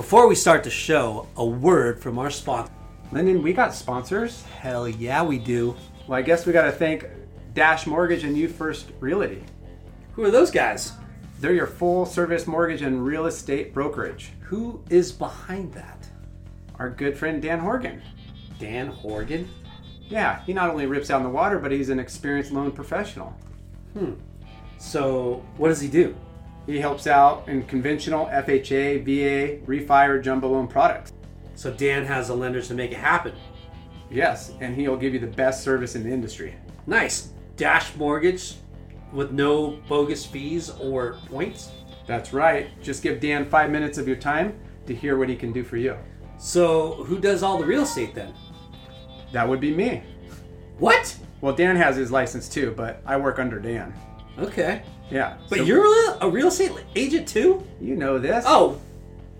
Before we start the show, a word from our sponsor. Lyndon, we got sponsors. Hell yeah, we do. Well, I guess we got to thank Dash Mortgage and You First Realty. Who are those guys? They're your full service mortgage and real estate brokerage. Who is behind that? Our good friend Dan Horgan. Dan Horgan? Yeah, he not only rips out in the water, but he's an experienced loan professional. Hmm. So, what does he do? He helps out in conventional FHA, VA, refi, or jumbo loan products. So, Dan has the lenders to make it happen. Yes, and he'll give you the best service in the industry. Nice. Dash mortgage with no bogus fees or points? That's right. Just give Dan five minutes of your time to hear what he can do for you. So, who does all the real estate then? That would be me. What? Well, Dan has his license too, but I work under Dan. Okay. Yeah. But so- you're a real estate agent too? You know this. Oh,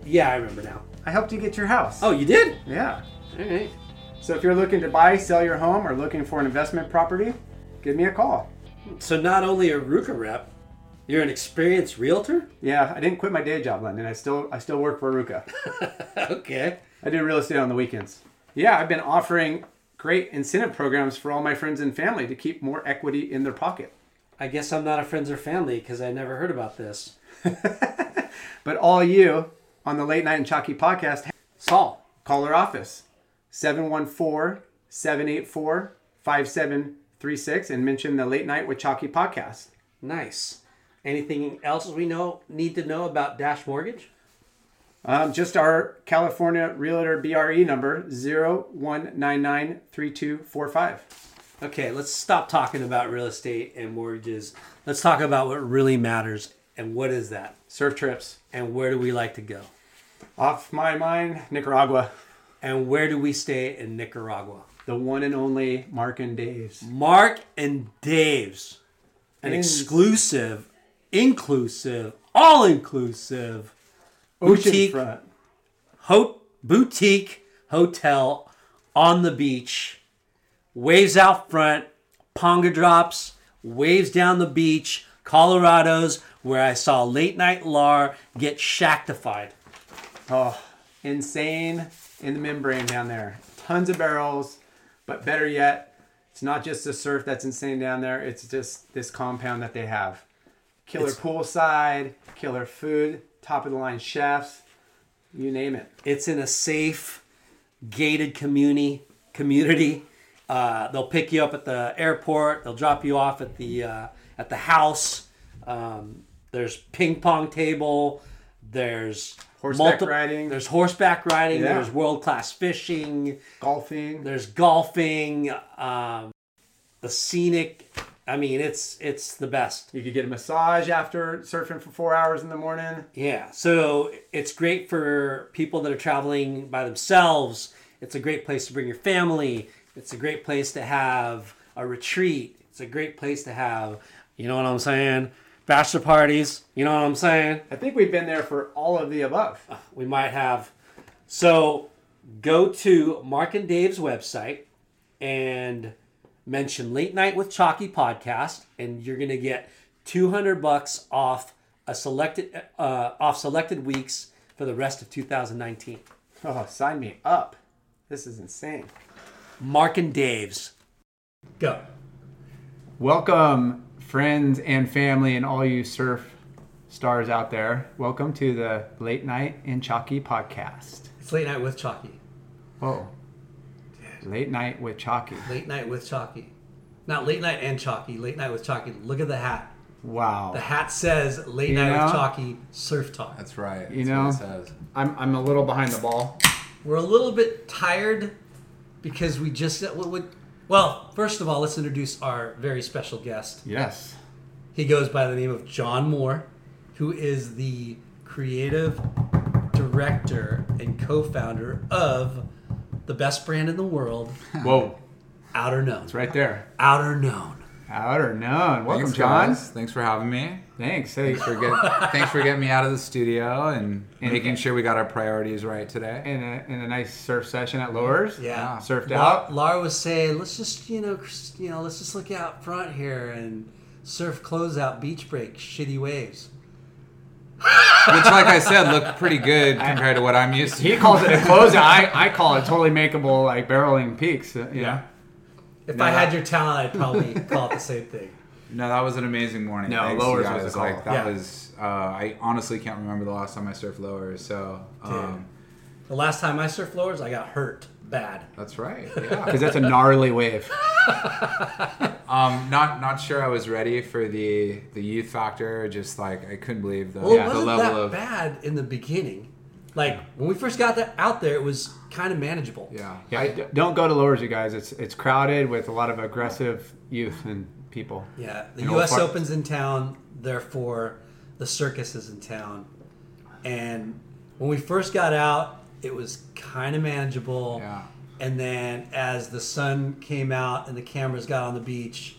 yeah, I remember now. I helped you get your house. Oh, you did? Yeah. All right. So if you're looking to buy, sell your home, or looking for an investment property, give me a call. So, not only a RVCA rep, you're an experienced realtor? Yeah, I didn't quit my day job, London. I still I still work for RVCA. okay. I do real estate on the weekends. Yeah, I've been offering great incentive programs for all my friends and family to keep more equity in their pocket. I guess I'm not a friends or family because I never heard about this. But all you on the Late Night and Chalky podcast, Saul. call our office 714-784-5736 and mention the Late Night with Chalky podcast. Nice. Anything else we know need to know about Dash Mortgage? Um, just our California Realtor BRE number 01993245. Okay, let's stop talking about real estate and mortgages. Let's talk about what really matters. And what is that? Surf trips. And where do we like to go? Off my mind, Nicaragua. And where do we stay in Nicaragua? The one and only Mark and Dave's. Mark and Dave's. An In- exclusive, inclusive, all inclusive boutique, Oceanfront. ho- boutique hotel on the beach. Waves out front, ponga drops, waves down the beach, Colorado's, where I saw late night Lar get shactified. Oh, insane in the membrane down there. Tons of barrels, but better yet, it's not just the surf that's insane down there. It's just this compound that they have. Killer It's- poolside, killer food, top of the line chefs, you name it. It's in a safe, gated community. Community. Uh, they'll pick you up at the airport. They'll drop you off at the uh, at the house. Um, there's ping pong table. There's Horseback riding. There's horseback riding. Yeah. There's world class fishing. Golfing. There's golfing. Um, the scenic. I mean, it's it's the best. You could get a massage after surfing for four hours in the morning. Yeah, so it's great for people that are traveling by themselves. It's a great place to bring your family. It's a great place to have a retreat. It's a great place to have, you know what I'm saying? Bachelor parties. You know what I'm saying? I think we've been there for all of the above. We might have. So go to Mark and Dave's website and mention Late Night with Chalky podcast, and you're gonna get 200 bucks off a selected uh, off selected weeks for the rest of 2019. Oh, sign me up. This is insane. Mark and Dave's. Go. Welcome, friends and family, and all you surf stars out there. Welcome to the Late Night in Chalky podcast. It's Late Night with Chalky. Whoa. Late Night with Chalky. Late Night with Chalky. Not Late Night and Chalky. Late Night with Chalky. Look at the hat. Wow. The hat says Late You Night know? with Chalky Surf Talk. That's right. You That's know? what it says. I'm, I'm a little behind the ball. We're a little bit tired because we just uh, what would well, first of all, let's introduce our very special guest. Yes. He goes by the name of John Moore, who is the creative director and co-founder of the best brand in the world, Whoa, Outerknown. it's right there. Outerknown. Outer known. Welcome, Thanks, John. guys. Thanks for having me. Thanks. Hey, For get, thanks for getting me out of the studio and, And- making sure we got our priorities right today. in a, in a nice surf session at Lowers. Yeah. Surfed La- out. Laura was saying, let's just you know, you know, let's just look out front here and surf closeout beach break, shitty waves. Which, like I said, looked pretty good compared to what I'm used to. He calls it a closeout. I, I call it totally makeable, like barreling peaks. uh, Yeah. If No, I had your talent, I'd probably call it the same thing. No, that was an amazing morning. No, Thanks, lowers guys. was a call. like that Yeah. was. Uh, I honestly can't remember the last time I surfed lowers. So um, The last time I surfed floors, I got hurt bad. that's right. Yeah. Because that's a gnarly wave. Um, not not sure I was ready for the the youth factor. Just like I couldn't believe the, Well, it the wasn't level that of bad in the beginning. Like when we first got that out there, it was kind of manageable. yeah. Yeah, I, d- don't go to Lowers, you guys. It's it's crowded with a lot of aggressive youth and people. Yeah, the U.S. Open's in town, therefore the circus is in town. And when we first got out, it was kind of manageable. Yeah. And then as the sun came out and the cameras got on the beach,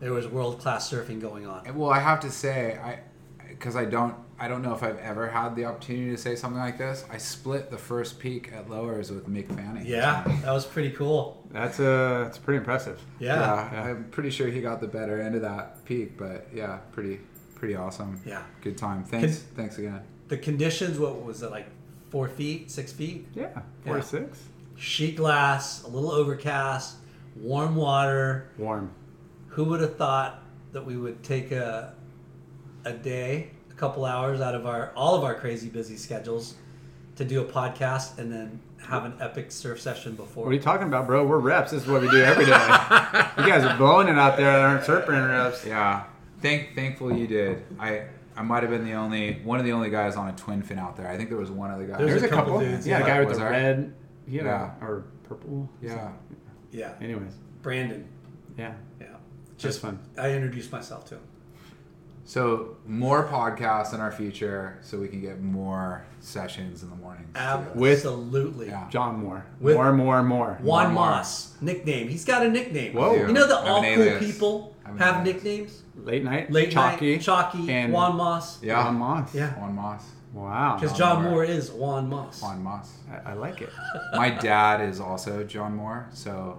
there was world class surfing going on. Well, I have to say, I because I don't I don't know if I've ever had the opportunity to say something like this. I split the first peak at lowers with Mick Fanning. Yeah, that was pretty cool. That's uh, it's pretty impressive. Yeah. Yeah, Yeah. I'm pretty sure he got the better end of that peak, but yeah, pretty pretty awesome. Yeah. good time. Thanks, Can- thanks again. The conditions, what was it, like four feet, six feet? Yeah, four Yeah. to six. Sheet glass, a little overcast, warm water. Warm. Who would have thought that we would take a a day, a couple hours out of our all of our crazy busy schedules to do a podcast and then have an epic surf session before? What are you talking about, bro? We're reps. This is what we do every day. you guys are blowing it out there that aren't surfing reps. Yeah, thank thankful you did. I I might have been the only one of the only guys on a twin fin out there. I think there was one other guy. There's There's a a couple couple. dudes, yeah, yeah. the guy with Was the there? red, you know, Yeah. or purple. yeah. yeah, Anyways, Brandon. yeah, Yeah, just fun. I introduced myself to him. So more podcasts in our future, so we can get more sessions in the mornings. together. With- Absolutely. Yeah. John Moore. With- more, more, more. Juan More. Moss nickname. He's got a nickname. Whoa. You know the I have all cool alias. people I have have nicknames. Late night. Late Chalky. night, Chalky, and Juan Moss. Yeah. Juan Moss. Yeah. Juan Moss. Wow. Because John John Moore. Moore is Juan Moss. Juan Moss. I, I like it. My dad is also John Moore, so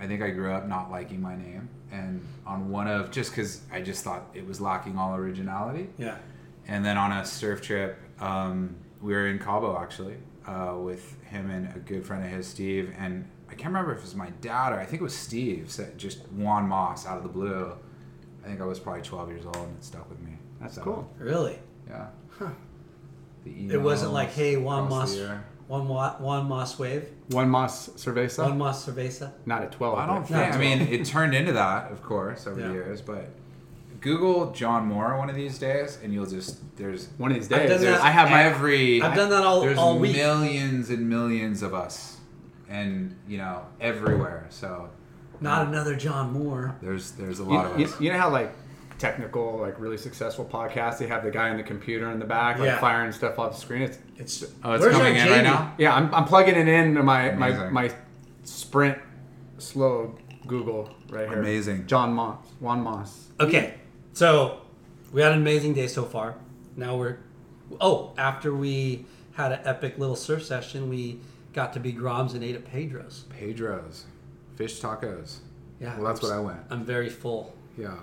I think I grew up not liking my name, and on one of just because I just thought it was lacking all originality. Yeah. And then on a surf trip, um, we were in Cabo actually uh, with him and a good friend of his, Steve. And I can't remember if it was my dad or I think it was Steve, said just Juan Moss out of the blue. I think I was probably 12 years old and it stuck with me. That's So, cool. Really? Yeah. The It wasn't like, hey, Juan across Moss, the year. Juan, Moss wave, One Moss Cerveza. One Moss cerveza. Not at 12. I don't but- think. I mean, it turned into that, of course, over Yeah. the years. But Google John Moore one of these days, and you'll just there's One of these I've days. done there's- that- I have my every. I've done that all- There's all week. millions and millions of us and you know everywhere. So Not another John Moore. there's there's a You, lot of you, us. you know how like technical, like really successful podcasts, they have the guy in the computer in the back, like Yeah. firing stuff off the screen. It's It's Oh, it's coming in right now. yeah, I'm, I'm plugging it into my my, Amazing. my Sprint slow Google right here. Amazing. John Moss, Juan Moss. Okay, so we had an amazing day so far. Now we're oh, after we had an epic little surf session, we got to be Groms and ate at Pedro's. Pedro's, fish tacos. Yeah, Well, that's what I went. I'm very full. Yeah,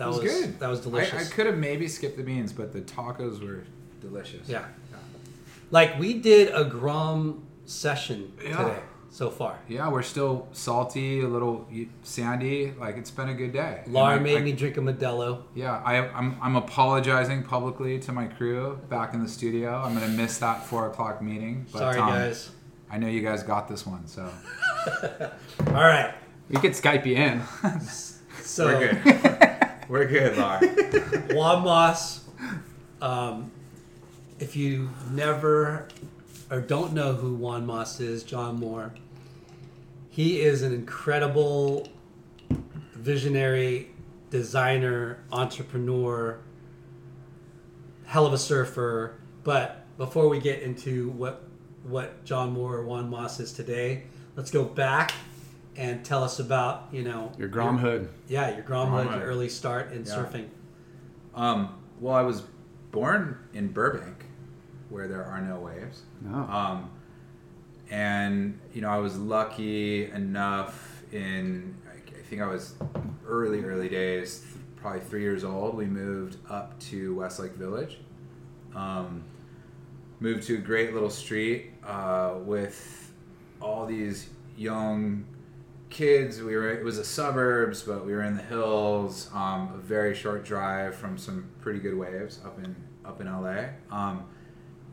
That it was, was, good. That was delicious. I, I could have maybe skipped the beans, but the tacos were delicious. Yeah. Like we did a Grom session Yeah. today so far. Yeah, we're still salty, a little sandy. Like it's been a good day. Laura I- made I- me drink a Modelo. Yeah, I, I'm, I'm apologizing publicly to my crew back in the studio. I'm gonna miss that four o'clock meeting. But, Sorry, um, guys. I know you guys got this one, so All right, We could Skype you in. so We're good, Laura. Juan Moss. Um, if you never or don't know who Juan Moss is, John Moore, he is an incredible visionary, designer, entrepreneur, hell of a surfer. But before we get into what what John Moore or Juan Moss is today, let's go back and tell us about you know Your Grom hood. yeah your Gromwood, Gromwood. your early start in Yeah. surfing. Um, well, I was born in Burbank, where there are no waves. No. Um, and you know, I was lucky enough in I I think I was early, early days, probably three years old. We moved up to Westlake Village. Um, moved to a great little street uh, with all these young kids. We were it was the suburbs, but we were in the hills. Um, a very short drive from some pretty good waves up in up in LA, um,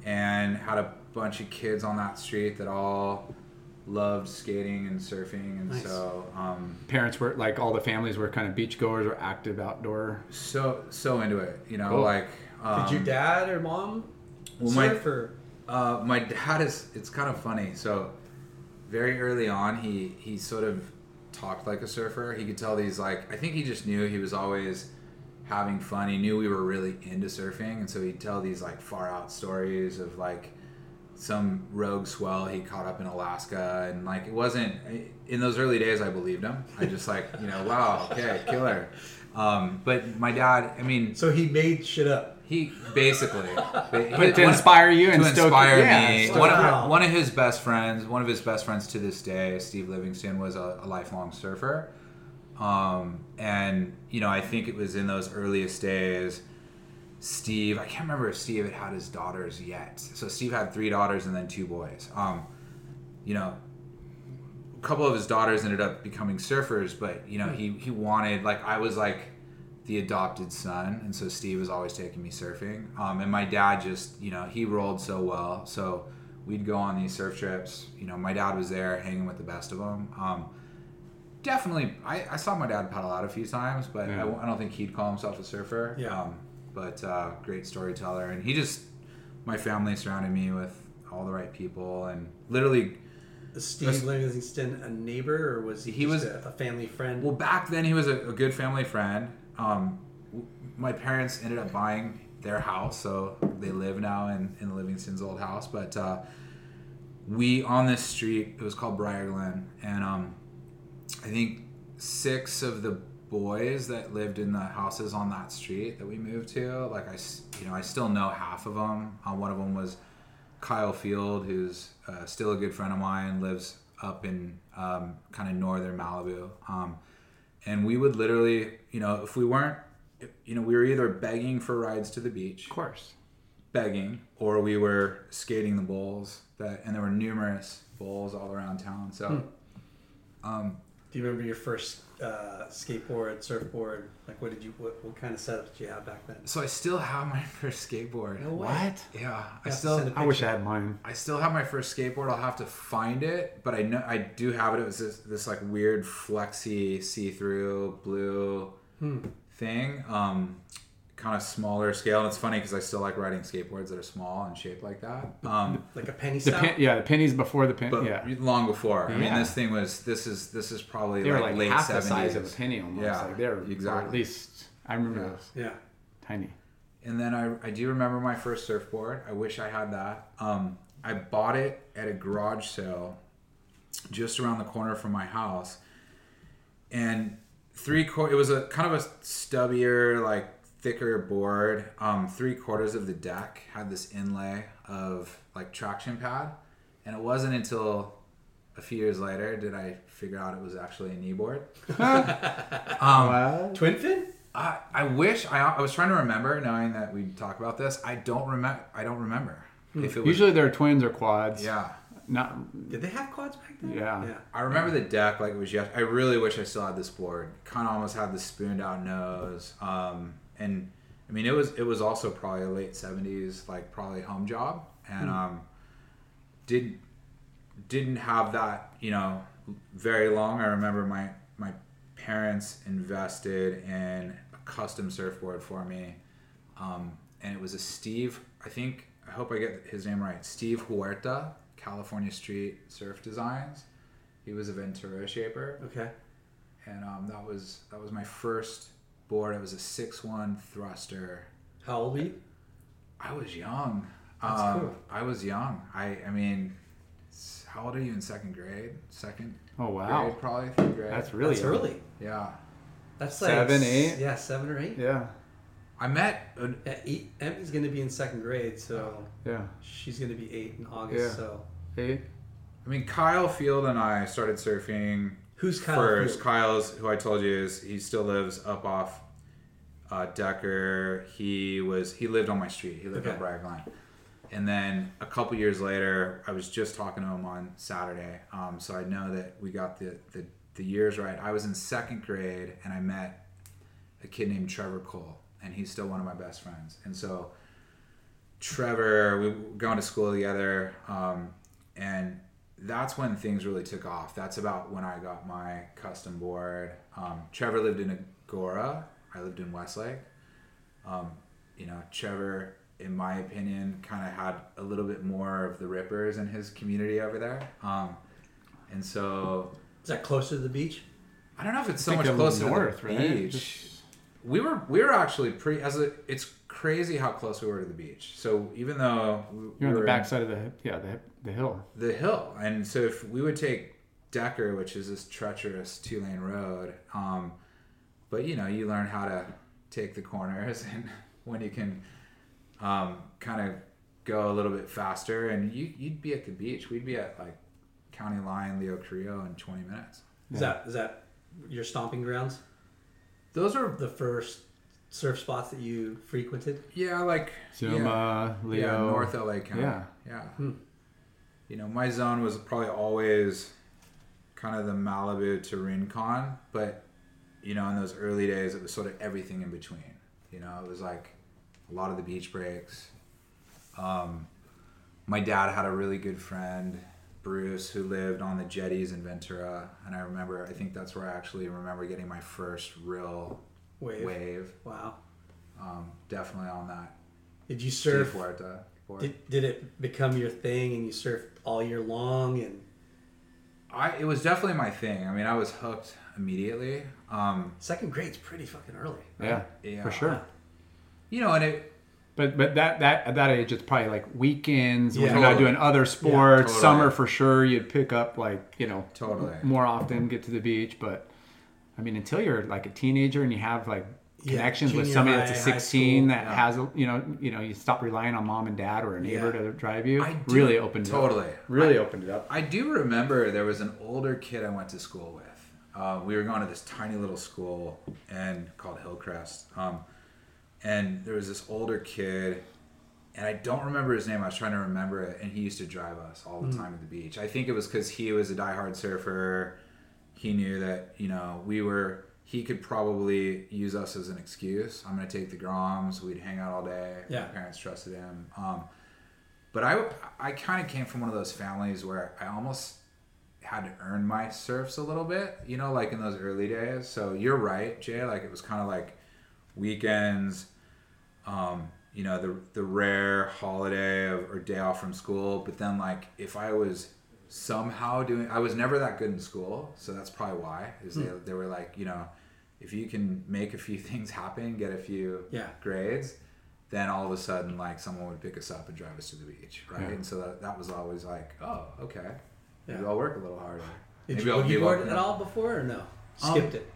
and had a bunch of kids on that street that all loved skating and surfing, and Nice. so um, Parents were like all the families were kind of beach goers or active outdoor. so so into it. You know, Cool. like um, Did your dad or mom well, my- surf or Uh, my dad is. It's kind of funny. So, very early on, he he sort of talked like a surfer. He could tell these like. I think he just knew he was always having fun. He knew we were really into surfing, and so he'd tell these like far out stories of like some rogue swell he caught up in Alaska, and like it wasn't in those early days. I believed him. I just like you know, wow, okay, killer. Um, but my dad, I mean, so he made shit up. He basically, But to inspire you and to stoke- inspire yeah, me. One of, one of his best friends, one of his best friends to this day, Steve Livingston, was a, a lifelong surfer. Um, and you know, I think it was in those earliest days. Steve, I can't remember if Steve had had his daughters yet. So Steve had three daughters and then two boys. Um, you know, a couple of his daughters ended up becoming surfers, but you know, he he wanted like I was like the adopted son, and so Steve was always taking me surfing. Um, and my dad just, you know, he rolled so well, so we'd go on these surf trips. You know, my dad was there hanging with the best of them. Um, definitely, I, I saw my dad paddle out a few times, but Yeah. I, I don't think he'd call himself a surfer. Yeah. Um, but uh, great storyteller, and he just, my family surrounded me with all the right people, and literally Was Steve Livingston a neighbor or was he, He was- a, a family friend? Well, back then he was a, a good family friend. Um, my parents ended up buying their house, so they live now in, in Livingston's old house. But uh, we on this street, it was called Briar Glen, and um, I think six of the boys that lived in the houses on that street that we moved to, like I, you know, I still know half of them. Uh, one of them was Kyle Field, who's uh, still a good friend of mine, lives up in um, kind of northern Malibu. Um, and we would literally, you know, if we weren't, you know, we were either begging for rides to the beach, Of course. begging, or we were skating the bowls. That and there were numerous bowls all around town. So, um, Do you remember your first uh, skateboard, surfboard? Like, what did you? What, what kind of setup did you have back then? so I still have my first skateboard. No way. What? Yeah, I still send a I wish I had mine. I still have my first skateboard. I'll have to find it, but I know I do have it. It was this, this like weird flexy see-through blue thing. Um, kind of smaller scale. And it's funny because I still like riding skateboards that are small and shaped like that. Um, Like a penny The style. pin, yeah, the pennies before the pin. but yeah, long before. I mean, this thing was this is this is probably they were like, like late half the size of a penny almost. Yeah, like they're or exactly. At least I remember Yeah. those yeah. tiny. And then I, I do remember my first surfboard. I wish I had that. Um, I bought it at a garage sale just around the corner from my house. And three quarter, it was a kind of a stubbier, like thicker board. Um, three quarters of the deck had this inlay of like traction pad. And it wasn't until a few years later did I figure out it was actually a knee board. Um, Twin fin. I, I wish I, I was trying to remember knowing that we talk about this. I don't remember. I don't remember if it was. Usually they're twins or quads. yeah, Not. Did they have quads back then? Yeah. Yeah. I remember the deck like it was yes. I really wish I still had this board. Kind of almost had the spooned out nose. Um, and I mean it was it was also probably a late seventies like probably home job and um, did didn't have that you know very long. I remember my my parents invested in a custom surfboard for me, um, and it was a Steve. I think I hope I get his name right. Steve Huerta, California Street Surf Designs. He was a Ventura shaper, Okay. and um, that was that was my first board. It was a six one thruster. How old were you? I was young. That's um, cool. I was young. I I mean, how old are you in second grade? Second Oh wow. grade, probably third grade. That's really That's early. yeah. That's like Seven, eight? Yeah, seven or eight. Yeah. I met. A, eight, Emmy's gonna be in second grade, so Yeah. she's gonna be eight in August. Yeah. So Eight. I mean, Kyle Field and I started surfing who's Kyle? first. Field? Kyle's who I told you is he still lives up off uh, Decker. He was he lived on my street. He lived Okay. on Briar Glen. And then a couple years later, I was just talking to him on Saturday. Um, so I know that we got the, the the years right. I was in second grade and I met a kid named Trevor Cole, and he's still one of my best friends. And so Trevor, we were going to school together, um, and that's when things really took off. That's about when I got my custom board. Um, Trevor lived in Agoura. I lived in Westlake. Um, you know, Trevor, in my opinion, kind of had a little bit more of the rippers in his community over there. Um, and so Is that closer to the beach? I don't know if it's so much closer north, to the right? beach. Just- We were we were actually pretty as a. It's crazy how close we were to the beach. So even though we, You're we on the were backside of the yeah the the hill. the hill, and so if we would take Decker, which is this treacherous two lane road, um, but you know you learn how to take the corners and when you can um, kind of go a little bit faster, and you you'd be at the beach. We'd be at like County Line, Leo Carrillo in 20 minutes. Is that is that your stomping grounds? Those are The first surf spots that you frequented? yeah like yeah. Zuma, Leo. Yeah, North LA County. Yeah. Yeah. You know, my zone was probably always kind of the Malibu to Rincon, but you know, in those early days, it was sort of everything in between. You know, it was like a lot of the beach breaks. Um, my dad had a really good friend, Bruce, who lived on the jetties in Ventura, and I remember, I think that's where I actually remember getting my first real Wave. wave. Wow. Um, definitely on that Did you surf? Huerta board. Did, did it become your thing and you surfed all year long? And I it was definitely my thing. I mean, I was hooked immediately. Um, second grade's pretty fucking early. Yeah, Yeah. for sure. you know, and it But but that that at that age, it's probably like weekends when Yeah. you're not doing other sports. totally. Summer for sure, you'd pick up like you know Totally. more often, get to the beach. But I mean, until you're like a teenager and you have like Yeah, connections with somebody high, that's a 16 that yeah. has a you know you know you stop relying on mom and dad or a neighbor Yeah. to drive you. I do- really opened it totally. up. Really opened it up. I do remember there was an older kid I went to school with. Uh, we were going to this tiny little school and called Hillcrest, um, and there was this older kid, and I don't remember his name. I was trying to remember it, and he used to drive us all the time to the beach. I think it was because he was a diehard surfer. He knew that you know we were. He could probably use us as an excuse. I'm going to take the Groms. We'd hang out all day. Yeah. My parents trusted him. Um, but I, I kind of came from one of those families where I almost had to earn my surfs a little bit, you know, like in those early days. So you're right, Jay. Like it was kind of like weekends. um, you know, the the rare holiday of, or day off from school. But then, like, if I was somehow doing, I was never that good in school, so that's probably why. Is they they were like, you know, if you can make a few things happen, get a few Yeah. grades, then all of a sudden, like, someone would pick us up and drive us to the beach, right? And so that, that was always like, oh, okay, maybe Yeah. I'll work a little harder. Did maybe you boogie board at all before or no? Um, Skipped it.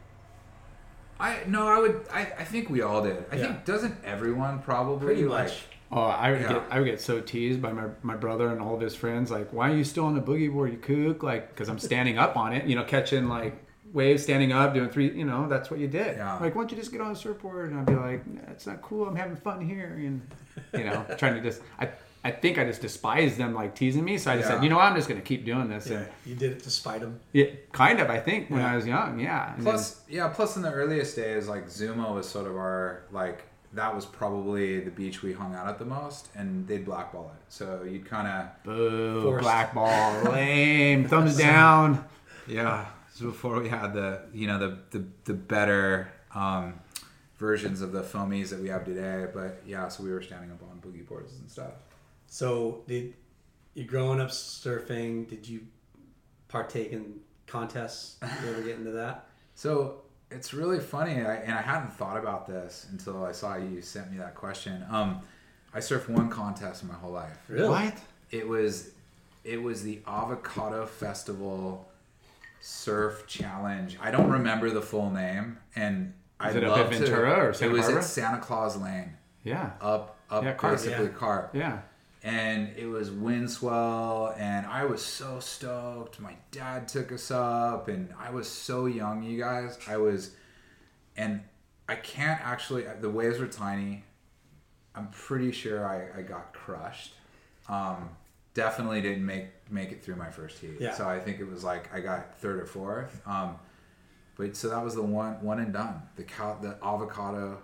I no, I would. I, I think we all did. I Yeah. think doesn't everyone probably Pretty like. much. Oh, I would Yeah. get I would get so teased by my, my brother and all of his friends. Like, why are you still on the boogie board, you kook? Like, because I'm standing up on it, you know, catching like waves, standing up, doing three. You know, that's what you did. Yeah. Like, why don't you just get on a surfboard? And I'd be like, that's not cool. I'm having fun here, and you know, trying to just. I I think I just despised them like teasing me. So I just Yeah. said, you know, what? I'm just gonna keep doing this. Yeah, And you did it to spite him. yeah, kind of. I think when Yeah. I was young, yeah. And Plus, yeah. Plus, in the earliest days, like Zuma was sort of our like that was probably the beach we hung out at the most, and they'd blackball it. So you'd kind of boo, Forced. black ball, lame, thumbs down. yeah. So before we had the you know the the, the better um, versions of the foamies that we have today, but yeah, so we were standing up on boogie boards and stuff. So did you growing up surfing? Did you partake in contests? You ever get into that? So it's really funny, I, and I hadn't thought about this until I saw you sent me that question. Um, I surfed one contest in my whole life. Really? What? It was, it was the Avocado Festival Surf Challenge. I don't remember the full name, and I Is it up love at to- Ventura or Santa It was Barbara? at Santa Claus Lane, Yeah. up up Yeah, Carp. basically Yeah. Carp Yeah. And it was wind swell and i was so stoked. My dad took us up and i was so young you guys. I was and i can't actually the waves were tiny. I'm pretty sure i, I got crushed. Um, definitely didn't make make it through my first heat. Yeah. so i think it was like i got third or fourth. Um, but so that was the one one and done. The cow the avocado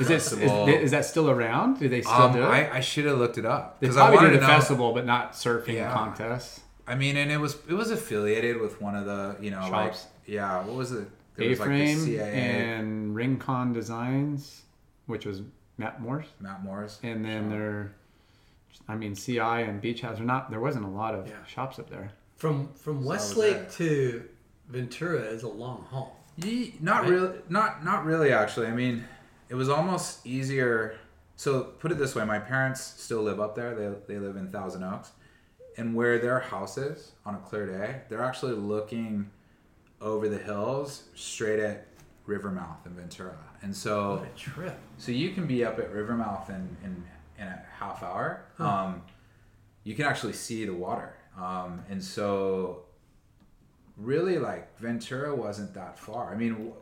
Is, it, is, Festival. is that still around? Do they still um, do it? I, I should have looked it up they I probably wanted do to the festival, but not surfing Yeah. contests. I mean, and it was it was affiliated with one of the you know Shops. like yeah, what was it? There was A-frame like the CIA, and Rincon Designs, which was Matt Morse, Matt Morris, and then shop. there, I mean CI and Beach House. Are not there wasn't a lot of Yeah. shops up there. From from was Westlake to Ventura is a long haul. Ye- not Right? really, not not really actually. I mean, it was almost easier. So put it this way: my parents still live up there. They they live in Thousand Oaks, and where their house is on a clear day, they're actually looking over the hills straight at Rivermouth in Ventura, and so. What a trip! So you can be up at Rivermouth in, in, in a half hour. Um, you can actually see the water. Um, and so really like Ventura wasn't that far. I mean,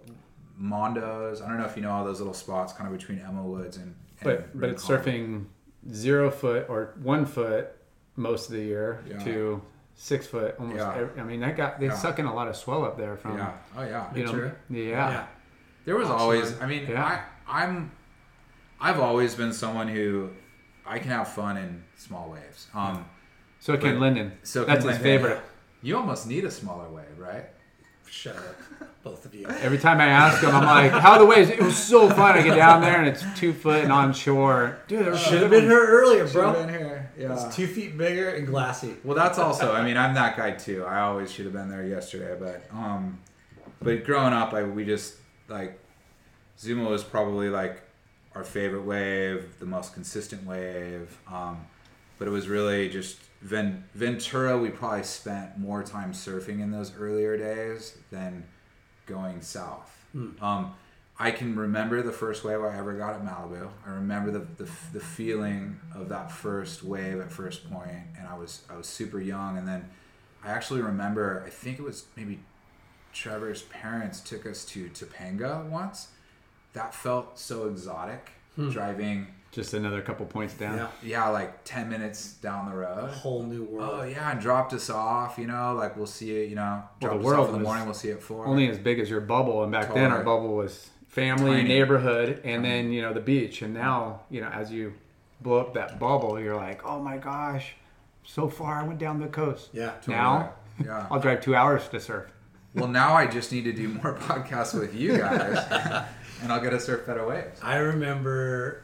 Mondo's, I don't know if you know all those little spots kind of between Emma Woods and, and But but it's surfing zero foot or one foot most of the year Yeah. to six foot almost. Yeah. Every, I mean, that got they Yeah. suck in a lot of swell up there from. Yeah. Oh yeah. You know, Ventura? yeah. There was always. I mean. I, I'm. I've always been someone who I can have fun in small waves. Um, So can Lyndon. so that's can his Lyndon- favorite. You almost need a smaller wave, right? Shut up, both of you. Every time I ask him, I'm like, "How are the waves?" It was so fun. I get down there and it's two foot and on shore. Dude, there Should have been here earlier, bro. Should've been here. Yeah. It's two feet bigger and glassy. Well, that's also. I mean, I'm that guy too. I always should have been there yesterday, but um, but growing up, I we just like Zuma was probably like our favorite wave, the most consistent wave. Um, but it was really just Ven- Ventura. We probably spent more time surfing in those earlier days than going south. Um, I can remember the first wave I ever got at Malibu. I remember the, the, the feeling of that first wave at first point, and I was I was super young. And then I actually remember I think it was maybe Trevor's parents took us to Topanga once. That felt so exotic. Driving, just another couple points down. Yeah, yeah, like ten minutes down the a road. whole new world. Oh yeah, and dropped us off. You know, like we'll see it. You know, Well, drop the us off world in the morning. We'll see it for Only as big as your bubble, and back then our bubble was family, Tiny. neighborhood, and then you know the beach. And now you know as you blow up that bubble, you're like, "Oh my gosh, so far I went down the coast." Yeah. Now yeah. I'll drive two hours to surf. Well, now I just need to do more podcasts with you guys, and I'll get to surf better waves. I remember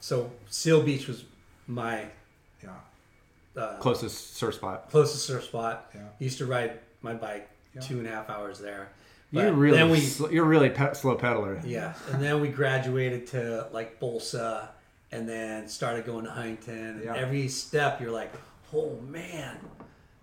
so Seal Beach was my Yeah. uh, Closest surf spot. closest surf spot. Yeah. Used to ride my bike two and a half hours there. You're really, we sl- you're really pe- slow pedaler. yeah, and then we graduated to like Bolsa, and then started going to Huntington. And Yeah. every step, you're like, oh man,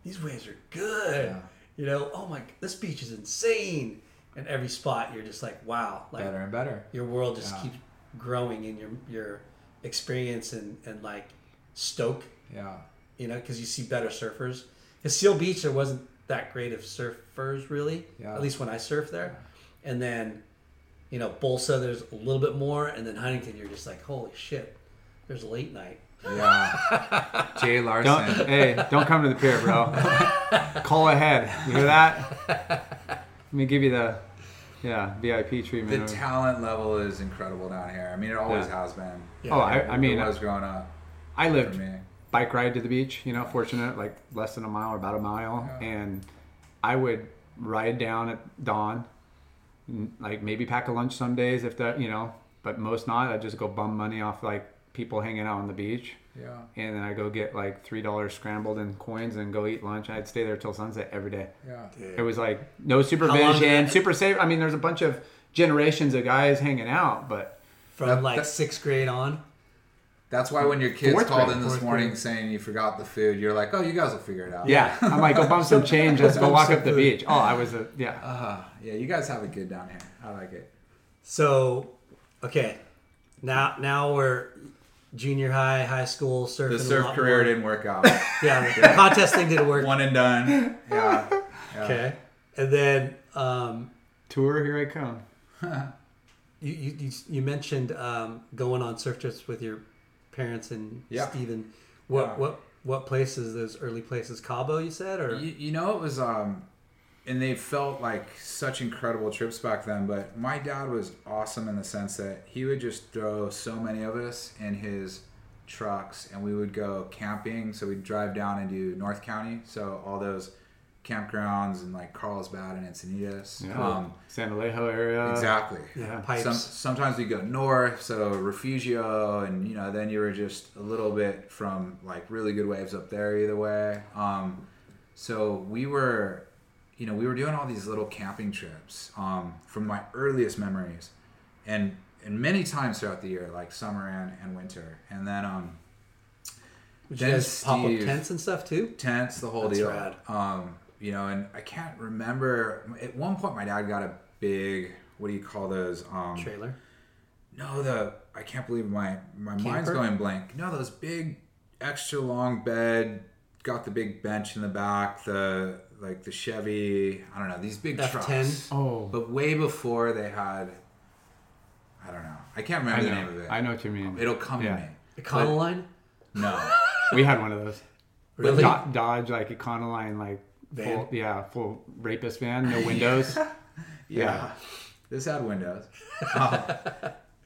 these waves are good. Yeah. You know, oh my, this beach is insane. And every spot, you're just like, wow, like Better and better. your world just Yeah. keeps growing in your your experience and and like stoke Yeah. you know, because you see better surfers. Because Seal Beach, there wasn't that great of surfers really, Yeah. at least when I surfed there. And then, you know, Bolsa, there's a little bit more, and then Huntington, you're just like, holy shit, there's late night. Yeah. Jay Don't, Larson. hey, don't come to the pier, bro. Call ahead. You hear that? Let me give you the, yeah, VIP treatment. The treatment. talent level is incredible down here. I mean, it always Yeah. has been. Yeah. oh, I, I mean, I was growing up I for lived me. bike ride to the beach. You know, fortunate, like less than a mile or about a mile, and I would ride down at dawn, n- like maybe pack a lunch some days if that, you know, but most not. I'd just go bum money off like people hanging out on the beach. Yeah. And then I go get like three dollars scrambled in coins and go eat lunch. I'd stay there till sunset every day. Yeah. It was like no long did supervision, super safe. I mean, there's a bunch of generations of guys hanging out, but From That- like that- sixth grade on. That's why when your kids Fourth called grade, in this morning grade. saying you forgot the food, you're like, oh, you guys will figure it out. yeah, I'm like, go bump some change. Let's go walk up the food. beach. Oh, I was a yeah. Uh, yeah, you guys have it good down here. I like it. So, okay, now now we're junior high, high school surfing. The a surf lot career more. didn't work out. Yeah, the contest thing didn't work. One and done. Yeah. yeah. Okay, and then um, Tour, here I come. you, you, you, you mentioned um, going on surf trips with your parents and Yeah. Steven. What Yeah. what what places? Those early places, Cabo, you said, or You, you know, it was, um, and they felt like such incredible trips back then. But my dad was awesome in the sense that he would just throw so many of us in his trucks, and we would go camping. So we'd drive down into North County, so all those campgrounds and like Carlsbad and Encinitas. Yeah. Um, San Elijo area. exactly. yeah, pipes. Some, sometimes we go north, so Refugio, and you know, then you were just a little bit from like really good waves up there either way. Um, so we were, you know, we were doing all these little camping trips um, from my earliest memories, and and many times throughout the year, like summer and, and winter, and then um, Would you then guys pop up tents and stuff too? tents, the whole That's deal. rad. Um, you know, and I can't remember. At one point, my dad got a big. What do you call those? Um, Trailer. no, the I can't believe my my mind's going blank. No, those big, extra long bed. Got the big bench in the back. The like the Chevy. I don't know these big F10? trucks. Oh, But way before they had. I don't know. I can't remember know. the name of it. I know what you mean. It'll come Yeah. to me. Econoline. No. We had one of those. Really? Do- Dodge like Econoline like Van? full, yeah, full rapist van, no windows. Yeah. This had windows. Um,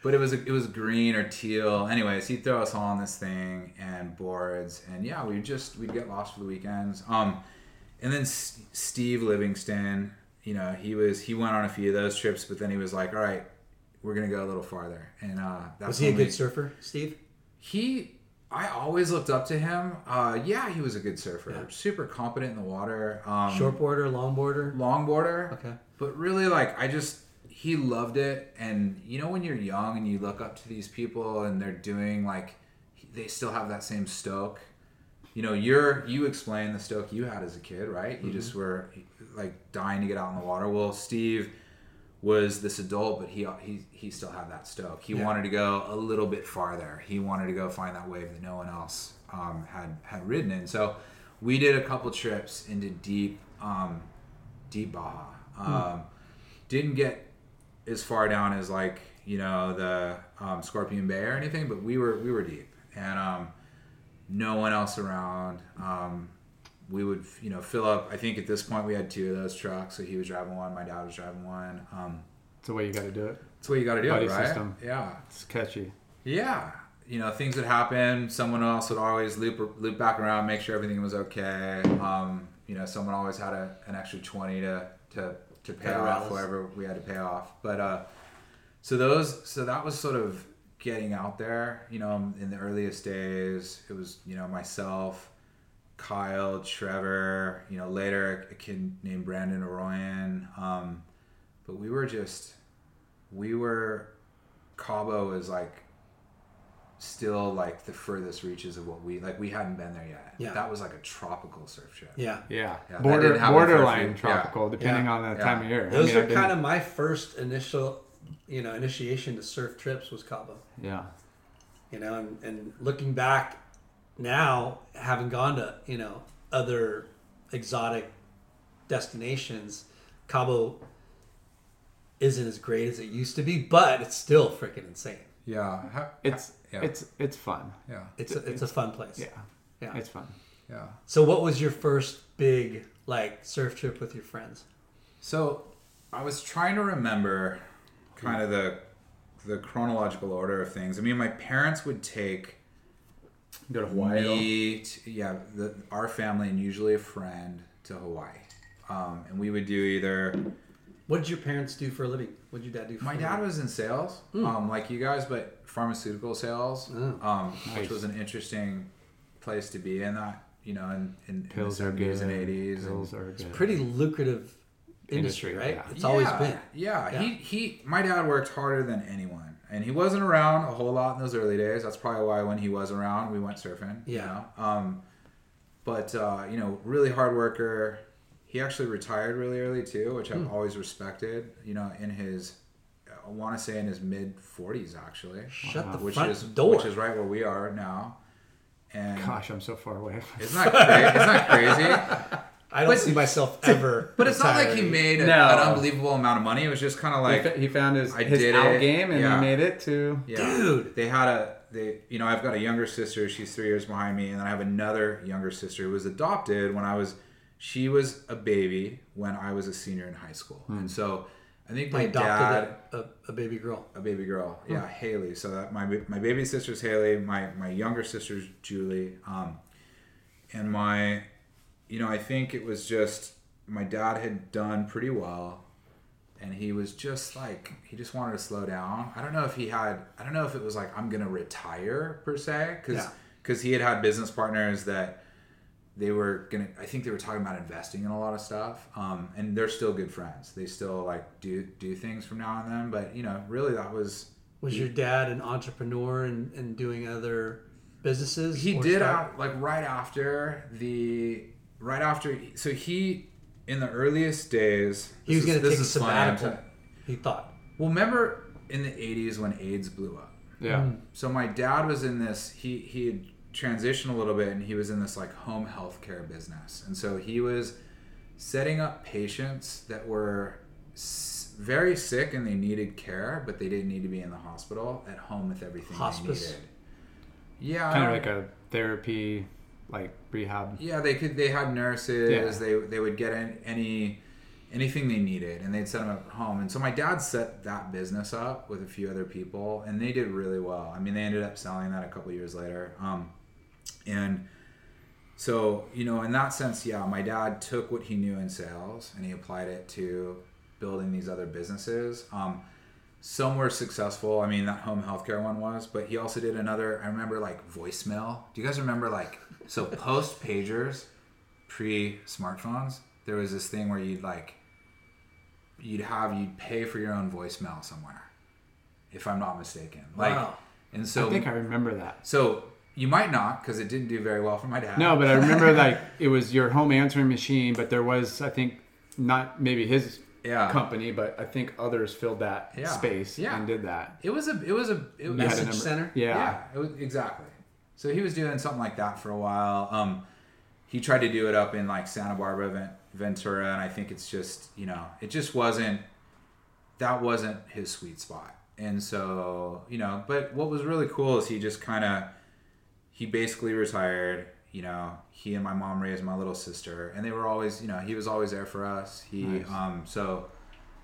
but it was it was green or teal. Anyways, he'd throw us all on this thing and boards, and yeah, we just we'd get lost for the weekends. Um, and then S- Steve Livingston, you know, he was he went on a few of those trips, but then he was like, all right, we're gonna go a little farther, and uh, that's Was he a we- good surfer, Steve? he I always looked up to him. Uh, yeah, he was a good surfer, Yeah. super competent in the water. Um, Shortboarder, longboarder. longboarder. Okay. But really, like, I just he loved it, and you know, when you're young and you look up to these people and they're doing like, they still have that same stoke. You know, you're you explain the stoke you had as a kid, right? You just were like dying to get out in the water. Well, Steve was this adult, but he he he still had that stoke. He Yeah. wanted to go a little bit farther. He wanted to go find that wave that no one else um, had had ridden in. So we did a couple trips into deep um, deep Baja. Um, Didn't get as far down as like you know the um, Scorpion Bay or anything, but we were we were deep, and um, no one else around. Um, we would you know fill up. I think at this point we had two of those trucks, so he was driving one, my dad was driving one. Um, That's the way you got to do it. It's the way you got to do, Buddy right? system. Yeah, It's catchy. yeah. You know, things would happen. Someone else would always loop loop back around, make sure everything was okay. Um, you know, someone always had a, an extra twenty to to to pay Pay off Rallis. whatever we had to pay off. But uh, so those, so that was sort of getting out there. You know, in the earliest days, it was you know myself, Kyle, Trevor. You know, later a kid named Brandon Oroyan. Um, but we were just, we were, Cabo is like still like the furthest reaches of what we like we hadn't been there yet Yeah. that was like a tropical surf trip Yeah. Yeah, Yeah, border didn't happen for a borderline few- yeah. tropical, depending Yeah. on the Yeah. time of year. I Those mean, are kind of my first initial, you know, initiation to surf trips was Cabo. yeah. You know, and, and looking back now, having gone to, you know, other exotic destinations, Cabo isn't as great as it used to be, but it's still freaking insane. yeah Ha- It's yeah. it's it's fun. yeah It's a, it's a fun place. Yeah, Yeah. it's fun. yeah So what was your first big like surf trip with your friends? So I was trying to remember kind of the the chronological order of things. I mean, my parents would take Go to Hawaii. me, to, yeah, the, our family and usually a friend to Hawaii, um, and we would do either. What did your parents do for a living? What did your dad do for My dad living? was in sales, um, like you guys, but pharmaceutical sales, Oh. um, Nice. which was an interesting place to be in. That you know, in, in, Pills in are the good. 70s and 80s. Pills and, are good. It's pretty lucrative industry, Industry, right? yeah. It's always been. Yeah, Yeah. he he. My dad worked harder than anyone, and he wasn't around a whole lot in those early days. That's probably why when he was around, we went surfing. you Yeah. know? Um, but uh, you know, really hard worker. He actually retired really early too, which. I've always respected. You know, in his, I want to say in his mid forties actually. Shut the which front is door. which is right where we are now. And Gosh, I'm so far away. isn't that crazy? isn't that crazy? I don't see myself ever. But it's not like he made a, No. an unbelievable amount of money. It was just kind of He like fa- he found his I his did out it. game and Yeah. he made it to. Yeah. Dude. They had a they you know, I've got a younger sister, she's three years behind me, and then I have another younger sister who was adopted when I was she was a baby when I was a senior in high school. And so I think I my dad adopted a, a baby girl. a baby girl. Yeah, Haley. So that my my baby sister's Haley. My my younger sister's Julie. Um, and my, you know, I think it was just my dad had done pretty well, and he was just like he just wanted to slow down. I don't know if he had. I don't know if it was like I'm gonna retire per se, because Yeah. he had had business partners that they were gonna i think they were talking about investing in a lot of stuff um, and they're still good friends they still like do do things from now and then but you know really that was Was your dad an entrepreneur and, and doing other businesses? he did out like right after the right after so he in the earliest days He was this going to is- take a this is funny, I'm sabbatical. He thought. well remember in the 80s when aids blew up Yeah. Mm. so my dad was in this he he had transitioned a little bit and he was in this like home healthcare business and so he was setting up patients that were very sick and they needed care but they didn't need to be in the hospital at home with everything Hospice? they needed yeah Kind of like a therapy, like rehab. yeah they could they had nurses Yeah. they they would get in any anything they needed and they'd set them up at home. And so my dad set that business up with a few other people and they did really well. I mean they ended up selling that a couple years later um, and so you know in that sense yeah my dad took what he knew in sales and he applied it to building these other businesses. Um, some were successful. I mean that home healthcare one was but he also did another i remember like voicemail. Do you guys remember like so post pagers pre smartphones there was this thing where you'd like you'd have you'd pay for your own voicemail somewhere if i'm not mistaken like Wow. and so I think I remember that. so you might not because it didn't do very well for my dad No, but I remember like it was your home answering machine, but there was I think not maybe his Yeah. company, but I think others filled that Yeah. space Yeah. and did that. it was a it was a it was You had a Message center? Yeah. Yeah, it was, exactly. So he was doing something like that for a while. Um, he tried to do it up in like Santa Barbara, Ventura, and I think it's just you know it just wasn't that wasn't his sweet spot. And so you know, but what was really cool is he just kind of he basically retired. You know, he and my mom raised my little sister, and they were always you know he was always there for us. He Nice. um so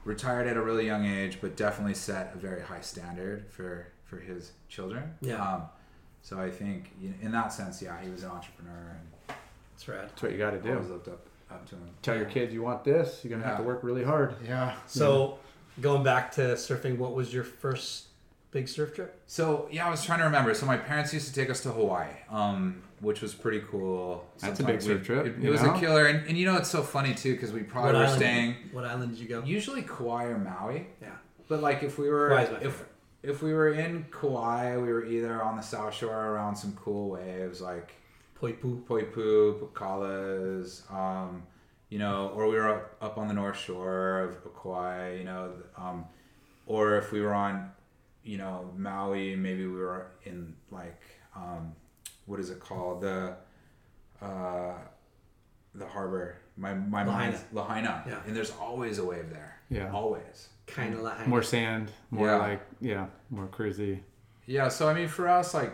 retired at a really young age, but definitely set a very high standard for for his children. Yeah. Um, so I think you know, in that sense, yeah, he was an entrepreneur and That's rad. That's what you got to do. always do. looked up up to him. Tell your kids you want this. You're gonna have to work really hard. Yeah. So going back to surfing, what was your first big surf trip? So yeah, I was trying to remember. So my parents used to take us to Hawaii, um, which was pretty cool. That's a big surf we- trip, It, it was know? a killer, and, and you know it's so funny too because we probably What were island? staying What island did you go? usually Kauai or Maui. Yeah. But like if we were Kauai's my if favorite. If we were in Kauai, we were either on the South Shore around some cool waves like Poipu. Poipu, Pakalas, um, you know, or we were up, up on the North Shore of Kauai, you know, um, or if we were on, you know, Maui, maybe we were in like, um, what is it called? The, uh, the harbor. My my mind's Lahaina. Yeah. And there's always a wave there. Yeah. Always. Kind of like More sand, more Yeah. like yeah, more cruisy. Yeah, so I mean, for us, like,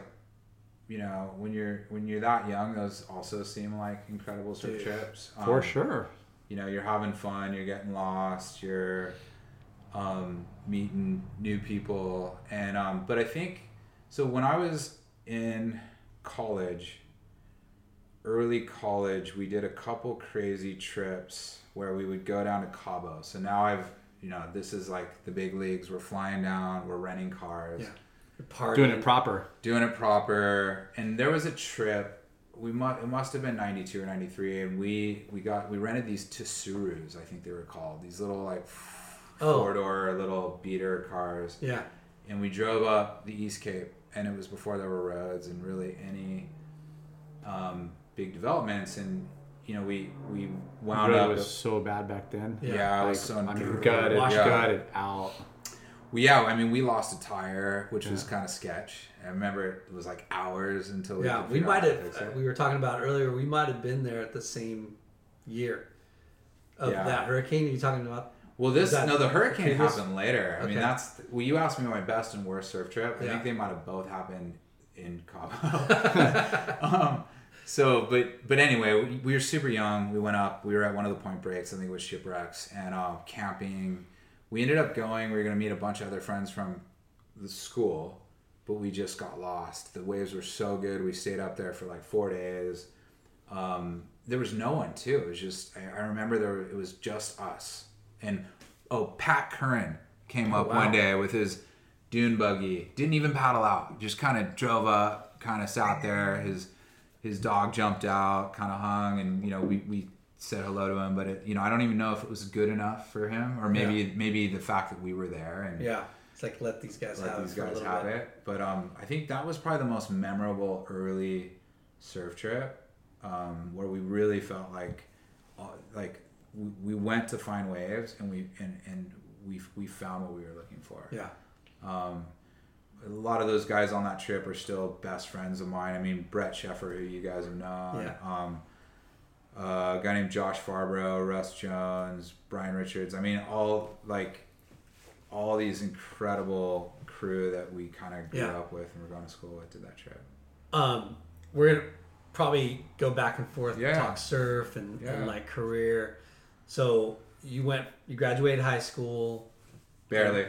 you know, when you're when you're that young, those also seem like incredible surf Dude. trips. For Um, sure. You know, you're having fun, you're getting lost, you're um, meeting new people, and um, but I think so. When I was in college, early college, we did a couple crazy trips where we would go down to Cabo. So now I've, you know, this is like the big leagues. We're flying down, we're renting cars Yeah. Party. Doing it proper. doing it proper. And there was a trip. We must it must have been ninety two or ninety three, and we we got we rented these Tsurus, I think they were called. These little like Oh. four door little beater cars, Yeah. and we drove up the East Cape, and it was before there were roads and really any um, big developments. And you know we we wound Really up. was so bad back then. yeah, I Like, was so I mean, gutted, Washed yeah. gutted out. Well, yeah, I mean, we lost a tire, which was kind of sketch. I remember it was like hours until we Yeah. could We might have. uh, we were talking about earlier. We might have been there at the same year of Yeah. that hurricane. Are you talking about? Well, this Is that no, the hurricane previous? happened later. I mean, that's well. You asked me my best and worst surf trip. I Yeah. think they might have both happened in Cabo. um, so, but but anyway, we, we were super young. We went up. We were at one of the point breaks. I think it was shipwrecks and uh, camping. We ended up going. We were going to meet a bunch of other friends from the school, but we just got lost. The waves were so good. We stayed up there for like four days. Um, there was no one too. It was just I, I remember there it was just us and oh Pat Curren came up wow. one day with his dune buggy. Didn't even paddle out. Just kind of drove up. Kind of sat there. His his dog jumped out. Kind of hung and you know we we said hello to him. But it, you know I don't even know if it was good enough for him or maybe maybe the fact that we were there and Yeah. It's like let these guys let have these it guys have bit. it. But um, I think that was probably the most memorable early surf trip um, where we really felt like uh, like we, we went to find waves and we and, and we we found what we were looking for. Yeah. Um, a lot of those guys on that trip are still best friends of mine. I mean, Brett Sheffer, who you guys have known. Yeah. Um, uh, a guy named Josh Farbro, Russ Jones, Brian Richards. I mean, all like all these incredible crew that we kind of grew Yeah. up with and were going to school with did that trip. Um, we're gonna probably go back and forth, Yeah. talk surf and, Yeah. and like career. So you went, you graduated high school, Barely.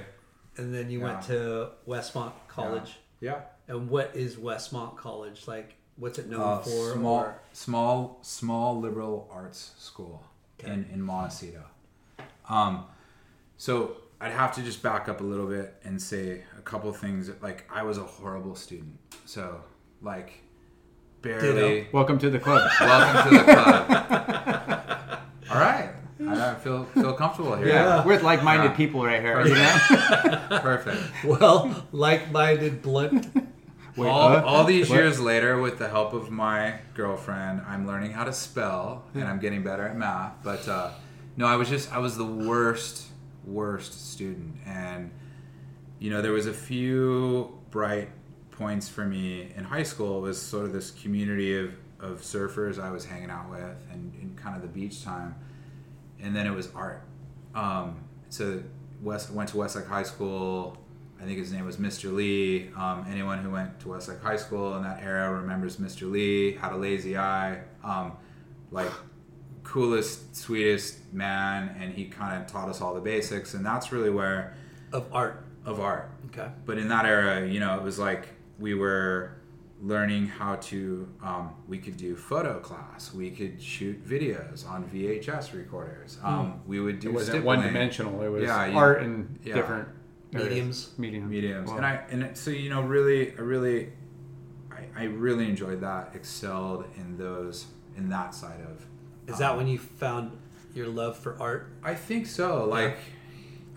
And then you went to Westmont College. Yeah. And what is Westmont College like? What's it known Uh, for? small, or- small, small liberal arts school in in Montecito. Um, so I'd have to just back up a little bit and say a couple things. Like I was a horrible student, so like barely. Welcome to the club. Welcome to the club. All right, I feel feel comfortable here. yeah, with like-minded Yeah. people right here. You know? perfect. well, like-minded, blunt. Wait, all, uh, all these what? years later, with the help of my girlfriend, I'm learning how to spell and I'm getting better at math. But uh, no, I was just I was the worst worst student, and you know there was a few bright points for me in high school. It was sort of this community of of surfers I was hanging out with, and, and kind of the beach time, and then it was art. Um, so West went to Westlake High School. I think his name was Mr. Lee. Um, anyone who went to Westlake High School in that era remembers Mr. Lee. Had a lazy eye. Um, like coolest, sweetest man, and he kind of taught us all the basics. And that's really where of art. of art. Okay. But in that era, you know, it was like we were learning how to. Um, we could do photo class. We could shoot videos on VHS recorders. Um, We would do It wasn't one-dimensional. It was Yeah, you- art and yeah. different There it is. Mediums. Medium. mediums Wow. and i and it- so you know really i really I, I really enjoyed that excelled in those in that side of Is that when you found your love for art? i think so like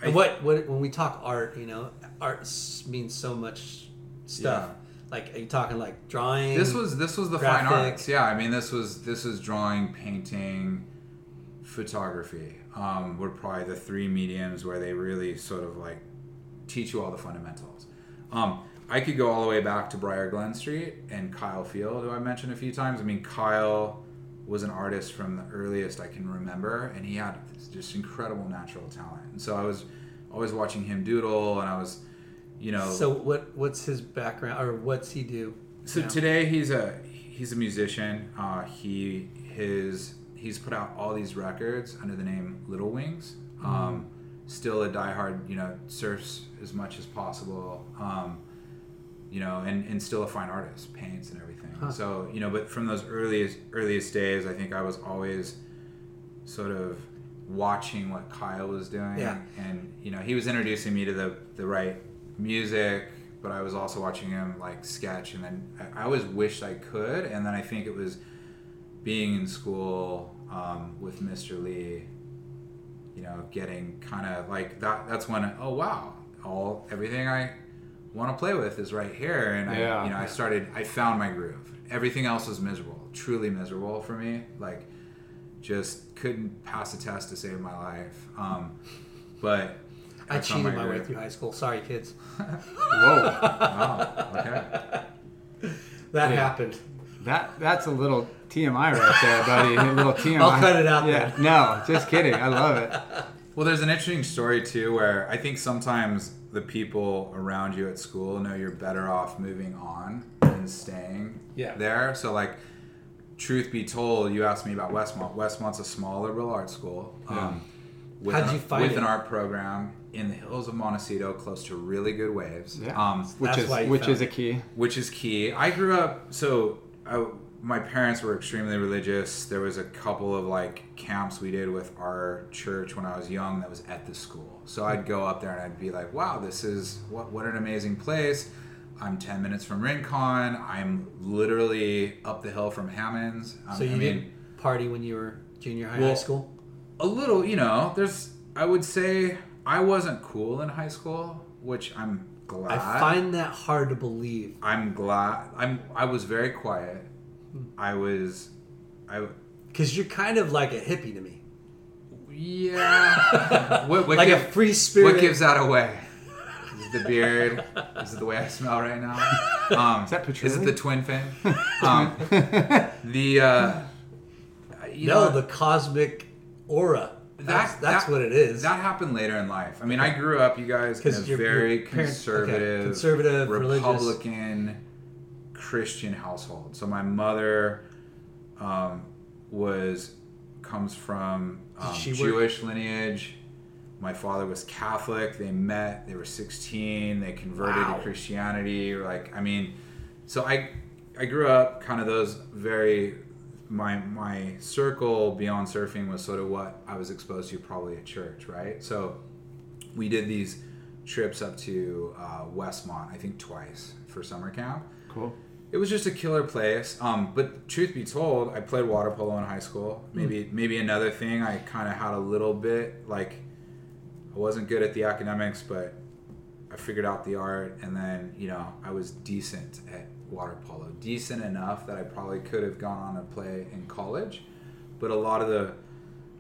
And what what when we talk art, you know, art means so much stuff. Like, are you talking like drawing? this was this was the fine arts. Yeah i mean this was this was drawing painting photography. Um, were probably the three mediums where they really sort of like teach you all the fundamentals. Um, i could go all the way back to briar glen street and kyle field who i mentioned a few times. I mean kyle was an artist from the earliest i can remember and he had just incredible natural talent. And so i was always watching him doodle and i was you know So what what's his background or what's he do? so now? today he's a he's a musician. Uh, he his he's put out all these records under the name Little Wings. Um, Still a diehard, you know, surfs as much as possible. Um, you know, and, and still a fine artist, paints and everything. So you know, but from those earliest earliest days, I think I was always sort of watching what Kyle was doing, Yeah. and you know, he was introducing me to the the right music, but I was also watching him like sketch, and then I, I always wished I could, and then I think it was being in school um, with Mr. Lee, you know, getting kind of like that. That's when oh wow, all everything I want to play with is right here, and I Yeah. you know I started I found my groove. Everything else was miserable, truly miserable for me. Like just couldn't pass a test to save my life. Um, but I cheated my way through high school. Sorry, kids. Whoa. Oh, okay. That Yeah. happened. That that's a little TMI right there, buddy. A little TMI. I'll cut it out Yeah. then. No, just kidding. I love it. Well, there's an interesting story too, where I think sometimes the people around you at school know you're better off moving on than staying Yeah. there. So, like, truth be told, you asked me about Westmont. Westmont's a small liberal arts school. Um, with How'd an, you find with it? an art program in the hills of Montecito, close to really good waves. Yeah. Um, Which is which found is a key. which is key. I grew up so I, my parents were extremely religious. There was a couple of like camps we did with our church when I was young that was at the school. So I'd go up there and I'd be like, "Wow, this is what what an amazing place." I'm 10 minutes from Rincon. I'm literally up the hill from Hammonds. Um, So you I mean, didn't party when you were junior high, Well, high school? a little, you know, there's I would say I wasn't cool in high school, which I'm glad. I find that hard to believe. I'm glad. I'm. I was very quiet. I was. I. Because you're kind of like a hippie to me. Yeah. what, what, Like a free spirit. what gives that away? Is it the beard? Is it the way I smell right now? Um, is that Is it the twin fin? Um, the. Uh, you no, know, the cosmic aura. That's, that- that's that- what it is. That happened later in life. I mean, I grew up, you guys, in a very parents- okay, conservative, conservative, religious. Republican, Christian household. So my mother um, was comes from um, she work- Jewish lineage. My father was Catholic. They met. They were 16. They converted Wow. to Christianity. Like, I mean, so I I grew up kind of those very my my circle beyond surfing was sort of what I was exposed to probably at church, right? So we did these trips up to uh, Westmont, I think twice for summer camp. Cool. It was just a killer place. Um, but truth be told, I played water polo in high school. Maybe maybe another thing I kind of had a little bit like I wasn't good at the academics, but I figured out the art, and then you know I was decent at water polo, decent enough that I probably could have gone on to play in college. But a lot of the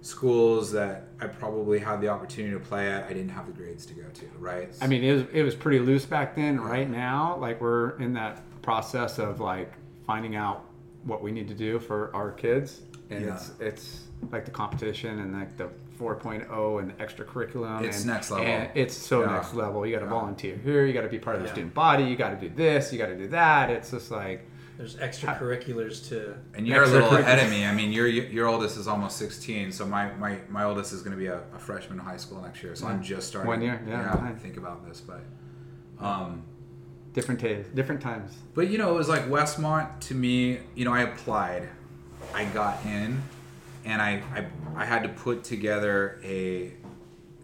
schools that I probably had the opportunity to play at, I didn't have the grades to go to. Right? I mean, it was it was pretty loose back then. Right now, like we're in that process of like finding out what we need to do for our kids, and Yeah. it's it's like the competition and like the 4.0 and the extracurriculum. It's and, next level. And it's so Yeah. next level. You got to Yeah. volunteer here. You got to be part of the Yeah. student body. You got to do this. You got to do that. It's just like There's extracurriculars to. And you're a little ahead of me. I mean, your your oldest is almost 16, so my my, my oldest is going to be a, a freshman in high school next year. So I'm just starting. One year, yeah, to nice. think about this, but um, different days, different times. but you know, it was like Westmont to me. You know, I applied, I got in, and I I, I had to put together a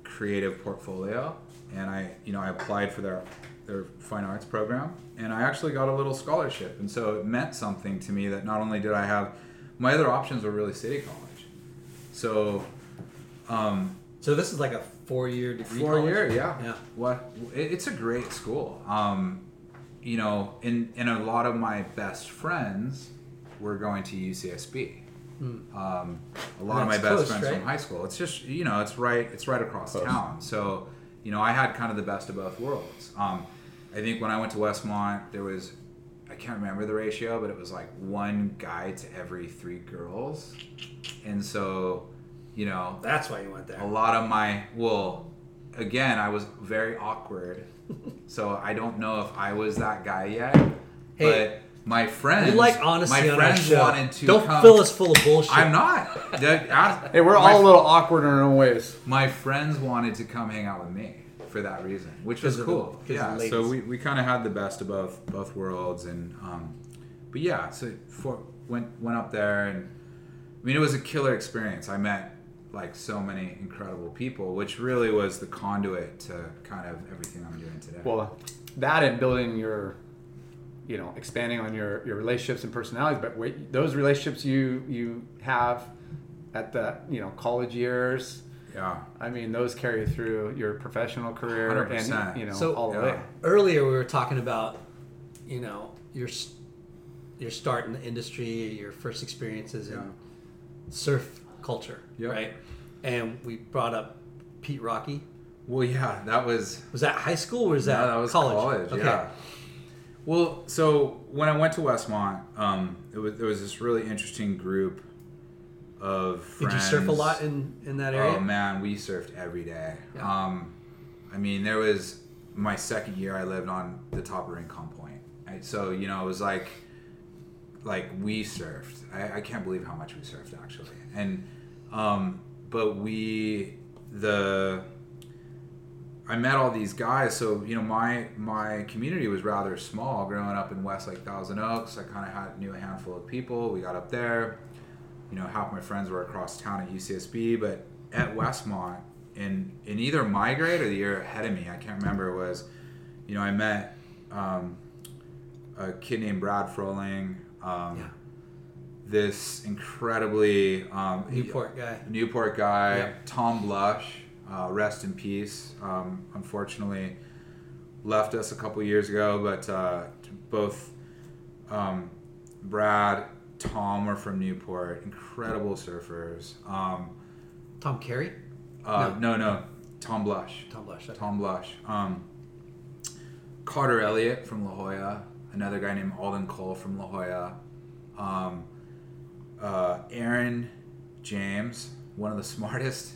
creative portfolio, and I, you know, I applied for their their fine arts program, and I actually got a little scholarship, and so it meant something to me that not only did I have my other options were really City College, so um, So this is like a four-year degree. four college? year, yeah, Yeah. What it, it's a great school. Um, you know, in in a lot of my best friends were going to UCSB. Um, a lot of my Hmm. Best close, friends right? from high school. It's just you know, it's right, it's right across town. So you know, I had kind of the best of both worlds. Um, I think when I went to Westmont, there was I can't remember the ratio, but it was like one guy to every three girls, and so you know, That's why you went there. a lot of my well again i was very awkward so i don't know if i was that guy yet Hey, but my friends We like honesty my on friends our show. wanted to Don't come fill us full of bullshit. i'm not That- ask- Hey, we're my, all a little awkward in our own ways. my friends wanted to come hang out with me for that reason which was 'Cause of the- cool 'cause of yeah the so ladies. we, we kind of had the best of both both worlds and um but yeah so for went went up there and I mean, it was a killer experience. I met like so many incredible people, which really was the conduit to kind of everything I'm doing today. Well, that and building your, you know, expanding on your your relationships and personalities. But wait, those relationships you you have at the you know college years. yeah, I mean, those carry through your professional career 100%. and you know So- all the Yeah. way. Earlier, we were talking about, you know, your your start in the industry, your first experiences in Yeah. surf culture, Yep. right? And we brought up Pete Rocky. well, yeah, that was Was that high school or was that, no, that was college? college. Okay. Yeah. Well, so when I went to Westmont, um, it was there was this really interesting group of Did friends. you surf a lot in, in that area? Oh man, we surfed every day. Yeah. Um, I mean, there was my second year. I lived on the top of Rincon Point, right? so you know it was like, like we surfed. I, I can't believe how much we surfed actually, and um, but we the I met all these guys. So you know, my my community was rather small. Growing up in Westlake Thousand Oaks, I kind of had knew a handful of people. We got up there. You know, half my friends were across town at UCSB, but at Westmont, in in either my grade or the year ahead of me, I can't remember. Was you know, I met um, a kid named Brad Froling. Um, Yeah. This incredibly um, Newport guy. Newport guy, Yeah. Tom Blush, uh, rest in peace. Um, unfortunately, left us a couple years ago, but uh, both um, Brad, Tom were from Newport, incredible surfers. Um, Tom Carey? uh, no. no, Tom Blush. Tom Blush. okay. Tom Blush. Um, Carter Elliott from La Jolla, another guy named Alden Cole from La Jolla. Um, uh, Aaron James, one of the smartest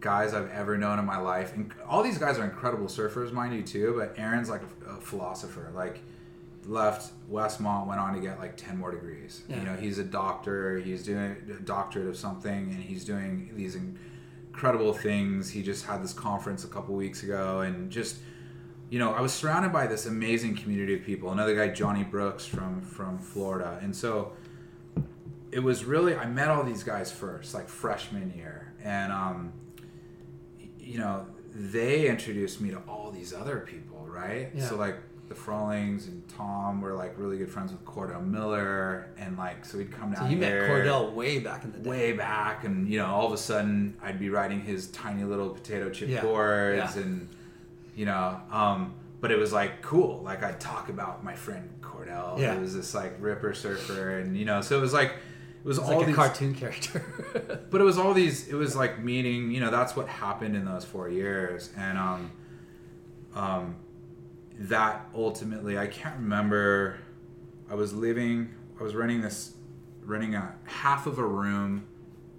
guys I've ever known in my life. And all these guys are incredible surfers, mind you, too. But Aaron's like a, a philosopher. Like, left Westmont, went on to get like 10 more degrees. Yeah. You know, he's a doctor, he's doing a doctorate of something, and he's doing these incredible things. He just had this conference a couple weeks ago, and just you know, I was surrounded by this amazing community of people. Another guy, Johnny Brooks from from Florida, and so it was really I met all these guys first, like freshman year, and um, you know, they introduced me to all these other people, right? Yeah. So like the Frolings and Tom were like really good friends with Cordell Miller, and like so we'd come down So you met Cordell way back in the day. way back and you know all of a sudden i'd be riding his tiny little potato chip Yeah, boards yeah. and you know um but it was like cool like i'd talk about my friend cordell Yeah. who was this like ripper surfer and you know so it was like it was It's all like a these cartoon character. but it was all these it was like meeting you know that's what happened in those four years and um um that ultimately i can't remember i was living i was renting this renting a half of a room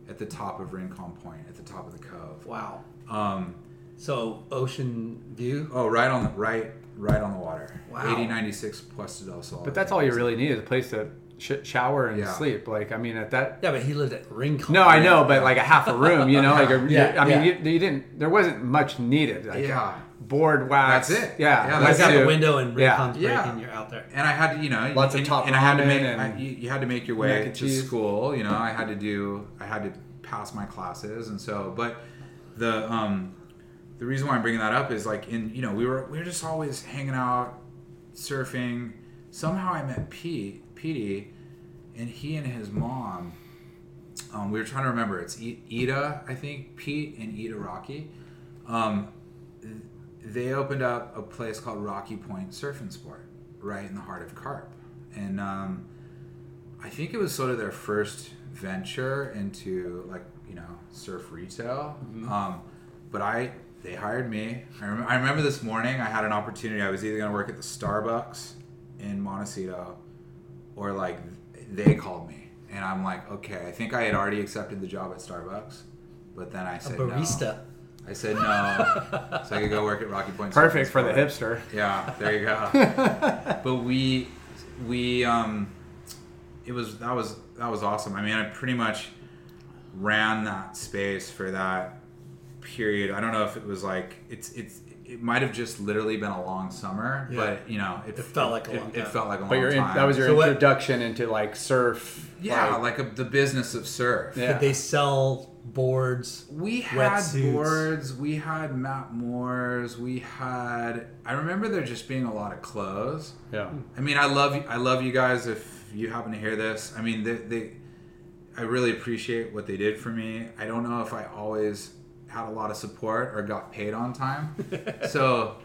at the top of rincon point at the top of the cove wow. um So ocean view. oh right on the right right on the water Wow. 8096 Puesta del Sol But that's all you really need is a place to sh- shower and Yeah. sleep. Like I mean, at that. Yeah, but he lived at Rincon. No, I know, but like a half a room, you know, like a, Yeah, I mean, yeah. you, you didn't. There wasn't much needed. Like Yeah. board wax. That's it. Yeah, Yeah, You that's guys got it. the window and Yeah. Rincon's Yeah. breaking. You're out there. and I had to, you know, Lots of and, top and I had to make, and I, you, you had to make your way to cheese. school. You know, I had to do, I had to pass my classes, and so, but the um, the reason why I'm bringing that up is like in you know we were we were just always hanging out, surfing. Somehow I met Pete, Petey, and he and his mom. Um, we were trying to remember. It's Ida, I think, Pete and Ida Rocky. Um, they opened up a place called Rocky Point Surf and Sport, right in the heart of Carp, and um, I think it was sort of their first venture into like you know surf retail. Um, but I they hired me. I, rem- I remember this morning I had an opportunity. I was either going to work at the Starbucks in Montecito, or like they called me, and I'm like, okay. I think I had already accepted the job at Starbucks, but then I said barista. no. I said no, so I could go work at Rocky Point. Perfect for the hipster. Yeah, there you go. but we we um it was that was that was awesome. I mean, I pretty much ran that space for that period. I don't know if it was like it's it's it might have just literally been a long summer, Yeah. but you know, it, It felt like a it, long It time. felt like a long But your time. that was your So what- introduction into like surf. yeah, like, a, the business of surf. Yeah. Did they sell boards? We had Wetsuits. boards, we had Matt Moores, we had. I remember there just being a lot of clothes. yeah. I mean, I love you. I love you guys. If you happen to hear this, I mean, they, they, I really appreciate what they did for me. I don't know if I always had a lot of support or got paid on time. so,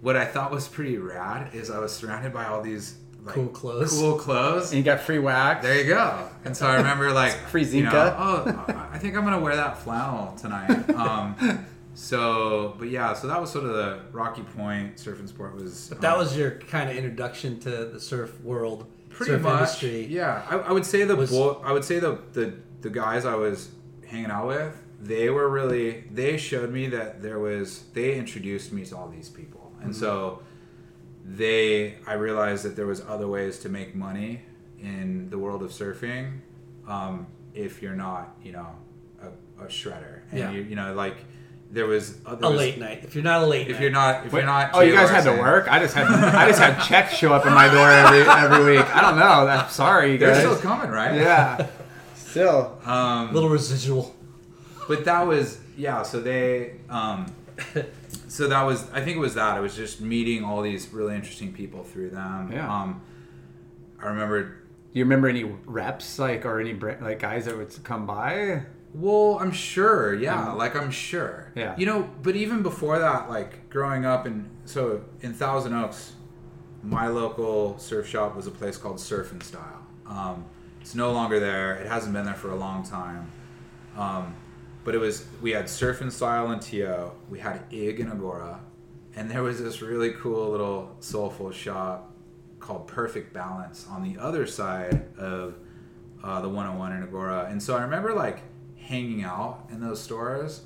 what I thought was pretty rad is I was surrounded by all these like, Cool clothes. Cool clothes. And you got free wax. There you go. And so I remember like Free you know, oh, I- I think I'm gonna wear that flannel tonight. Um, so, but yeah, so that was sort of the Rocky Point Surf and Sport was. But that um, was your kind of introduction to the surf world, pretty surf much. industry. Yeah, I, I would say the Was- bo- I would say the, the the guys I was hanging out with, they were really they showed me that there was they introduced me to all these people, and Mm-hmm. so they I realized that there was other ways to make money in the world of surfing, um, if you're not you know a, a shredder, and Yeah. you, you know like there was uh, A there was- late night. If you're not a late If night, you're not, if Wait, you're not, oh, you guys had to work. I just had I just had checks show up in my door every every week. I don't know. I'm sorry, you They're still coming, right? yeah. Still. Um, little residual. But that was yeah so they um so that was i think it was that it was just meeting all these really interesting people through them Yeah. um i remember Do you remember any reps like or any like guys that would come by? well i'm sure yeah like i'm sure Yeah. you know but even before that like growing up in so in thousand oaks my local surf shop was a place called surf and style um, it's no longer there it hasn't been there for a long time um, but it was we had surf and style and to we had ig and Agoura and there was this really cool little soulful shop called perfect balance on the other side of uh, the 101 in Agoura and so i remember like hanging out in those stores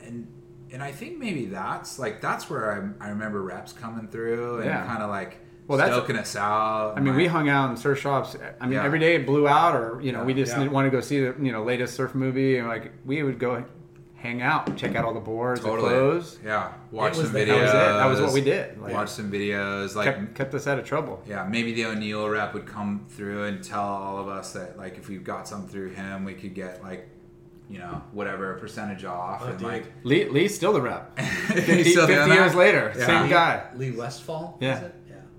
and and i think maybe that's like that's where i, I remember reps coming through and Yeah. kind of like Well, that's- stoking us out I mean, we hung out in surf shops. I mean, Yeah. every day it blew out, or you know, we just Yeah. didn't want to go see the you know latest surf movie, and like we would go hang out, check out all the boards, totally the clothes. yeah watch some the- videos That was it. That was what we did. Like, watch some videos like kept, kept us out of trouble. Yeah, maybe the O'Neill rep would come through and tell all of us that like if we got something through him, we could get like, you know, whatever percentage off, oh, and dude. like Lee, Lee's still the rep. 50, still 50 years that? later, Yeah. same Lee, guy. Lee Westfall. Yeah.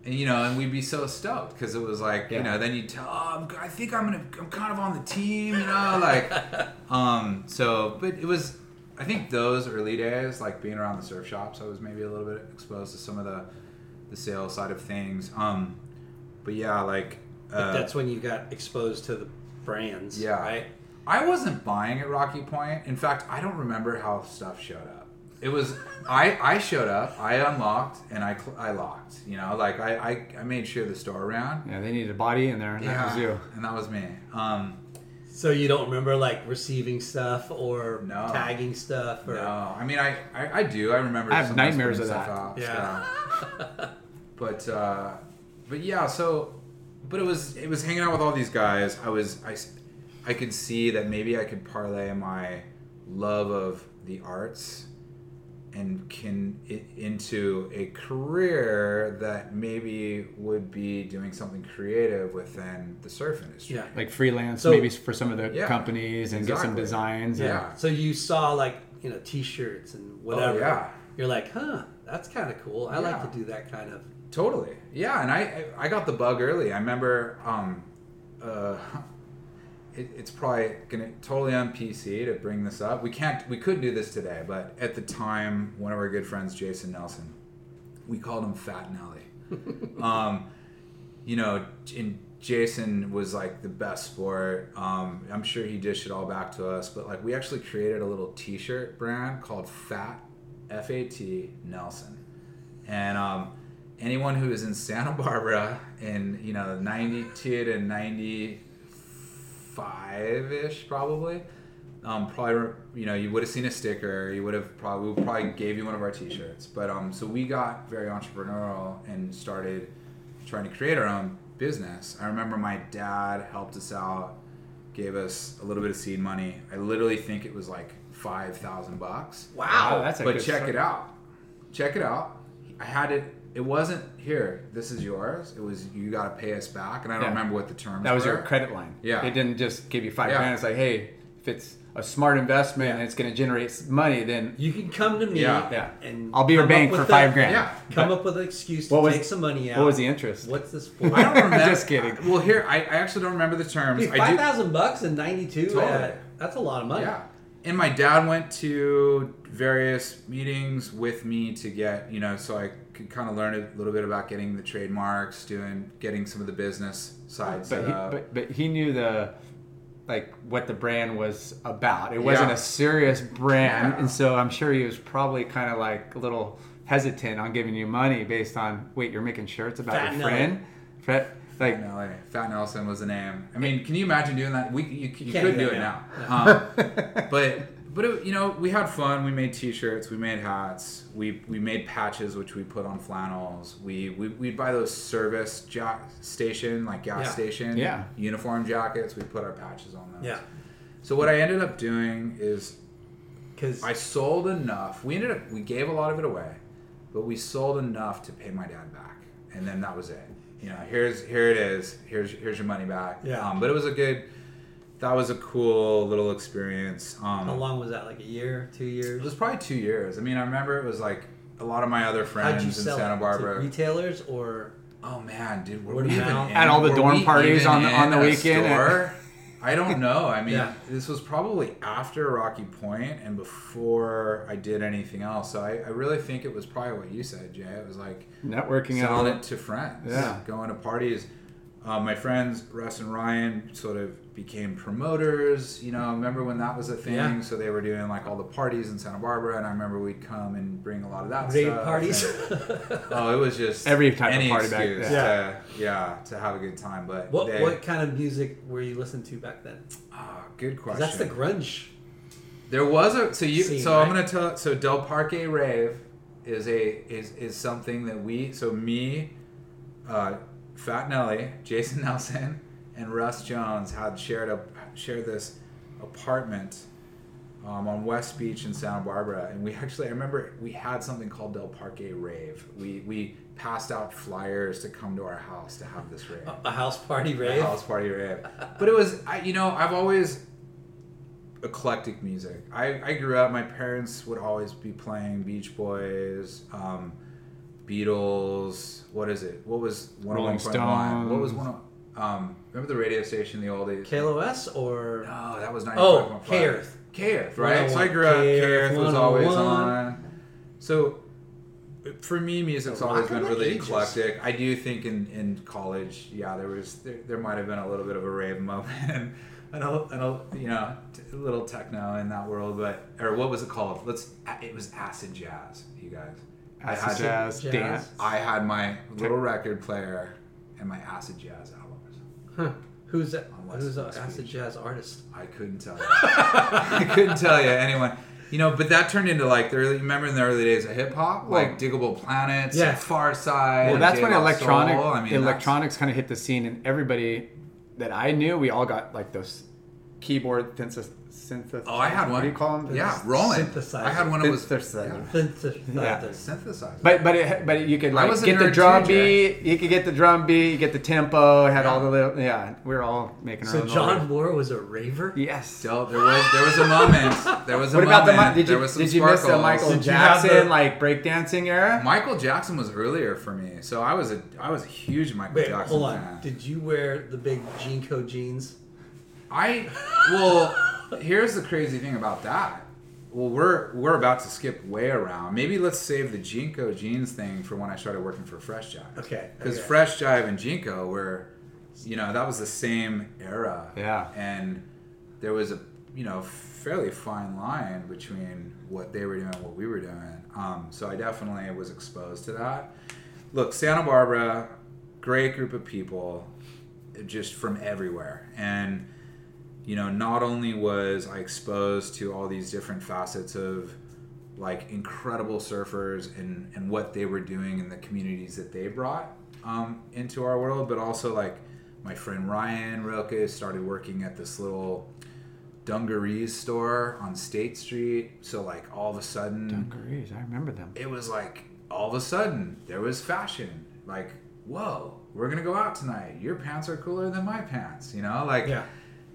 Is it? Yeah. and you know, and we'd be so stoked because it was like, Yeah. you know, then you'd tell, oh, I'm, think I'm gonna, I'm kind of on the team, you know, like, um, so, but it was, I think those early days, like being around the surf shops, I was maybe a little bit exposed to some of the, the sales side of things, um, but yeah, like, But uh, that's when you got exposed to the brands. Yeah. Right. I wasn't buying at Rocky Point. In fact, I don't remember how stuff showed up. It was I I showed up, I unlocked, and I cl- I locked. You know, like I I, I made sure the store ran. Yeah, they needed a body in there, and that was you. and that was me. Um, So you don't remember like receiving stuff or No. tagging stuff or no, I mean I, I I do. I remember. I have nightmares of that. Out, Yeah. so. but uh, but yeah, so but it was it was hanging out with all these guys. I was I I could see that maybe I could parlay my love of the arts and can it into a career that maybe would be doing something creative within the surf industry. Yeah. Like freelance, So- maybe for some of the Yeah, companies, and get some exactly. designs. and- Yeah. So you saw like you know t-shirts and whatever. Oh, yeah. You're like, huh, that's kind of cool. I Yeah. like to do that kind of. Totally. Yeah, and I I I got the bug early. I remember um uh it, it's probably gonna totally on PC to bring this up. We can't we could do this today, but at the time, one of our good friends, Jason Nelson, we called him Fat Nelly. um, you know, and Jason was like the best sport. Um, I'm sure he dished it all back to us, but like we actually created a little T-shirt brand called Fat F A T Nelson, and um, anyone who is in Santa Barbara in you know 92 to 95 ish probably. Um, probably you know you would have seen a sticker. You would have probably we probably gave you one of our T-shirts. But um, so we got very entrepreneurial and started trying to create our own business. I remember my dad helped us out, gave us a little bit of seed money. I literally think it was like five thousand bucks. Wow, that's a but check start. it out. Check it out. I had it. It wasn't here. This is yours. It was you got to pay us back, and I don't Yeah. remember what the terms. That was were. your credit line. Yeah. It didn't just give you five Yeah. grand. It's like, hey, if it's a smart investment and it's going to generate money, then You can come to me Yeah. Yeah. and I'll be your bank for with five a- grand. Yeah. Come But up with an excuse to was- take some money out. what was the interest? What's this for? I don't remember. Just kidding. Well, here I, I actually don't remember the terms. Dude, I five bucks in '92. Totally. that's a lot of money. Yeah. And my dad went to various meetings with me to get, you know, so I could kind of learn a little bit about getting the trademarks, doing, getting some of the business side but he, but, but he knew the like what the brand was about. It wasn't Yeah. a serious brand, Yeah. and so I'm sure he was probably kind of like a little hesitant on giving you money based on wait, you're making shirts about Fat your Nelly. friend. Fat, like Fat Nelly. Fat Nelson was the name. I mean, can you imagine doing that? We you, you can't could do do it it now. now. Um, but but it, you know, we had fun. We made T-shirts. We made hats. We we made patches, which we put on flannels. We we we'd buy those service jack station like gas Yeah. station Yeah. uniform jackets. We put our patches on those. Yeah. So what I ended up doing is Because I sold enough. We ended up we gave a lot of it away, but we sold enough to pay my dad back, and then that was it. You know, here's here it is. Here's here's your money back. Yeah. Um, but it was a good. That was a cool little experience. Um, how long was that? Like a year, two years? It was probably two years. I mean, I remember it was like a lot of my other friends How'd you in sell Santa? Barbara. To retailers or Oh man, dude, were Word we even At all the were dorm parties on the- on in the weekend? store? I don't know. I mean, Yeah. this was probably after Rocky Point and before I did anything else. So I, I really think it was probably what you said, Jay. It was like networking selling out. it to friends, Yeah. going to parties. Uh, my friends Russ and Ryan sort of became promoters. You know, remember when that was a thing? Yeah. So they were doing like all the parties in Santa Barbara, and I remember we'd come and bring a lot of that rave stuff. parties? and- oh, it was just Every type of party back excuse then. To, yeah, to have a good time. But what they, what kind of music were you listening to back then? Ah, good 'Cause question. that's the grunge. There was a so you Scene, so I'm gonna tell so Del Parque Rave is a is is something that we so me, uh, Fat Nelly, Jason Nelson, and Russ Jones had shared a shared this apartment um, on West Beach in Santa Barbara, and we actually I remember we had something called Del Parque Rave. We we passed out flyers to come to our house to have this rave A house party rave. a house party rave. But it was, I, you know, I've always eclectic music. I, I grew up. My parents would always be playing Beach Boys, um, Beatles. What is it? What was one Rolling What was one? of- Um, remember the radio station in the old days? KLOS or No, that was 95.5. Oh, K-Earth. K-Earth, right? Oh so I grew up, K-Earth, K-Earth was always 101. on. So for me, music's The always rock been the really ages. eclectic. I do think in, in college, yeah, there was there, there might have been a little bit of a rave moment and and a, and a you know t- a little techno in that world, but or what was it called? Let's it was acid jazz, you guys. I Acid had to- jazz, jazz. dance. I had my little record player and my acid jazz albums. Huh. Who's that? On Who's an West acid Beach. jazz artist? I couldn't tell you. I couldn't tell you anyone. You know, but that turned into like the early. Remember in the early days of hip hop, like Diggable Planets, Yeah. Pharcyde. Well, that's J when Rock electronic Soul. I mean, that's- electronics kind of hit the scene, and everybody that I knew, we all got like those keyboard synth- synth- Oh, I had one. What do you call them? Yeah, Roland. Synthesizer. I had one. It was Synthesizer. yeah, Yeah. synthesizer. But but it, but you could like get the drum too, Jay. beat. You could get the drum beat. You get the tempo. It had all the little yeah. We were all making our So own. John little- Moore was a raver. Yes. Still, there was there was a moment. There was a What about the? moment. Mi- Did there you was some did you miss the. Michael Did Jackson the- like breakdancing era? Michael Jackson was earlier for me, so I was a I was a huge Michael Wait, Jackson hold on. fan. Did you wear the big JNCO jeans? I well, here's the crazy thing about that. Well, we're we're about to skip way around. Maybe let's save the JNCO jeans thing for when I started working for Fresh Jive. Okay, Because okay. Fresh Jive and JNCO were, you know, that was the same era. Yeah. And there was a you know fairly fine line between what they were doing and what we were doing. Um, so I definitely was exposed to that. Look, Santa Barbara, great group of people, just from everywhere, and you know, not only was I exposed to all these different facets of like incredible surfers and, and what they were doing in the communities that they brought um, into our world, but also like my friend Ryan Rilke started working at this little dungarees store on State Street. So like all of a sudden, Dungarees, I remember them. it was like all of a sudden there was fashion. Like, whoa, we're gonna go out tonight. Your pants are cooler than my pants. You know, like Yeah.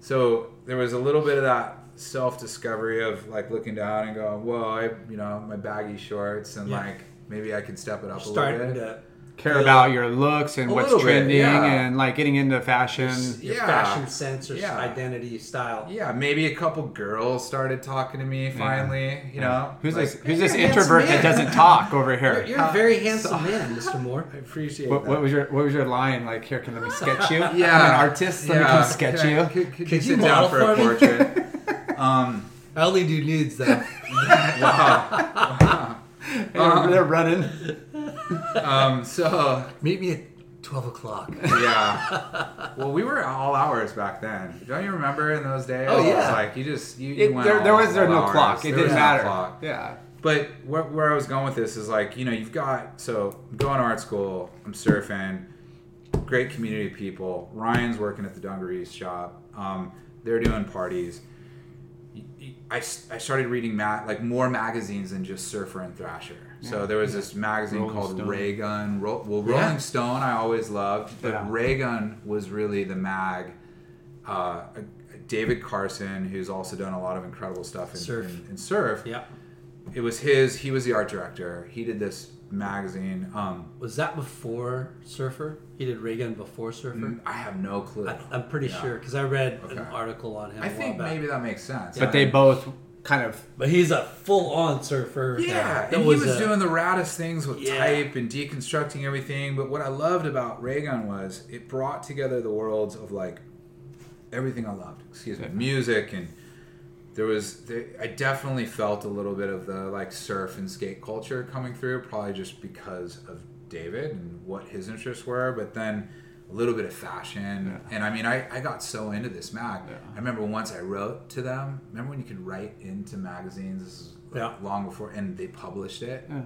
So there was a little bit of that self discovery of like looking down and going, whoa, I you know my baggy shorts and Yeah. like maybe I could step it up a little bit. to Care Feel- about your looks and A what's little bit, trending yeah. and like getting into fashion. your Yeah. fashion sense or Yeah. identity style. Yeah, maybe a couple girls started talking to me finally. You know, Who's Like, this? Who's this you're introvert that doesn't talk over here? You're, you're a very handsome man, Mr. Moore. I appreciate What, that. what was your What was your line? Like, here, can let me sketch you? Yeah, I'm an artist. Let me come sketch Can I- you. Could, could, Could you you sit down model for a portrait? um, I only do nudes though. wow. They're- they're running. Um, so Meet me at twelve o'clock. yeah. Well, we were all hours back then. Don't you remember in those days? Oh, yeah. like you just you, you It, went there, there was there no hours. clock. It There didn't no matter. clock. Yeah. But where, where I was going with this is like, you know, you've got, so I'm going to art school, I'm surfing, great community people. Ryan's working at the Dungarees shop. Um, they're doing parties. I, I started reading ma- like more magazines than just Surfer and Thrasher. So there was this magazine Rolling called Stone. Ray Gun. Ro- well, Yeah. Rolling Stone I always loved, but Yeah. Ray Gun was really the mag. Uh, David Carson, who's also done a lot of incredible stuff in Surf. in, in surf yeah. it was his he was the art director he did this magazine um Was that before Surfer? He did Ray Gun before Surfer. i have no clue I, I'm pretty Yeah. sure because I read an article on him. i a while think back. maybe that makes sense But they both kind of But he's a full-on surfer. yeah That and he was a- doing the raddest things with Yeah. type and deconstructing everything but what i loved about raygun was it brought together the worlds of like everything i loved excuse me music and there was there, i definitely felt a little bit of the like surf and skate culture coming through probably just because of david and what his interests were but then a little bit of fashion. And i mean i, I got so into this mag. I remember once i wrote to them remember when you could write into magazines? This is Yeah. long before and they published it? Yeah.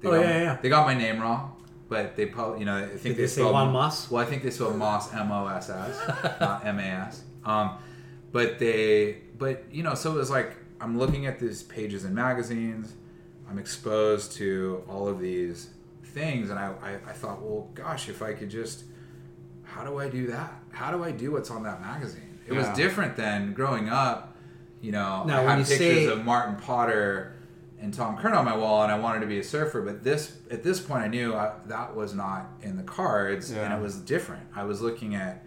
they Oh, got, yeah, yeah. they got my name wrong but they pub, you know i think Did they, they say spelled Juan Moss? well i think they spelled moss m-o-s-s not m-a-s um, but they but you know so it was like i'm looking at these pages in magazines. I'm exposed to all of these things and i i, I thought well gosh if i could just how do i do that? How do i do what's on that magazine? It was different than growing up you know Now, i had pictures say- of martin potter and Tom Curren on my wall and i wanted to be a surfer but this at this point i knew I, that was not in the cards and it was different. I was looking at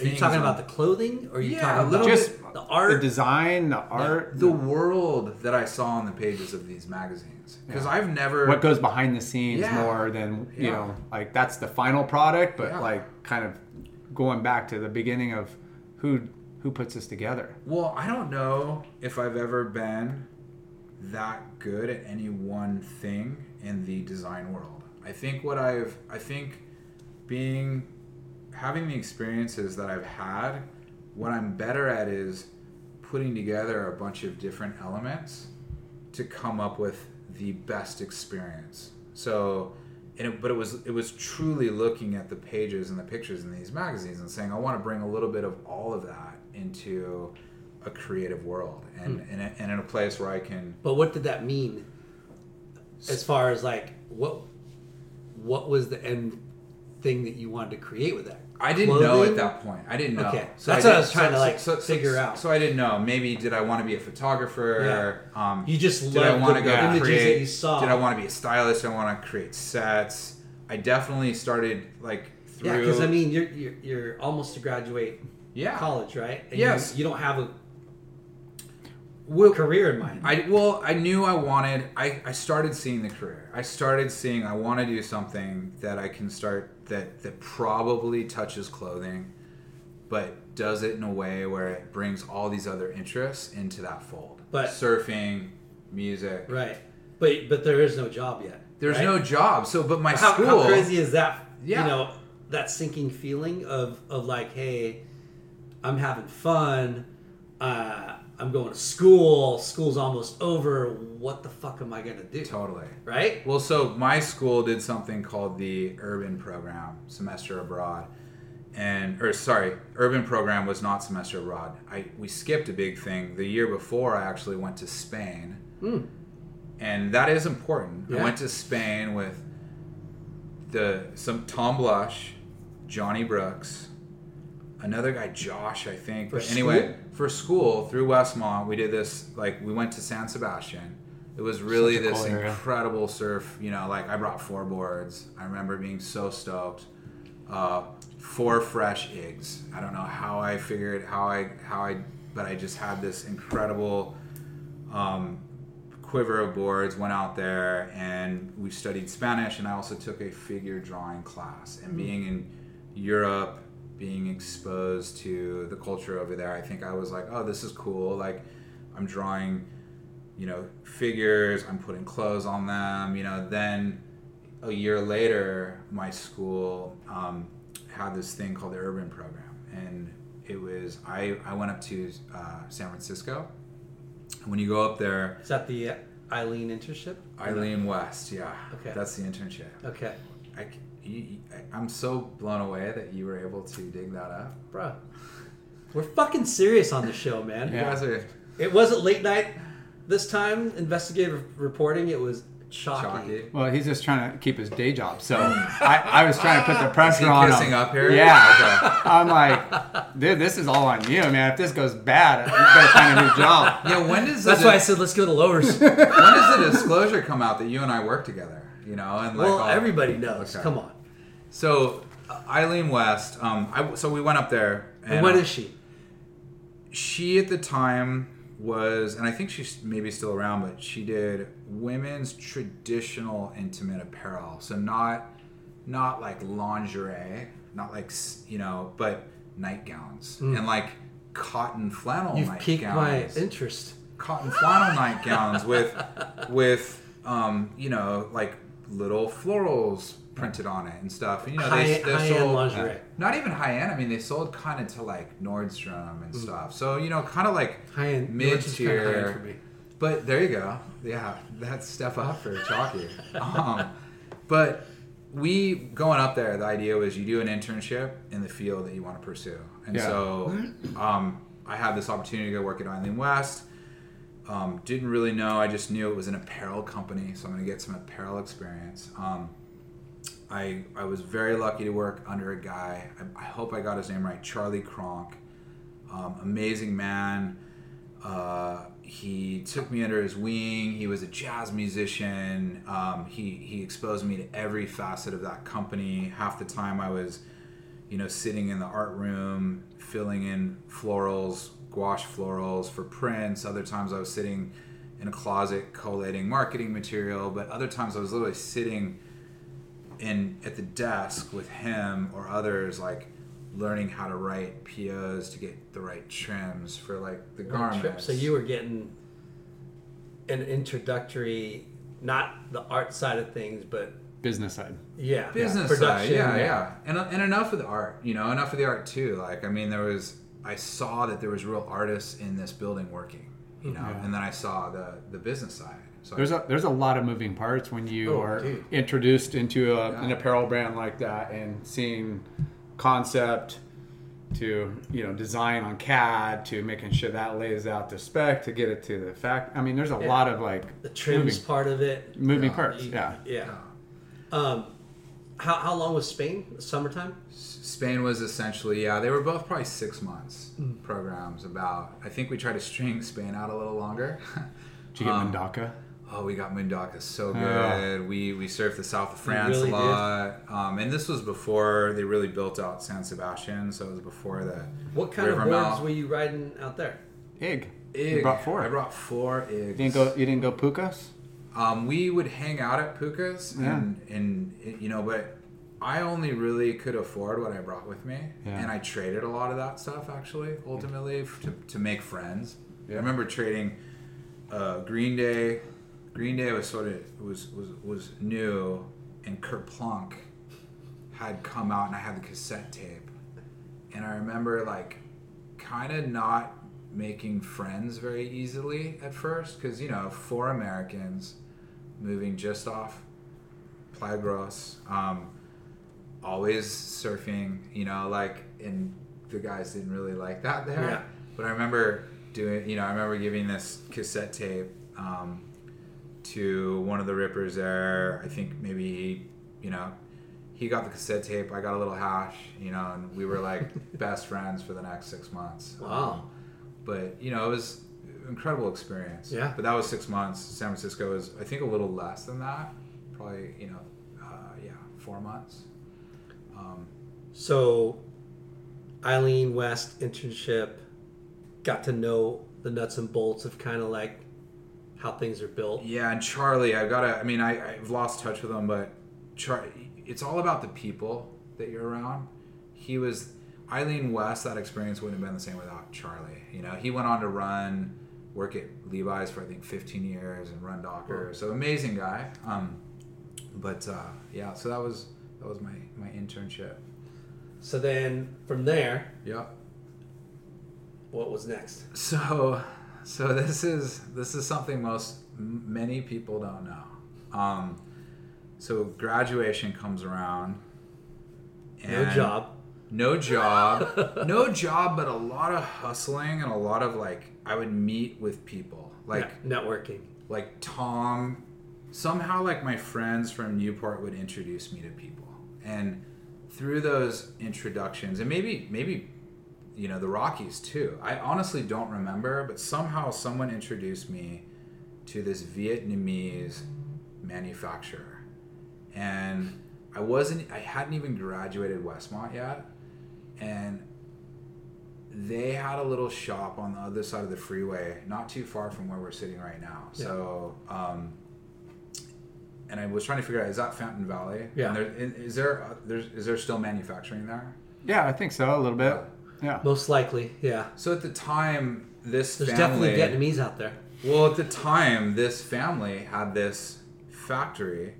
Are you talking about the clothing, or are you Yeah, talking a little about just the art? the design, the art, the world that I saw on the pages of these magazines because I've never what goes behind the scenes Yeah. more than you Yeah. know like that's the final product but Yeah. like kind of going back to the beginning of who who puts this together Well, I don't know if I've ever been that good at any one thing in the design world. I think what I've I think being having the experiences that I've had, what I'm better at is putting together a bunch of different elements to come up with the best experience. So, and it, but it was it was truly looking at the pages and the pictures in these magazines and saying I want to bring a little bit of all of that into a creative world and Hmm. and, and in a place where I can But what did that mean? As far as like what what was the end thing that you wanted to create with that? I didn't know at that point. I didn't know. Okay. So That's what I was trying to, like, figure so, out. So I didn't know. Maybe did I want to be a photographer? Yeah. Um, You just did I want the to go images that create? you saw. Did I want to be a stylist? Did I want to create sets? I definitely started like through. Yeah, because I mean, you're, you're you're almost to graduate Yeah. college, right? And Yes. You, you don't have a Well, career in mind. I well, I knew I wanted. I I started seeing the career. I started seeing I want to do something that I can start that that probably touches clothing, but does it in a way where it brings all these other interests into that fold. But- surfing, music. right. But but there is no job yet. There's right? no job. So, but my how, school. how crazy is that? Yeah. You know, that sinking feeling of of like, hey, I'm having fun. Uh, I'm going to school. School's almost over. What the fuck am I gonna do? Totally. Right? Well, so my school did something called the Urban Program, semester abroad, and or sorry, Urban Program was not semester abroad. I we skipped a big thing. The year before, I actually went to Spain, hmm. and that is important. I went to Spain with the some Tom Blush, Johnny Brooks, another guy Josh, I think. For but anyway, school? For school through Westmont, we did this. Like we went to San Sebastian. It was really this cool incredible surf. You know, like I brought four boards. I remember being so stoked. Uh, four fresh eggs. I don't know how I figured how I how I, but I just had this incredible um, quiver of boards. Went out there and we studied Spanish, and I also took a figure drawing class. And being in Europe, being exposed to the culture over there, I think I was like, oh, this is cool. Like I'm drawing you know, figures, I'm putting clothes on them, you know, then a year later, my school um, had this thing called the Urban Program. And it was, I, I went up to uh, San Francisco. And when you go up there, Is that the Eileen internship? Eileen West, yeah. Okay. That's the internship. Okay, I, you- I, am so blown away that you were able to dig that up. bro. We're fucking serious on the show, man. You guys are It wasn't late night this time. Investigative reporting. It was chalky. chalky. Well, he's just trying to keep his day job. So I, I was trying to put the pressure he on kissing him. up here? Yeah. I'm like, dude, this is all on you, man. If this goes bad, you better find a new job. Yeah, when does That's the, why I said let's go to Lowers. when does the disclosure come out that you and I work together? You know, and like well, all- everybody knows. Okay. Come on. So uh, Eileen West, um, I, so we went up there, and, And what uh, is she? she at the time was, and I think she's maybe still around, but she did women's traditional intimate apparel. So not not like lingerie, not like you know, but nightgowns and like cotton flannel. You've nightgowns piqued my interest. cotton flannel nightgowns with with um, you know like little florals printed on it and stuff. And, you know, they, High- they high-end sold lingerie. Not even high end. I mean, they sold kind of to like Nordstrom and stuff. So you know, kind of like Mm. High end. mid Which high-end tier. for me. But there you go. Yeah, that's step up for Chalky. um, but we going up there, the idea was you do an internship in the field that you want to pursue. And Yeah. so um, I had this opportunity to go work at Eileen West. Um, didn't really know. I just knew it was an apparel company, so I'm to get some apparel experience. Um, I I was very lucky to work under a guy. I, I hope I got his name right, Charlie Kronk. Um, amazing man. Uh, he took me under his wing. He was a jazz musician. Um, he he exposed me to every facet of that company. Half the time I was, you know, sitting in the art room filling in florals, gouache florals for prints. Other times I was sitting in a closet collating marketing material. But other times I was literally sitting in at the desk with him or others like learning how to write POs to get the right trims for like the garments. So you were getting an introductory, not the art side of things, but Business side. yeah, business production. side, yeah, yeah, and and enough of the art, you know, enough of the art too. Like I mean, there was I saw that there was real artists in this building working, you know, Yeah. and then I saw the the business side. So There's a there's a lot of moving parts when you Oh, are dude. introduced into a, an apparel brand like that and seeing concept, to you know design on CAD to making sure that lays out the spec to get it to the fact. I mean, there's a Yeah. lot of like The trims moving, part of it. moving Yeah. parts. You- Yeah. Yeah. Um, how, how long was Spain? Summertime? Spain was essentially yeah they were both probably six months Hmm. programs about I think we tried to string Spain out a little longer. Did you get Um, Mundaka? Oh, we got Mundaka so good. Yeah. We we surfed the south of France really a lot, um, and this was before they really built out San Sebastian. So it was before the What kind of River boards mouth. were you riding out there? Ig. Ig. You brought four. I brought four Igs. You didn't go. You didn't go Pukas. Um, we would hang out at Pukas, Yeah. and and you know, but I only really could afford what I brought with me, Yeah. and I traded a lot of that stuff actually. Ultimately, f- to, to make friends. Yeah. I remember trading uh, Green Day. Green Day was sort of was was was new, and Kerplunk had come out, and I had the cassette tape, and I remember like kind of not making friends very easily at first because you know four Americans moving just off Plagros, um, always surfing, you know, like and the guys didn't really like that there. Yeah. But I remember doing, you know, I remember giving this cassette tape um, to one of the rippers there. I think maybe you know, he got the cassette tape. I got a little hash, you know, and we were like best friends for the next six months. Wow. Um, but you know, it was an incredible experience. Yeah. But that was six months. San Francisco was, I think, a little less than that. Probably, you know, uh, yeah, four months. Um, So, Eileen West internship got to know the nuts and bolts of kind of like how things are built. Yeah, and Charlie, I've got to. I mean, I, I've lost touch with him, but Char, it's all about the people that you're around. He was Eileen West. That experience wouldn't have been the same without Charlie. You know, he went on to run, work at Levi's for I think 15 years and run Docker. So amazing guy. Um, but uh, yeah, so that was that was my my internship. So then from there, Yep. what was next? So, so this is this is something most many people don't know. Um, so graduation comes around. No job. No job. no job, but a lot of hustling and a lot of like I would meet with people like Ne- networking. like Tom. Somehow, like my friends from Newport would introduce me to people, and through those introductions, and maybe maybe you know the Rockies too. I honestly don't remember, but somehow someone introduced me to this Vietnamese manufacturer, and I wasn't. I hadn't even graduated Westmont yet, and they had a little shop on the other side of the freeway, not too far from where we're sitting right now. So, um, and I was trying to figure out is that Fountain Valley? Yeah. And there, is is there uh, there's is there still manufacturing there? Yeah, I think so. A little bit. Yeah. Most likely, yeah. So at the time, this There's family, definitely Vietnamese out there. Well, at the time, this family had this factory,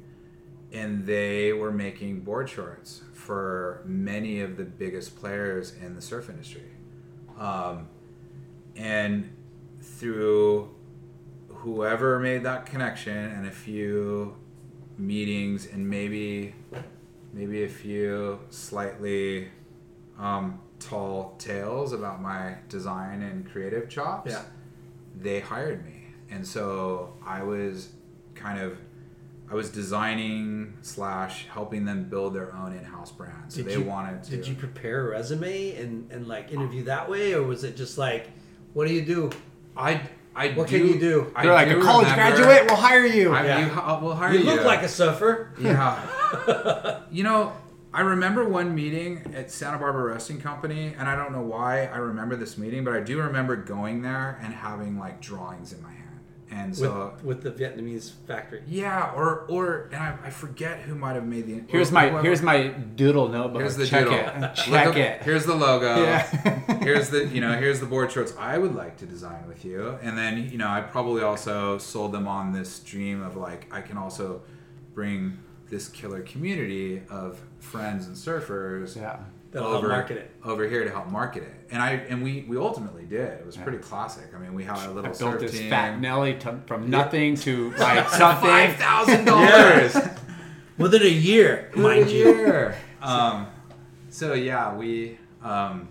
and they were making board shorts for many of the biggest players in the surf industry. Um, and through whoever made that connection and a few meetings and maybe maybe a few slightly um, tall tales about my design and creative chops Yeah. they hired me and so i was kind of i was designing slash helping them build their own in-house brand so Did they you- wanted to Did you prepare a resume and, and like interview that way, or was it just like, what do you do? i i What do, can you do? I They're like do a college remember- graduate. We'll hire you. I, Yeah. you, I will hire You you look like a surfer. Yeah. you know, I remember one meeting at Santa Barbara Roasting Company, and I don't know why I remember this meeting, but I do remember going there and having like drawings in my hand. And With, so, with the Vietnamese factory. yeah, or or and I, I forget who might have made the. Here's my whoever- here's my doodle notebook. Here's the Check doodle. it. Check up- it. Here's the logo. Yeah. here's the you know here's the board shorts I would like to design with you, and then you know I probably also sold them on this dream of like I can also bring this killer community of friends and surfers Yeah. That'll help market it. over here to help market it, and I and we we ultimately did. It was pretty classic. I mean, we had a little built this team. fat Nelly to, from nothing to like something. Five thousand dollars. Within a year, mind you. year. Um, so yeah, we um,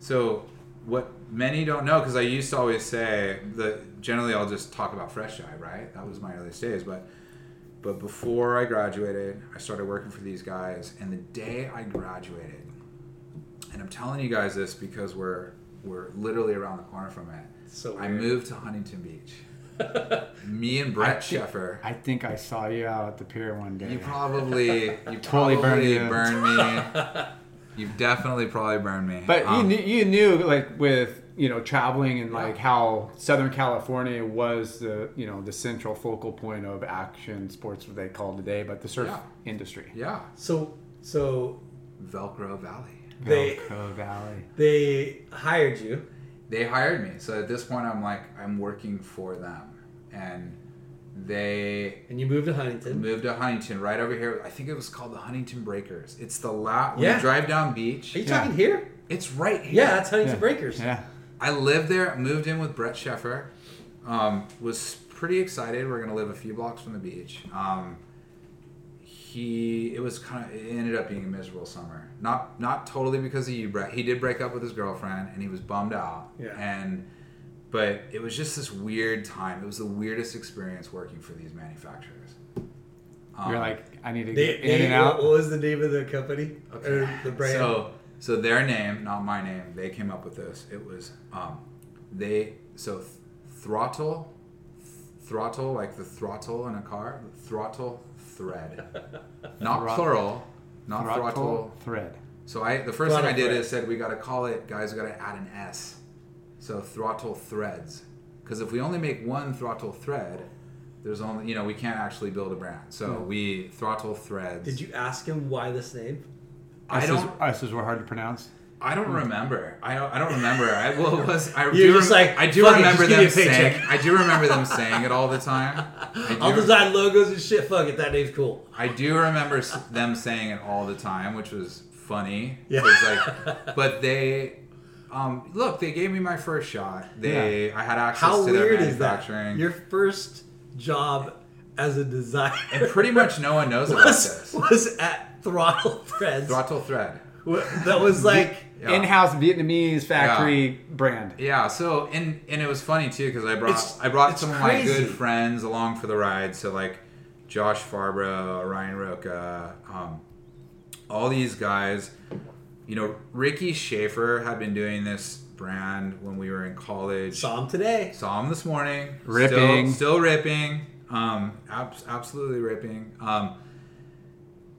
So what many don't know, because I used to always say that generally I'll just talk about Fresh Jive, right? That was my earliest days, but but before I graduated, I started working for these guys, and the day I graduated, and I'm telling you guys this because we're we're literally around the corner from it. So I moved to Huntington Beach. Me and Brett Sheffer. I think I saw you out at the pier one day. You probably you Totally probably burned you. burned me. You've definitely probably burned me. But Um, you knew, you knew like with you know traveling and like how Southern California was the you know the central focal point of action sports what they call today, but the surf Yeah. industry. yeah, So so Velcro Valley. They- Velcro Valley. they hired you. They hired me. So at this point, I'm like I'm working for them, and they And you moved to Huntington. moved to Huntington right over here. I think it was called the Huntington Breakers. It's the la when Yeah. you drive down beach. Are you Yeah. talking here? It's right here. Yeah, that's Huntington Yeah. Breakers. Yeah. I lived there, moved in with Brett Sheffer. Um, was pretty excited. We're gonna live a few blocks from the beach. Um, he, it was kind of, it ended up being a miserable summer. Not, not totally because of you, Brett. He did break up with his girlfriend, and he was bummed out. Yeah. And, but it was just this weird time. It was the weirdest experience working for these manufacturers. Um, You're like I need to They, get in they- and out. What was the name of the company or the brand? So, so their name, not my name, they came up with this. It was, um, they so th- throttle, throttle like the throttle in a car, throttle thread, not Throttle. plural, not throttle. Throttle thread. So I, the first thing I Throttle did thread. is said we got to call it, guys. We got to add an S. So throttle threads, because if we only make one throttle thread, there's only you know we can't actually build a brand. So hmm. we throttle threads. Did you ask him why this name? I S's- don't. S's were hard to pronounce. I don't remember. I don't, I don't remember. I well, it was I You're do just rem- like, I do "Fuck it, remember just give me them a paycheck." saying I do remember them saying it all the time. I I'll design logos and shit. Fuck it, that name's cool. I do remember s- them saying it all the time, which was funny. Yeah. 'Cause, like, but they, um, look, they gave me my first shot. They, I had access How to their weird is that? manufacturing. Your first job as a designer and pretty much no one knows about was, this. was at Throttle Threads. Throttle thread. That was like Yeah. In-house Vietnamese factory brand. Yeah, so and and it was funny too because I brought It's- I brought it's some of my good friends along for the ride. So like Josh Farbro, Ryan Roca, um, all these guys. You know, Ricky Schaefer had been doing this brand when we were in college. saw him today. Saw him this morning. Ripping. Still, still ripping. Um, abs- absolutely ripping. Um,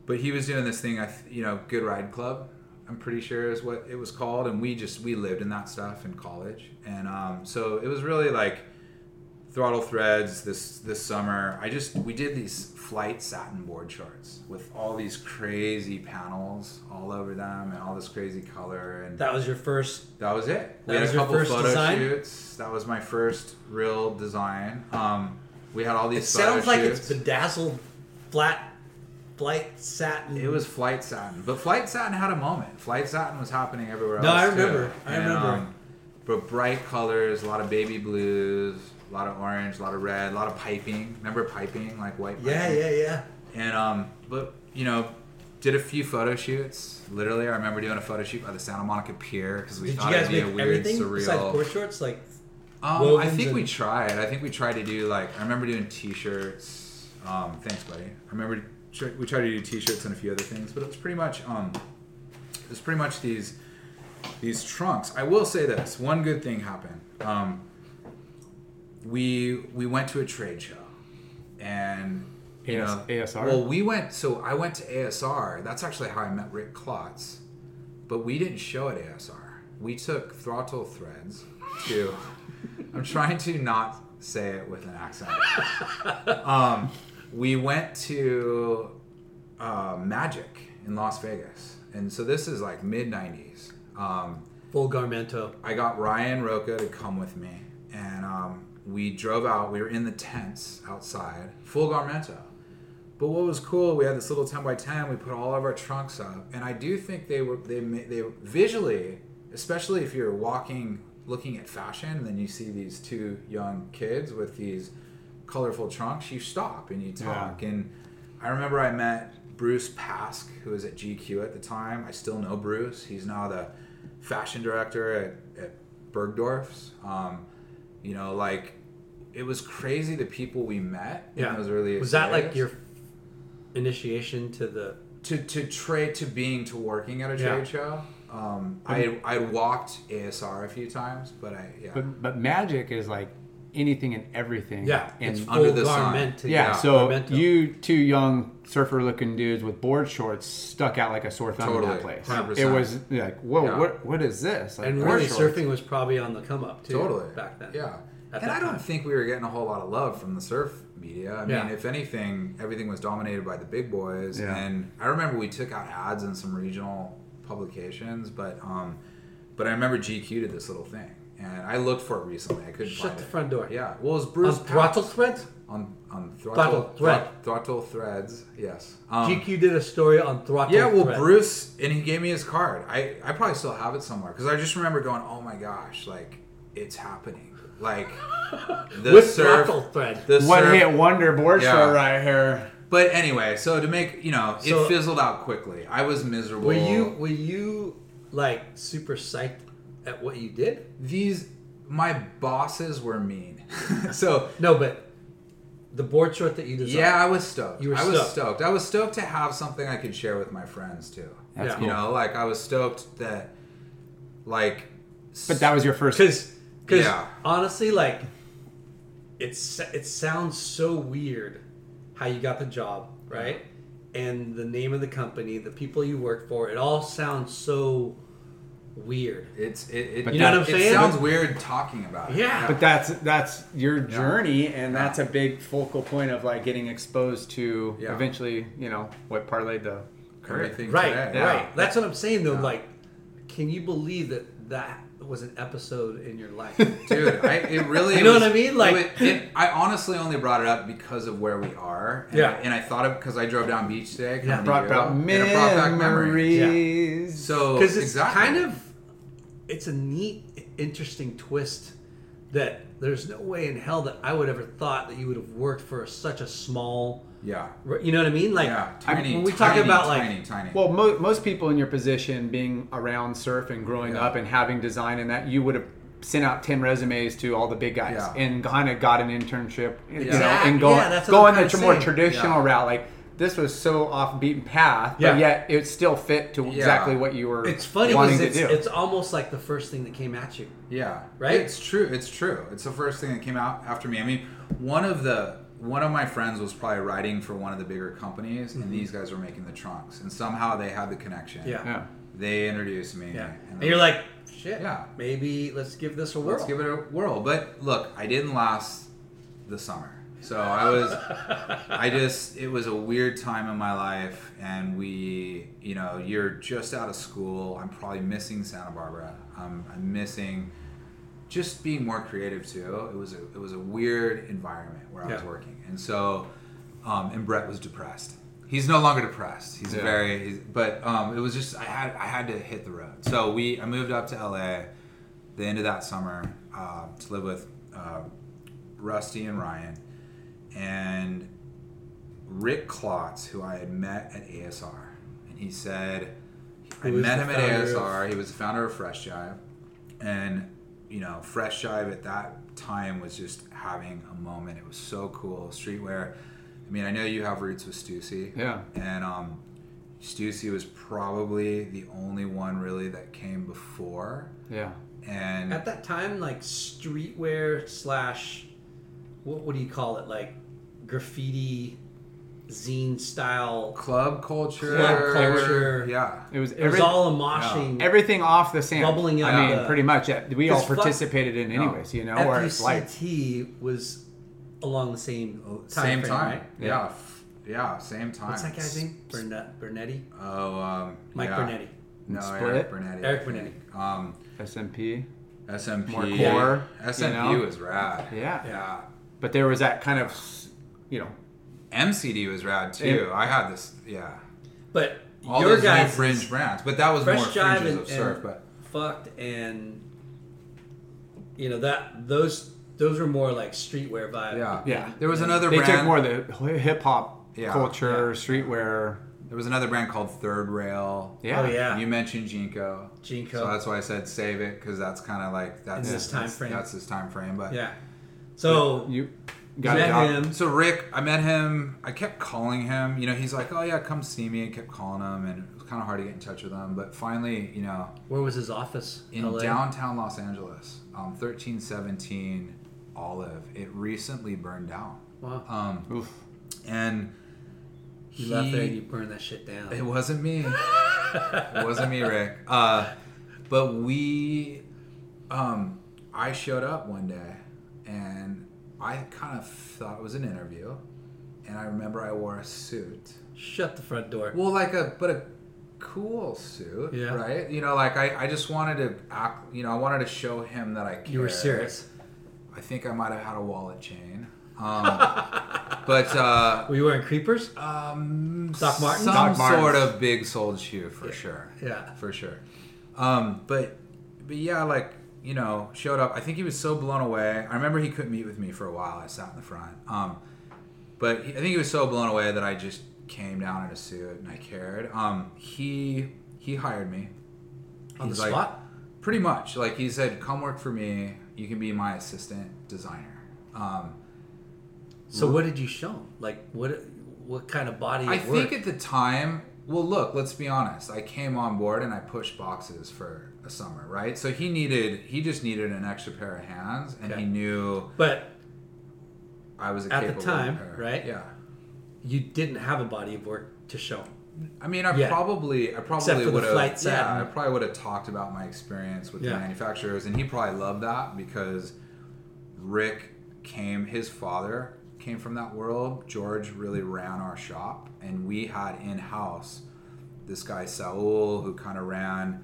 but he was doing this thing, I, th- you know, Good Ride Club. I'm pretty sure is what it was called, and we just we lived in that stuff in college, and um, so it was really like throttle threads this this summer. I just we did these flight satin board shorts with all these crazy panels all over them and all this crazy color and That was your first. that was it. We That had was a your couple first photo design? shoots. That was my first real design. Um, we had all these. It sounds like shoots. it's bedazzled, flat, flight satin. It was Flight Satin, but Flight Satin had a moment. Flight Satin was happening everywhere else. No, I too. remember. I remember. but bright colors, a lot of baby blues, a lot of orange, a lot of red, a lot of piping. Remember piping, like white. Yeah, piping? yeah, yeah. And um, but you know, did a few photo shoots. Literally, I remember doing a photo shoot by the Santa Monica Pier because we Did thought it'd be a weird, besides surreal. board shorts? Like, Um, I think we tried. I think we tried to do like I remember doing T-shirts. Um, thanks, buddy. I remember tr- we tried to do T-shirts and a few other things, but it's pretty much um, it was pretty much these these trunks. I will say this: one good thing happened. Um, we we went to a trade show, and you AS- know, ASR? Well, we went. So I went to ASR. That's actually how I met Rick Klotz, but we didn't show at ASR. We took throttle threads to. I'm trying to not say it with an accent. Um, we went to uh, Magic in Las Vegas, and so this is like mid '90s. Um, full Garmento. I got Ryan Roca to come with me, and um, we drove out. We were in the tents outside, full Garmento. But what was cool, we had this little 10 by 10. We put all of our trunks up, and I do think they were they they visually, especially if you're walking, looking at fashion, and then you see these two young kids with these colorful trunks, you stop and you talk. And I remember I met Bruce Pask, who was at GQ at the time. I still know Bruce. He's now the fashion director at, at Bergdorf's. Um, you know, like it was crazy the people we met in those early was that like your initiation to the? to to trade to being to working at a Yeah. trade show. Um, I I walked ASR a few times, but I yeah. But but magic is like anything and everything. Yeah, and it's under full the sun. yeah. Yeah, So garmento. you two young surfer looking dudes with board shorts stuck out like a sore thumb in Totally, that place. 100%. It was like, whoa, Yeah. what what is this? Like and really, shorts. surfing was probably on the come up too. totally back then. Yeah, and I don't time. think we were getting a whole lot of love from the surf media. I Yeah. mean, if anything, everything was dominated by the big boys. Yeah. And I remember we took out ads in some regional publications, but um, but I remember GQ did this little thing, and I looked for it recently. I couldn't Shut find the it. front door. Yeah, well, it was On Bruce throttle Pask. threads. on on Throttle throttle thread. throttle threads. Yes. Um, GQ did a story on throttle. Yeah, well, thread. Bruce, and he gave me his card. I, I probably still have it somewhere because I just remember going, "Oh my gosh, like it's happening!" Like the with surf, throttle thread. the one surf- hit wonder board Yeah. short right here. But anyway, so to make you know, So- it fizzled out quickly. I was miserable. Were you were you like super psyched at what you did? These my bosses were mean. so No, but the board short that you designed. yeah, I was stoked. You were I was stoked. stoked. I was stoked to have something I could share with my friends too. That's Yeah. You know, like I was stoked that, like, But that was your first. because because Yeah. honestly, like it's it sounds so weird how you got the job, right? And the name of the company, the people you work for, it all sounds so weird. It's it. it But You know what I'm it saying? sounds weird talking about it. Yeah. But that's that's your journey, and that's a big focal point of like getting exposed to Yeah. eventually, you know, what parlayed the career. Everything Right, today. right. That's what I'm saying though. Yeah. Like, can you believe that that was an episode in your life? dude. I, it really. You know was- what I mean? Like- it, it- I honestly only brought it up because of where we are. And Yeah. I, and I thought of because I drove down beach today. Yeah. Brought you, about and it brought back memories. memories. So because it's exactly. kind of it's a neat interesting twist that there's no way in hell that i would ever thought that you would have worked for such a small yeah. you know what i mean like Yeah, I- tiny. when we tiny, talk about like tiny, tiny. Well, mo- most people in your position, being around surf and growing Yeah. up and having design and that, you would have sent out ten resumes to all the big guys Yeah. and kind of got an internship, you know, Exact- and going yeah, that's going the tr- more traditional Yeah. route. Like this was so off beaten path, Yeah. but yet it still fit to exactly what you were. it's funny wanting because to it's, do. it's almost like the first thing that came at you Yeah. Right? It's true. It's true. It's the first thing that came out after me. I mean, one of the one of my friends was probably writing for one of the bigger companies, and these guys were making the trunks, and somehow they had the connection. Mm-hmm. Yeah. yeah. They introduced me. yeah and and you're like shit Yeah. maybe let's give this a whirl let's give it a whirl. But look, I didn't last the summer. So I was, I just, it was a weird time in my life, and we, you know, you're just out of school. I'm probably missing Santa Barbara. I'm, I'm missing just being more creative too. It was a, it was a weird environment where I was working, and so, um, and Brett was depressed. He's no longer depressed. He's Yeah. very, he's, but um, it was just I had I had to hit the road. So we I moved up to LA the end of that summer uh, to live with uh, Rusty and Ryan and Rick Klotz, who I had met at ASR, and he said I met him at founder ASR. He was the founder of Fresh Jive, and you know Fresh Jive at that time was just having a moment. It was so cool. Streetwear. I mean, I know you have roots with Stussy. Yeah. And um, Stussy was probably the only one really that came before. Yeah. And at that time like streetwear slash what, what do you call it like graffiti zine style club culture. Club culture. Yeah. It was it was all a moshing everything off the sand. Bubbling I mean, the- pretty much. Yeah, we all 'Cause fuck- participated in anyways, you know, or it's like FUCT was along the same time same frame, time. right? Yeah. f- Yeah. Same time. What's that guy's name? Burnett, Bernetti? Oh, um, Mike yeah. Bernetti. No, Split? Erik Brunetti. Erik Brunetti. Um, SMP. SMP. More core, SMP you know? was rad. Yeah. Yeah. But there was that kind of, you know, MCD was rad too. I had this. Yeah. But All your those new fringe brands, but that was Fresh more Jive fringes and, of surf. and But FUCT and you know that those those were more like streetwear vibe. yeah, Yeah. There was another they brand. took more of the hip hop Yeah, culture, yeah. streetwear. There There was another brand called Third Rail. Yeah. Oh yeah. You mentioned JNCO. JNCO. So that's why I said save it because that's kind of like that's In this time that's- frame. That's his time frame, but yeah. So You you got met it him. So Rick, I met him. I kept calling him. You know, he's like, "Oh yeah, come see me." I kept calling him, and it was kind of hard to get in touch with him. But finally, you know, Where was his office? in LA? downtown Los Angeles, um, thirteen seventeen Olive. It recently burned down, Wow. um, Oof. and You left there and you burned that shit down. It wasn't me. it wasn't me, Rick. Uh, but we, um, I showed up one day, and I kind of thought it was an interview, and I remember I wore a suit. Shut the front door. Well, like a but a cool suit, Yeah. right? You know, like I, I just wanted to act. You know, I wanted to show him that I cared. you were serious. I think I might have had a wallet chain. Um, but uh, Were you wearing creepers? um, Doc Martens? some Doc Martens. sort of big soled shoe for sure. Yeah. for sure. Um, but but yeah, like you know, showed up. I think he was so blown away. I remember he couldn't meet with me for a while. I sat in the front. Um, but he, I think he was so blown away that I just came down in a suit and I cared. Um, he he hired me On the like- spot? pretty much. Like he said, "Come work for me. You can be my assistant designer." Um, So what did you show him? Like what what kind of body I work? think at the time, well, look, let's be honest. I came on board and I pushed boxes for a summer, right? So he needed, he just needed an extra pair of hands, and Okay. he knew but I was a At the capable time, repair. right? Yeah. you didn't have a body of work to show. I mean, I Yeah. probably, I probably would have, yeah. I probably would have talked about my experience with Yeah. the manufacturers, and he probably loved that because Rick came, his father came from that world. George really ran our shop, and we had in house this guy Saul who kind of ran.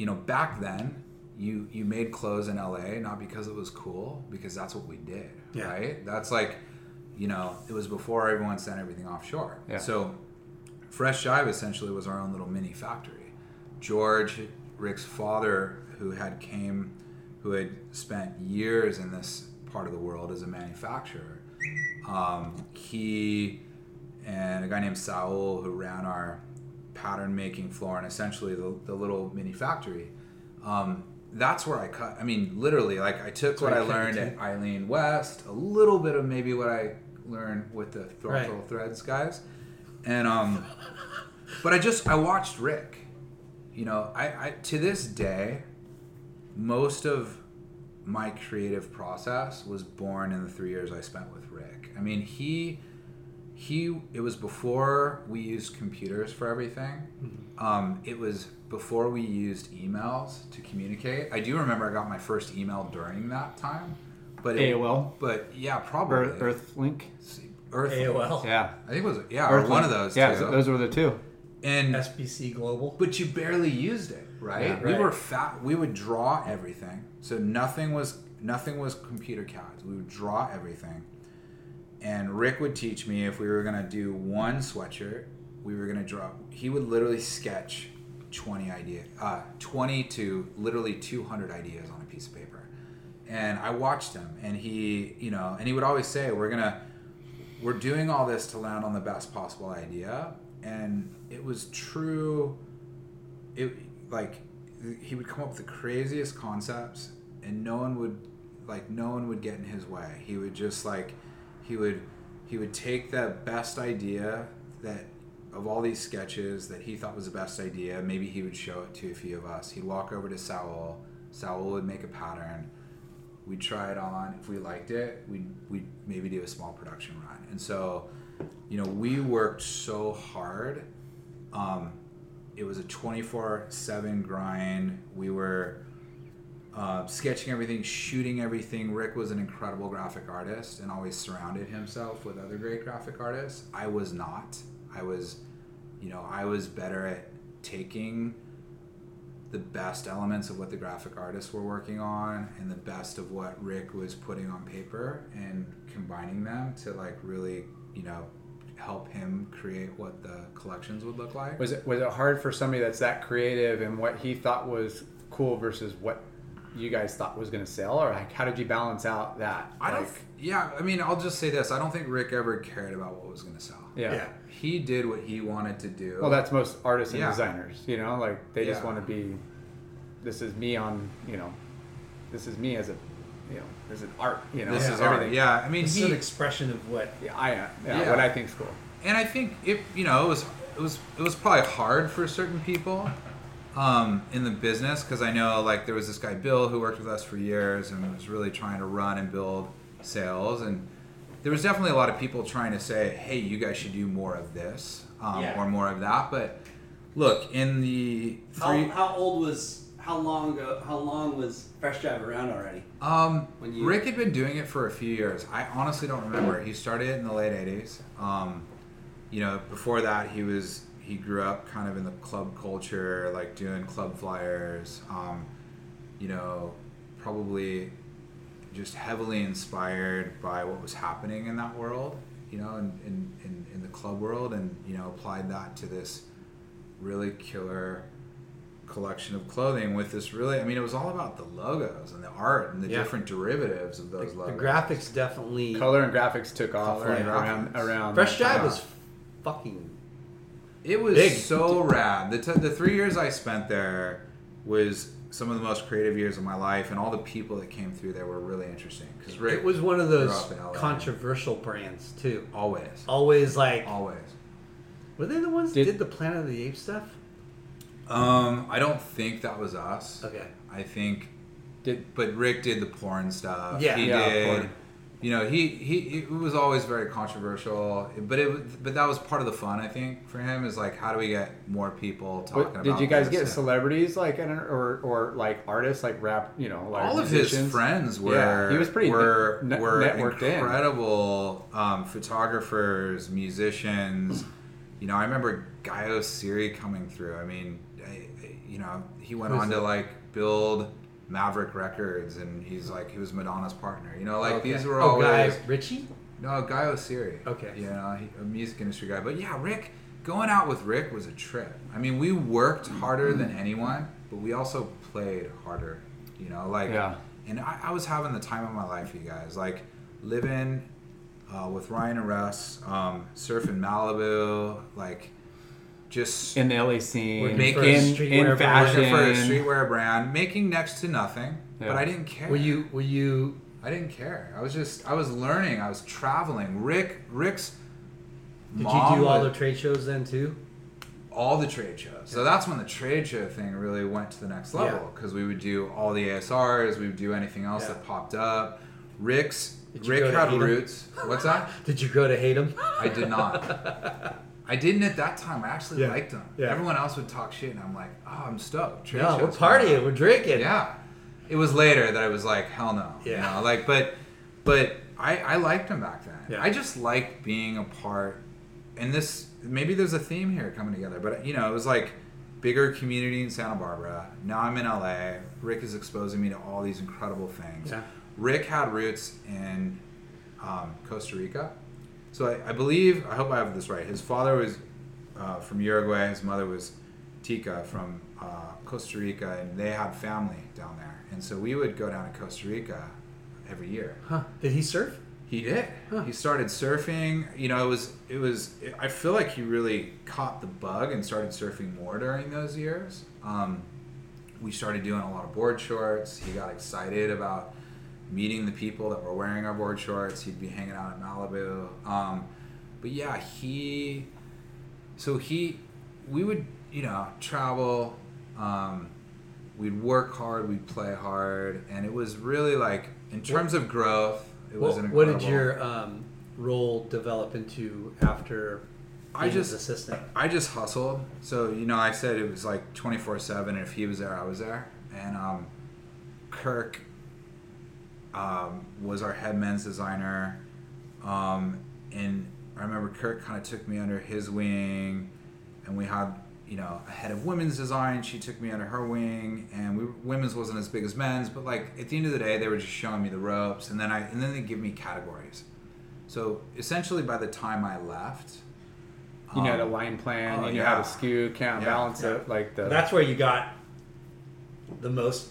You know, back then, you you made clothes in LA not because it was cool, because that's what we did, Yeah. right? That's like, you know, it was before everyone sent everything offshore. Yeah. So Fresh Jive essentially was our own little mini factory. George, Rick's father, who had came, who had spent years in this part of the world as a manufacturer, um, he and a guy named Saul, who ran our pattern making floor and essentially the, the little mini factory. Um, that's where I cut. I mean, literally, like I took what I learned at Eileen West, a little bit of maybe what I learned with the Right. Throttle's Threads guys, and um, but I just I watched Rick. You know, I, I to this day, most of my creative process was born in the three years I spent with Rick. I mean, he he it was before we used computers for everything. Um, it was before we used emails to communicate. I do remember I got my first email during that time, but it, AOL. But yeah, probably Earth, Earthlink. Earth. AOL. Yeah. I think it was yeah, or one of those. Yeah, two. those were the two. and SBC Global. but you barely used it, right? Yeah. We Right. were fat. We would draw everything, so nothing was nothing was computer CAD. We would draw everything, and Rick would teach me if we were gonna do one sweatshirt, we were gonna draw. He would literally sketch twenty idea, uh, twenty to literally two hundred ideas on a piece of paper, and I watched him, and he, you know, and he would always say, "We're gonna." we're doing all this to land on the best possible idea and it was true it like he would come up with the craziest concepts and no one would like no one would get in his way he would just like he would he would take the best idea that of all these sketches that he thought was the best idea maybe he would show it to a few of us he'd walk over to Saul Saul would make a pattern we'd try it on. If we liked it, we'd, we'd maybe do a small production run. And so, you know, we worked so hard. Um, it was a 24 7 grind. We were uh, sketching everything, shooting everything. Rick was an incredible graphic artist and always surrounded himself with other great graphic artists. I was not. I was, you know, I was better at taking the best elements of what the graphic artists were working on and the best of what Rick was putting on paper and combining them to like really, you know, help him create what the collections would look like. Was it was it hard for somebody that's that creative and what he thought was cool versus what you guys thought was going to sell, or like how did you balance out that? I don't. Yeah, I mean, I'll just say this: I don't think Rick ever cared about what was going to sell. yeah. Yeah. He did what he wanted to do. Well, that's most artists and Yeah. designers. You know, like they just want to be. This is me on. You know, this is me as a. You know, as an art. You know, this yeah, is art. Yeah, I mean, It's he an expression of what. Yeah, I am. Yeah, Yeah. what I think's cool. and I think it. You know, it was it was it was probably hard for certain people um, in the business because I know like there was this guy Bill who worked with us for years and was really trying to run and build sales and. There was definitely a lot of people trying to say, "Hey, you guys should do more of this um, Yeah. or more of that." But look, in the three, How, how old was? How long ago? How long was Fresh Jive around already? Um, When you- Rick had been doing it for a few years. I honestly don't remember. He started it in the late '80s. Um, you know, before that, he was he grew up kind of in the club culture, like doing club flyers. Um, you know, probably just heavily inspired by what was happening in that world. You know, in in, in, in the club world, and you know, applied that to this really killer collection of clothing with this really I mean it was all about the logos and the art and the Yeah. different derivatives of those the logos. The graphics definitely. Color and graphics took off Color like and around graphics. around. Fresh that Jive was fucking. It was Big. so rad. The, t- the three years I spent there was some of the most creative years of my life, and all the people that came through there were really interesting. Because Rick It was one of those up in LA. controversial brands too. always, Always like. always. Were they the ones Did- that did the Planet of the Apes stuff? Um, I don't think that was us. Okay. I think, Did but Rick did the porn stuff. Yeah. he Yeah, did. porn. You know, he, he it was always very controversial, but it but that was part of the fun. I think for him is like how do we get more people talking about? did you guys get celebrities like or or like artists like rap? You know, like all of musicians? his friends were Yeah, he was pretty were, net- were networked in. incredible um, photographers, musicians. You know, I remember Guy Oseary coming through. I mean, I, I- you know, he went Who's on to that? like build Maverick Records, and he's like he was Madonna's partner. You know, like Okay. these were oh, always guys, Richie. no Guy Oseary. Okay. you know, he, a music industry guy. But yeah, Rick going out with Rick was a trip. I mean, we worked harder than anyone, but we also played harder. You know, like Yeah. and I, I was having the time of my life, you guys. Like living uh, with Ryan and Russ, um, surfing Malibu, like just in the LA scene, making Make for a in, streetwear in brand. fashion. working for a streetwear brand, making next to nothing. But I didn't care. Were you? Were you? I didn't care. I was just I was learning. I was traveling. Rick Rick's Did mom you do all was- the trade shows then too? all the trade shows. So that's when the trade show thing really went to the next level because we would do all the ASRs, we would do anything else Yeah. that popped up. Rick's Did you Rick had hate 'em? roots. What's that? Did you go to hate him? I did not. I didn't at that time. I actually Yeah. liked them. Yeah. Everyone else would talk shit, and I'm like, oh, I'm stoked. Trade No, we're partying, we're drinking. Yeah. It was later that I was like, hell no. You Yeah. know, like, but, but I, I liked them back then. Yeah. I just liked being a part, and this maybe there's a theme here coming together, but you know, it was like bigger community in Santa Barbara. Now I'm in LA. Rick is exposing me to all these incredible things. Yeah. Rick had roots in um, Costa Rica. So I, I believe, I hope I have this right. His father was uh, from Uruguay. His mother was Tika from uh, Costa Rica, and they had family down there. And so we would go down to Costa Rica every year. Huh? Did he surf? He did. Huh. He started surfing. You know, it was it was. I feel like he really caught the bug and started surfing more during those years. Um, we started doing a lot of board shorts. He got excited about meeting the people that were wearing our board shorts. He'd be hanging out at Malibu. Um, but yeah, he. So he, we would you know travel. Um, we'd work hard. We'd play hard, and it was really like in terms of growth. It was What, an what did your um, role develop into after I just- assistant? I just hustled. So you know, I said it was like twenty four seven. If he was there, I was there. And um, Kirk um, was our head men's designer, um, and I remember Kirk kind of took me under his wing, and we had you know a head of women's design. She took me under her wing, and we women's wasn't as big as men's, but like at the end of the day, they were just showing me the ropes, and then I and then they give me categories. So essentially, by the time I left. You know, the um, line plan. oh, you know how to skew, count, Yeah. balance it, like the. That's where you got the most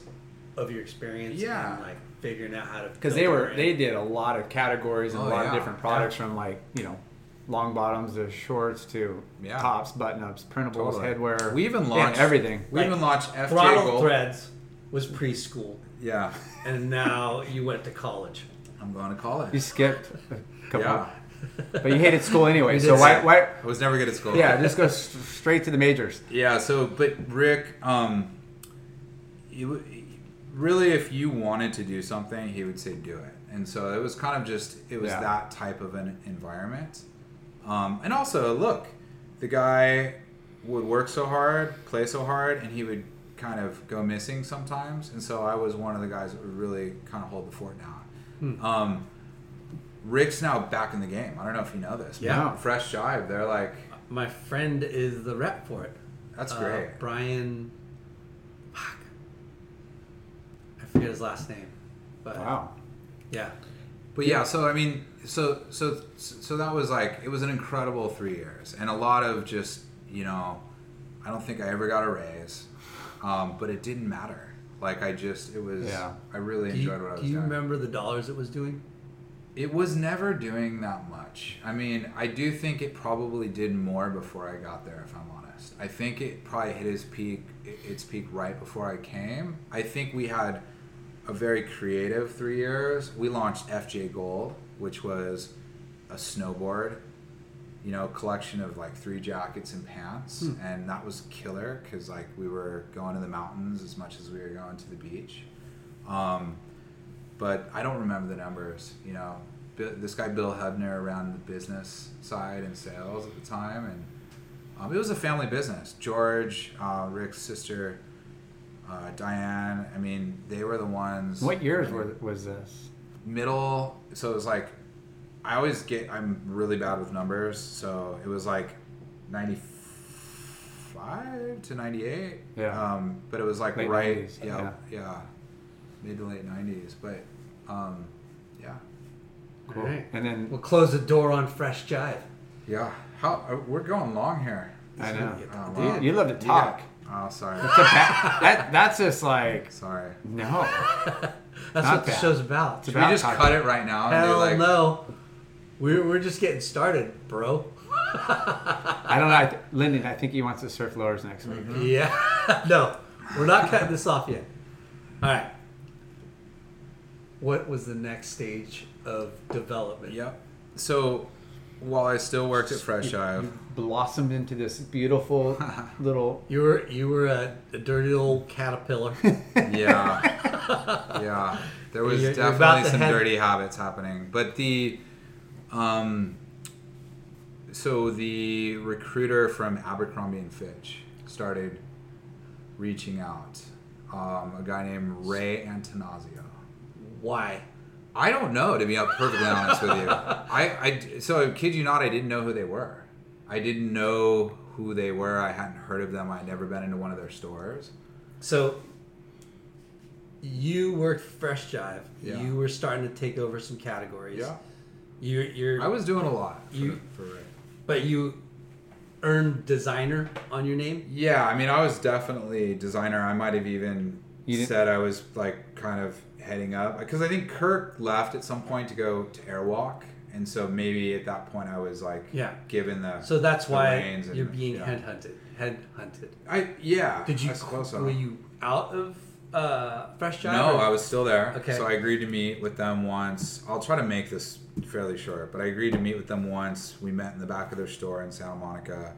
of your experience. Yeah. and like figuring out how to because they were they did a lot of categories and Oh, a lot yeah. of different products from like you know long bottoms to shorts to Yeah. tops button ups printables Totally. headwear We even yeah, launched everything We even launched FJ Throttle Gold. Threads was preschool, Yeah, and now you went to college. I'm going to college. you skipped a couple Yeah, but you hated school anyway so why why I was never good at school. yeah just go straight to the majors Yeah, so but Rick, um, he, w- really, if you wanted to do something, he would say do it, and so it was kind of just it was Yeah. that type of an environment, um, and also look, the guy would work so hard, play so hard, and he would kind of go missing sometimes, and so I was one of the guys that would really kind of hold the fort down. Hmm. Um, Rick's now back in the game. I don't know if you know this. but Yeah. Fresh Jive. They're like, My friend is the rep for it. that's Uh, great. Brian. Fuck. I forget his last name, but wow yeah, But yeah, so I mean, so so so that was like it was an incredible three years, and a lot of just you know, I don't think I ever got a raise, um, but it didn't matter. Like I just it was Yeah. I really do you, enjoyed what I was doing. do you doing. remember the dollars it was doing? It was never doing that much. I mean, I do think it probably did more before I got there. If I'm honest, I think it probably hit its peak. Its peak right before I came. I think we had a very creative three years. We launched FJ Gold, which was a snowboard, you know, collection of like three jackets and pants, and that was killer because like we were going to the mountains as much as we were going to the beach. Um, but I don't remember the numbers. You know, this guy Bill Hebner ran the business side and sales at the time, and um, it was a family business. George, uh, Rick's sister, uh, Diane. I mean, they were the ones. what years were, was this middle? So it was like, I always get. I'm really bad with numbers, so it was like ninety five to ninety eight. Yeah. Um, but it was like Late right. 90s, yeah, yeah. yeah. Mid to late nineties, but um, yeah. cool All right. and then We'll close the door on Fresh Jive. Yeah, how uh, we're going long here. I know Dude, you love to talk got- oh, sorry. It's a ba- that, that's just like sorry. no That's Not what the bad. show's about. Should we about just talking. cut it right now and do Hell like? no. We're, we're just getting started, bro. I don't know I th- Lyndon I think he wants to surf lowers next week mm-hmm. Yeah. no, we're not cutting this off yet. All right. What was the next stage of development? Yep. So, while I still worked at Fresh Jive, you blossomed into this beautiful little You were you were a, a dirty old caterpillar. yeah, yeah, there was You're- you're definitely some head- dirty habits happening. But the, um, so the recruiter from Abercrombie and Fitch started reaching out. Um, a guy named Ray Antonazio. Why? I don't know, to be perfectly honest with you. I, I, so I kid you not, I didn't know who they were. I didn't know who they were. I hadn't heard of them. I'd never been into one of their stores. So you worked Fresh Jive. Yeah. You were starting to take over some categories. Yeah. You're you're I was doing a lot. For, You- for Ray. but you earned designer on your name. Yeah, I mean, I was definitely designer. I might have even You said I was like kind of heading up because I think Kirk left at some point to go to Airwalk, and so maybe at that point I was like, Yeah. given the So that's the why and- you're being yeah. headhunted. Headhunted. I yeah. Did you I suppose so. were you out of uh, Fresh Jive? No, or- I was still there. Okay. So I agreed to meet with them once. I'll try to make this fairly short, but I agreed to meet with them once. We met in the back of their store in Santa Monica.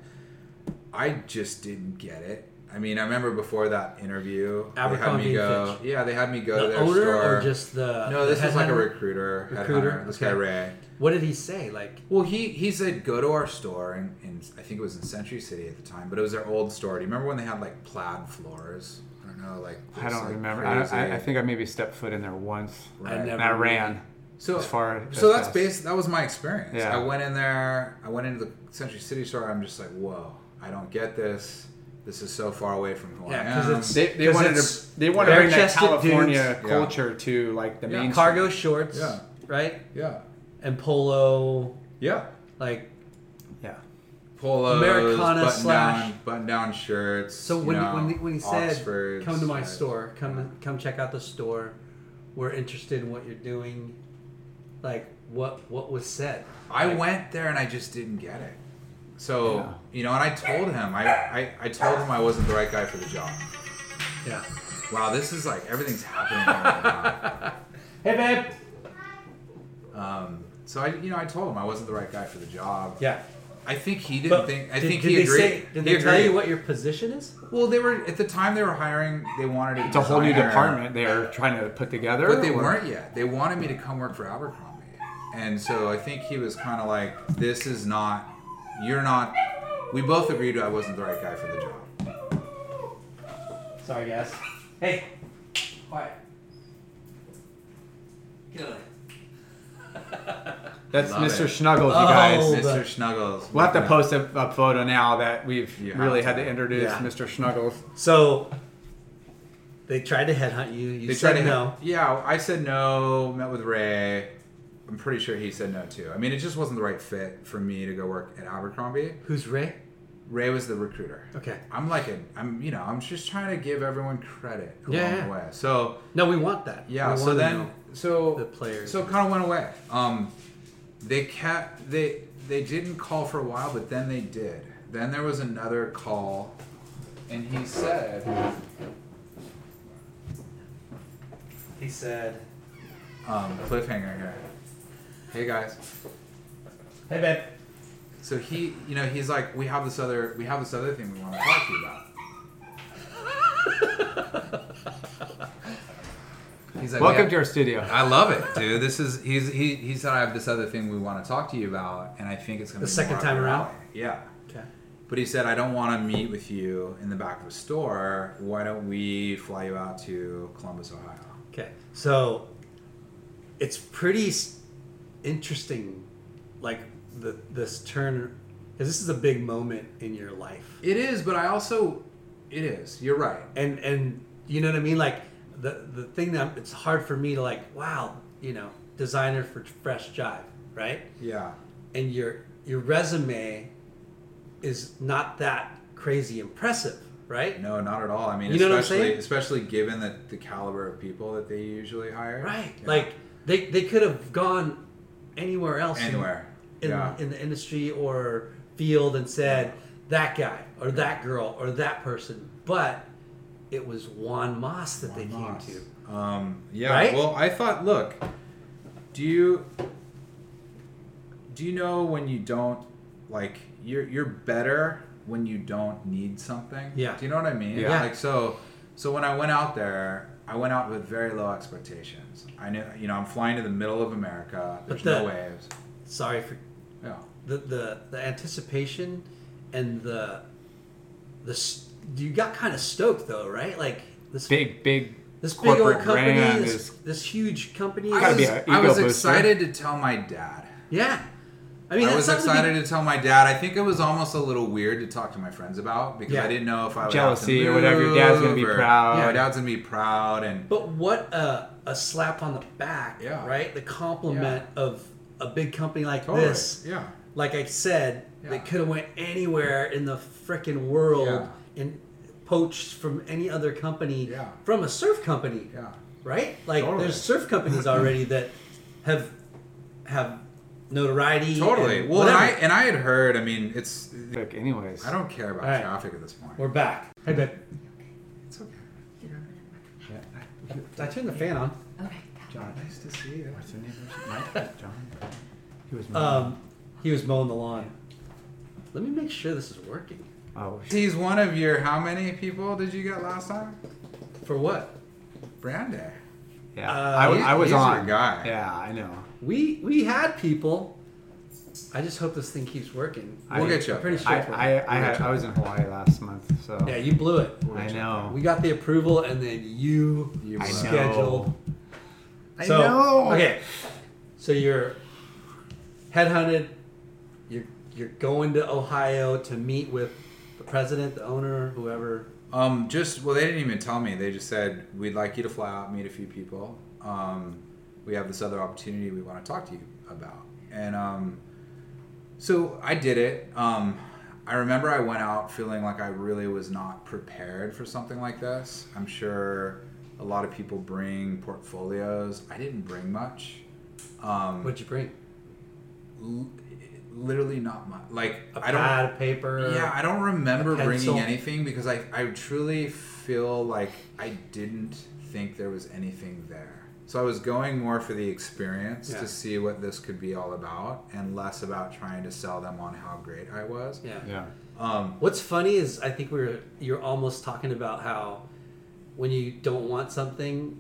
I just didn't get it. I mean, I remember before that interview, they had me go. Fitch. Yeah, they had me go to the their owner store. or just the no, the this is like a headhunter? recruiter. Recruiter? headhunter, This guy Okay. Ray. What did he say? Like Well, he he said go to our store in, in I think it was in Century City at the time, but it was their old store. Do you remember when they had like plaid floors? I don't know, like I this, don't like, remember I, crazy- I, I think I maybe stepped foot in there once Right. I never and I ran So as far so that's fast. base. That was my experience. Yeah. I went in there. I went into the Century City store. I'm just like, whoa, I don't get this. This is so far away from who Yeah, I 'cause am. it's- they, they 'Cause wanted it's to they wanted to bring that California dudes. culture to like the Yeah. main cargo shorts, Yeah. right? yeah, And polo, yeah. like yeah polos, Americana button slash- down, button down shirts. So you when know, when he, when he said Oxfords, come to my right. store, come come check out the store, we're interested in what you're doing, like what what was said? I Like, went there and I just didn't get it. So Yeah. you know, and I told him, I, I I told him I wasn't the right guy for the job. Yeah. Wow, this is like everything's happening right Hey babe. Um, so I, you know, I told him I wasn't the right guy for the job. Yeah. I think he didn't But think. I did, think did he they agreed. say? Did He they tell you what your position is? Well, they were at the time they were hiring. They wanted a It's a whole new department they are trying to put together. but they or- weren't yet. They wanted me to come work for Abercrombie, and so I think he was kind of like, "This is not. You're not." We both agreed I wasn't the right guy for the job. Sorry, guys. Hey, quiet. Get out That's Love Mr. it. Snuggles, you Oh, guys. the- Mr. Snuggles. We'll have to post a, a photo now that we've You really have had to. to introduce Yeah. Mr. Snuggles. So they tried to headhunt you. You They said tried to no. Yeah, I said no. Met with Ray. I'm pretty sure he said no too. I mean, it just wasn't the right fit for me to go work at Abercrombie. Who's Ray? Ray was the recruiter. Okay. I'm like a, I'm you know, I'm just trying to give everyone credit along Yeah, yeah. the way. So No, we want that. yeah, We so then so the players. so it kind of went away. Um, they kept they they didn't call for a while, but then they did. Then there was another call, and he said, he said, um, cliffhanger here. Hey guys. "Hey, babe." So he, you know, he's like, we have this other, we have this other thing we want to talk to you about. He's like, Welcome "We to our studio. I love it, dude. This is he's he he said I have this other thing we want to talk to you about, and I think it's gonna be The be second more time around? alley." Yeah, Okay. but he said I don't want to meet with you in the back of a store. Why don't we fly you out to Columbus, Ohio? Okay. So it's pretty s- interesting, like the this turn, because this is a big moment in your life, It is, but I also, it is. You're right. and and you know what I mean. Like the the thing that it's hard for me to like, wow, you know, designer for Fresh Jive, right? Yeah. and your your resume is not that crazy impressive, right? No, not at all. I mean, You know what I'm especially saying? especially given the, the caliber of people that they usually hire. Right. Yeah. Like they they could have gone anywhere else in- anywhere. in, yeah. in the industry or field and said that guy or that girl or that person, but it was Juan Moss that they came Moss. to. Um, yeah. Right? Well, I thought, look, do you do you know when you don't like you're you're better when you don't need something? Yeah. Do you know what I mean? Yeah. Like so, so when I went out there, I went out with very low expectations. I knew, you know, I'm flying to the middle of America. There's the- no waves. Sorry for Yeah. the the, the anticipation and the the you got kind of stoked though, right? Like this Big, big. This big old corporate company, this, is- this huge company. I was, be a I was excited to tell my dad. yeah, I mean, I was something to be- excited to tell my dad. I think it was almost a little weird to talk to my friends about because Yeah. I didn't know if I would Jealousy have to or whatever, your dad's gonna be move or- proud. Yeah, my dad's gonna be proud, and But what a, a slap on the back, Yeah. right? The compliment of a big company like Totally. this. Yeah, Like I said, they could have went anywhere in the freaking world Yeah. and poached from any other company, Yeah. from a surf company, yeah. right? Like Totally. there's surf companies already that have have notoriety. Totally. and Well, and I and I had heard. I mean, it's. Look, anyways. I don't care about All right. traffic at this point. We're back. Hey, babe. It's okay. Yeah. I turned the fan on. Okay. John, nice to see you. What's the name? John. He was. Um, he was mowing the lawn. Let me make sure this is working. oh, He's one of your. How many people did you get last time? For what? Brand Day. yeah. Uh, I, he- I was he's your on. guy. Yeah, I know. We we had people. I just hope this thing keeps working. We'll I- get you. I'm pretty up. sure. I, it's working. I, I, I was in Hawaii last month, so yeah, you blew it. I know. We got the approval, and then you, You I blew it. scheduled. I So know. okay, so you're headhunted. You're you're going to Ohio to meet with the president, the owner, whoever. Um, just well, they didn't even tell me. They just said we'd like you to fly out, meet a few people. Um, we have this other opportunity we want to talk to you about, and um, so I did it. Um, I remember I went out feeling like I really was not prepared for something like this. I'm sure a lot of people bring portfolios. I didn't bring much. Um, What'd you bring? l- literally not much. Like A I don't. pad of paper. Yeah, I don't remember bringing anything because I, I truly feel like I didn't think there was anything there. So I was going more for the experience Yeah. to see what this could be all about and less about trying to sell them on how great I was. Yeah. Yeah. Um, What's funny is I think we're you're almost talking about how when you don't want something,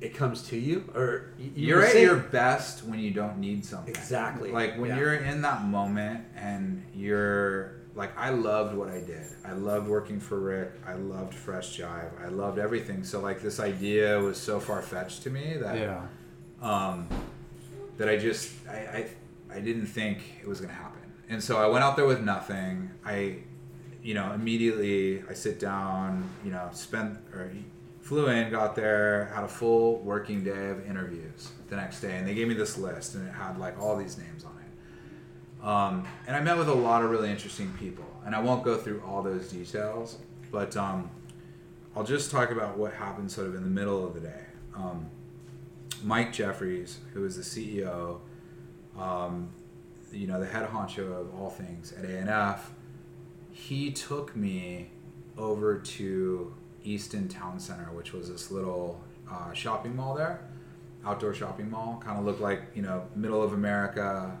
it comes to you, or you- you you're at saying- your best when you don't need something. Exactly. Like when Yeah. you're in that moment and you're like, I loved what I did. I loved working for Rick. I loved Fresh Jive. I loved everything. So like this idea was so far fetched to me that Yeah. um, that I just I, I I didn't think it was gonna happen. And so I went out there with nothing. I you know immediately I sit down. You know spent or flew in, got there, had a full working day of interviews the next day, and they gave me this list, and it had like all these names on it. Um, and I met with a lot of really interesting people, and I won't go through all those details, but um, I'll just talk about what happened sort of in the middle of the day. Um, Mike Jeffries, who is the CEO, um, you know, the head honcho of all things at ANF, he took me over to Easton Town Center, which was this little uh, shopping mall there, outdoor shopping mall, kind of looked like you know middle of America.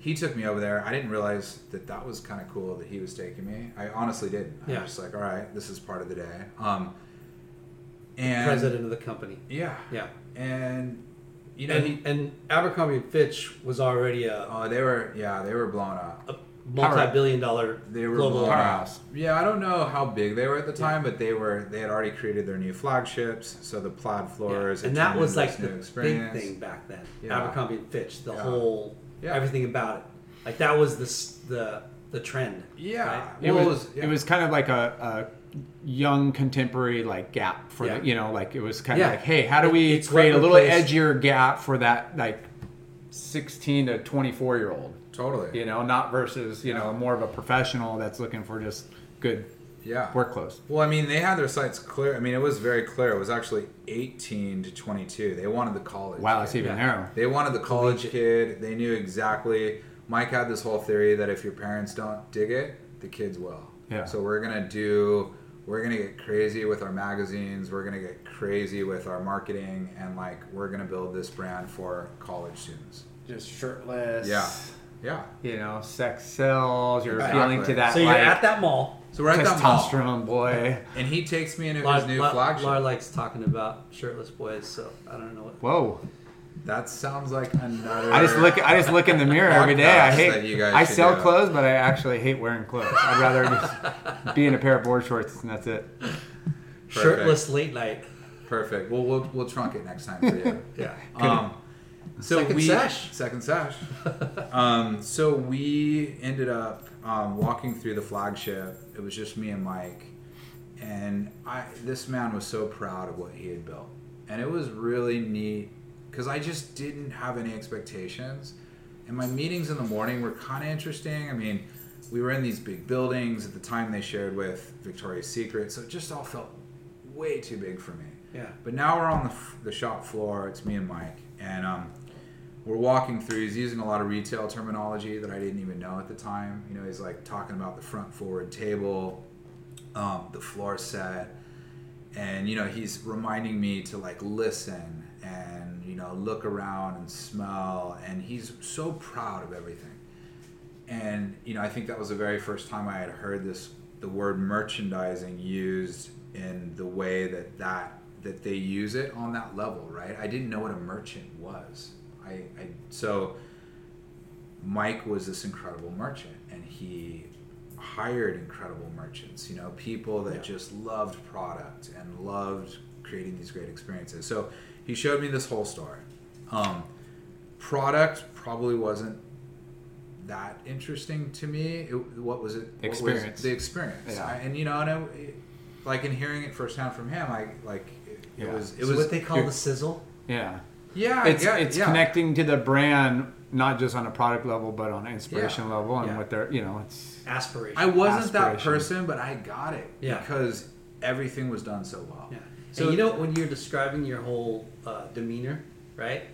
He took me over there. I didn't realize that that was kind of cool that he was taking me. I honestly didn't. I Yeah. was just like, all right, this is part of the day. Um, and president of the company. yeah, Yeah. and you know, And, he, and Abercrombie and Fitch was already a, oh, they were yeah, they were blown up. a multi-billion dollar They were global powerhouse. Yeah, I don't know how big they were at the time, but they were. They had already created their new flagships, so the plaid floors. and that was like the new big thing back then. Yeah. Abercrombie and Fitch, the Yeah. whole Yeah. everything about it. Like that was the the the trend. Yeah, right? It well, was, yeah. it was kind of like a, a young contemporary like gap for Yeah. the you know like it was kind Yeah. of like hey how do we It's create a little replaced- edgier gap for that like 16 to 24 year old totally. you know not versus you know more of a professional that's looking for just good Yeah. work clothes Well, I mean, they had their sights clear. I mean, it was very clear. It was actually 18 to 22. They wanted the college. wow kid. that's even Yeah. narrow They wanted the college kid. They knew exactly. Mike had this whole theory that if your parents don't dig it, the kids will. Yeah. So we're gonna do. We're gonna get crazy with our magazines. We're gonna get crazy with our marketing, and like we're gonna build this brand for college students. just shirtless Yeah. Yeah. you know sex sells you're Exactly. appealing to that So you're like at that mall. So we're at that mall, testosterone boy and he takes me into Lar, his new Lar- flagship. Lar likes talking about shirtless boys, so I don't know what. whoa that sounds like another. I just look. I just look in the mirror every day. I Podcast hate. that you guys I should sell do. clothes, but I actually hate wearing clothes. I'd rather just be in a pair of board shorts and that's it. Shirtless late night. Perfect. Well, we'll we'll trunk it next time for you. Yeah. Um, so Second we sesh. second sesh. um, so we ended up um, walking through the flagship. It was just me and Mike, and I. This man was so proud of what he had built, and it was really neat because I just didn't have any expectations. And my meetings in the morning were kind of interesting. I mean, we were in these big buildings at the time. They shared with Victoria's Secret, so it just all felt way too big for me. Yeah. But now we're on the, the shop floor. It's me and Mike, and um, we're walking through. He's using a lot of retail terminology that I didn't even know at the time. You know, he's like talking about the front forward table, um, the floor set, and you know, he's reminding me to like listen and you know look around and smell. And he's so proud of everything. And you know, I think that was the very first time I had heard this the word merchandising used in the way that that that they use it on that level, right? I didn't know what a merchant was. I, I so Mike was this incredible merchant and he hired incredible merchants, you know, people that Yeah. just loved product and loved creating these great experiences. So he showed me this whole story. Um, product probably wasn't that interesting to me. It, what was it? what was Experience. the experience. Yeah. I- and you know, and I, like in hearing it firsthand from him, I like it, it was it It was what they call the sizzle. Yeah. Yeah It's yeah, it's yeah. connecting to the brand not just on a product level, but on an inspiration Yeah. level and Yeah. what they're, you know, it's Aspiration. I wasn't that person, but I got it Yeah. because everything was done so well. Yeah. So So you know when you're describing your whole uh, demeanor, right?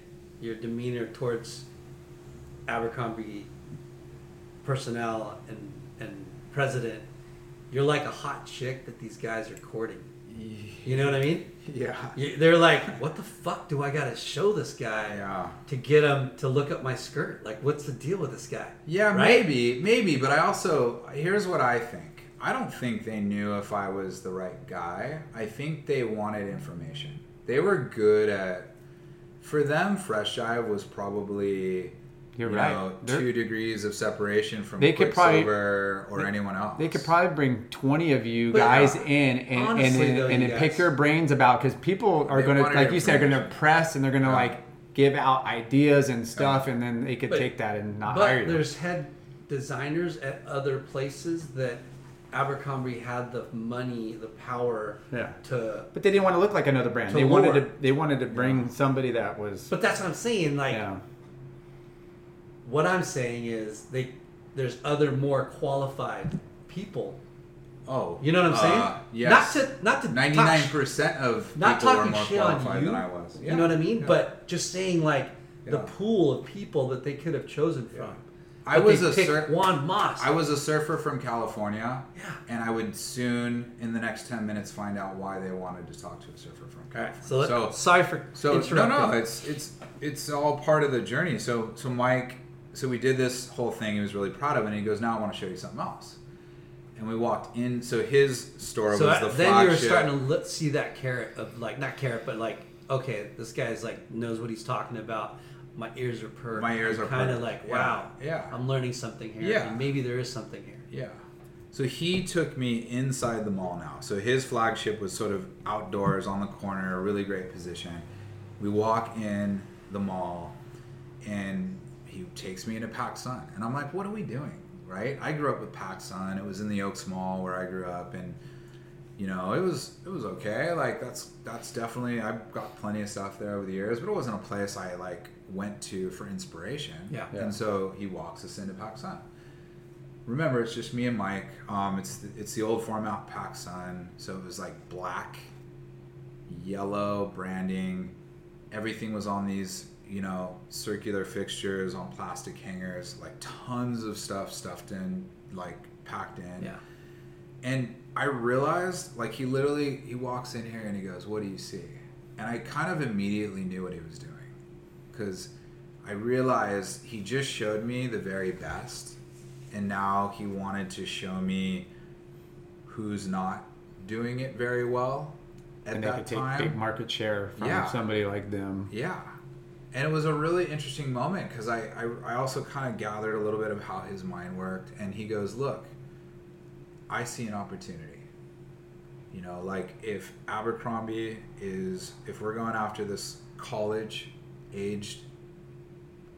Your demeanor towards Abercrombie personnel and and president, you're like a hot chick that these guys are courting. You know what I mean? Yeah. They're like, what the fuck do I got to show this guy Yeah. to get him to look up my skirt? Like, what's the deal with this guy? Yeah, Right? maybe, maybe, but I also here's what I think. I don't think they knew if I was the right guy. I think they wanted information. They were good at for them Fresh Jive was probably You're you right. know, They're- two degrees of separation from They could probably- Quiksilver or anyone else. They could probably bring 20 of you But, guys uh, in and, honestly, and, though, and, you and pick guys- your brains about because people are going to, like you said, are going to press and they're going to Yeah. like give out ideas and stuff, and then they could But- take that and not hire you. there's head designers at other places that Abercrombie had the money, the power Yeah. to. But they didn't want to look like another brand. To They wanted to. They wanted to bring somebody that was. But that's what I'm saying. Like, yeah. What I'm saying is they there's other more qualified people. Oh, You know what I'm saying? Uh, yes. Not to not to Ninety nine percent of Not people talking more shit on qualified you. than I was. You know what I mean? Yeah. But just saying like the pool of people that they could have chosen from. I was a sur- Juan Moss. I was a surfer from California. Yeah. And I would soon, in the next 10 minutes, find out why they wanted to talk to a surfer from All right, California. so, let, so, sorry for so no, no, it's, it's, it's all part of the journey. So, so Mike, so we did this whole thing. He was really proud of it. And he goes, now I want to show you something else. And we walked in. So his store So was the then you were starting to see that carrot of like not carrot, but like okay, this guy's like knows what he's talking about. My ears are perked. My ears are kind of like Yeah, wow. yeah. I'm learning something here. Yeah. and maybe there is something here. Yeah. So he took me inside the mall now. So his flagship was sort of outdoors on the corner, a really great position. We walk in the mall and he takes me into PacSun. And I'm like, what are we doing? Right? I grew up with PacSun. It was in the Oaks Mall where I grew up and you know, it was it was okay. Like that's that's definitely I've got plenty of stuff there over the years, but it wasn't a place I like went to for inspiration. Yeah. Yeah. And so he walks us into PacSun remember it's just me and Mike. Um, it's the, it's the old format Pac Sun, so it was like black, yellow branding. Everything was on these you know circular fixtures on plastic hangers, like tons of stuff stuffed in, like packed in. Yeah. And I realized, like, he literally he walks in here and he goes, "What do you see?" And I kind of immediately knew what he was doing, because I realized he just showed me the very best, and now he wanted to show me who's not doing it very well at and they that could take time. big market share from Yeah. somebody like them. Yeah. And it was a really interesting moment because I, I, I also kind of gathered a little bit of how his mind worked. And he goes, Look, I see an opportunity. You know, like if Abercrombie is, if we're going after this college aged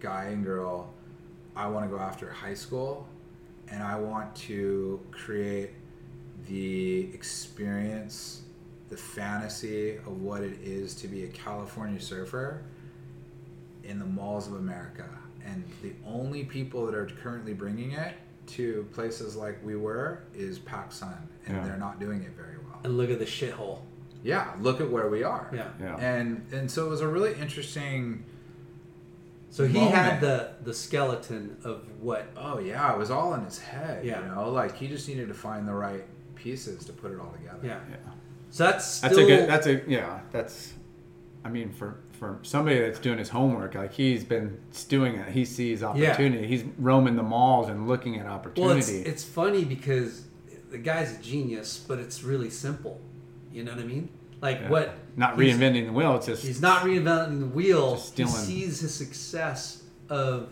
guy and girl, I want to go after high school and I want to create the experience, the fantasy of what it is to be a California surfer in the malls of America. And the only people that are currently bringing it to places like we were is PacSun, and Yeah. they're not doing it very well. And look at the shithole. Yeah, look at where we are. Yeah. Yeah. And and so it was a really interesting. So he Moment. had the the skeleton of what Oh yeah, it was all in his head. Yeah. You know, like he just needed to find the right pieces to put it all together. yeah. Yeah. So that's still That's a good. That's a yeah. That's. I mean, for for somebody that's doing his homework, like he's been doing it. He sees opportunity. He's roaming the malls and looking at well. opportunity. It's it's funny because the guy's a genius, but it's really simple. You know what I mean? Like Yeah. what Not reinventing the wheel. It's just He's not reinventing the wheel. He sees his success of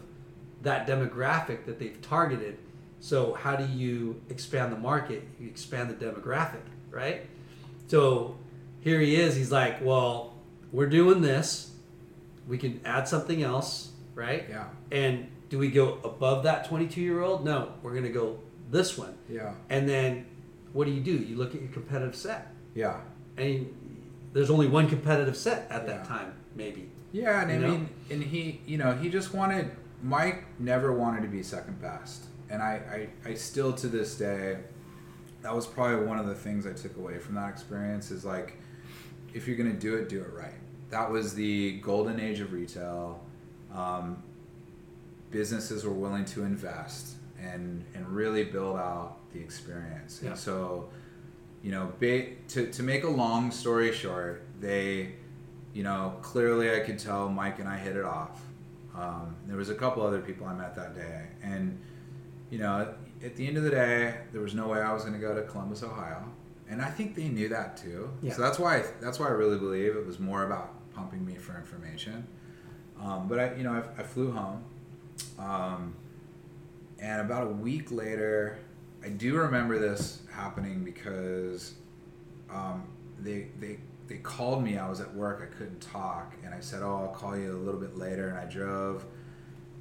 that demographic that they've targeted. So how do you expand the market? You expand the demographic, right? So here he is. He's like, well, we're doing this. We can add something else, right? Yeah. And do we go above that 22 year old? No, we're going to go this one. Yeah. And then what do you do? You look at your competitive set. Yeah. And there's only one competitive set at that time, maybe. Yeah, and I know? mean, and he, you know, he just wanted Mike never wanted to be second best, and I, I, I still to this day, that was probably one of the things I took away from that experience is like, if you're gonna do it, do it right. That was the golden age of retail. Um, businesses were willing to invest and and really build out the experience. Yeah. And so, you know, ba- to to make a long story short, they, you know, clearly I could tell Mike and I hit it off. Um, there was a couple other people I met that day, and you know, at the end of the day, there was no way I was going to go to Columbus, Ohio, and I think they knew that too. Yeah. So that's why that's why I really believe it was more about pumping me for information. Um, but I, you know, I, I flew home, um, and about a week later, I do remember this happening because um, they they they called me. I was at work. I couldn't talk, and I said, "Oh, I'll call you a little bit later." And I drove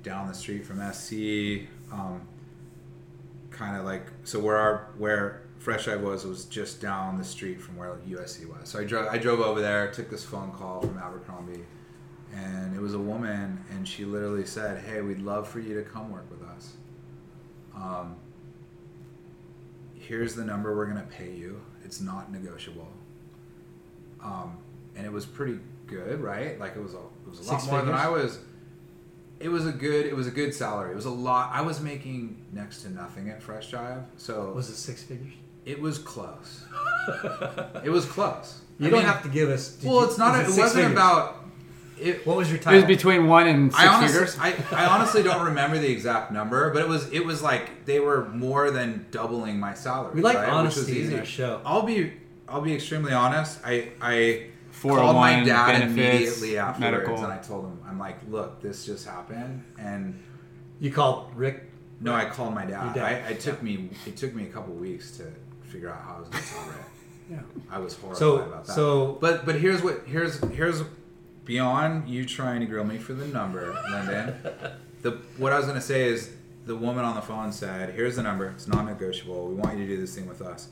down the street from SC, um, kind of like so where our where Fresh I was was just down the street from where USC was. So I drove I drove over there, took this phone call from Abercrombie, and it was a woman, and she literally said, "Hey, we'd love for you to come work with us. Um, here's the number we're gonna pay you. It's not negotiable." Um, and it was pretty good, right? Like it was a it was a lot Six more than? I was. It was a good it was a good salary. It was a lot. I was making next to nothing at Fresh Jive, so Was it six figures? It was close. it was close. You I don't mean, have to give us. Well, you- it's not. was It, wasn't figures? about. It, What was your time? It was between one and six I honestly, figures. I, I honestly don't remember the exact number, but it was it was like they were more than doubling my salary. We like right? honesty Which was in our show. I'll be I'll be extremely honest. I I oh called my dad benefits, immediately afterwards, medical. and I told him I'm like, look, this just happened, and You called Rick. no, I called my dad. Dad, I, I took me it took me a couple weeks to figure out how I was going to tell Rick. Yeah. I was horrified So- about that. so- but but here's what here's here's beyond you trying to grill me for the number, Lyndon. the what I was gonna say is the woman on the phone said, "Here's the number. It's non-negotiable. We want you to do this thing with us.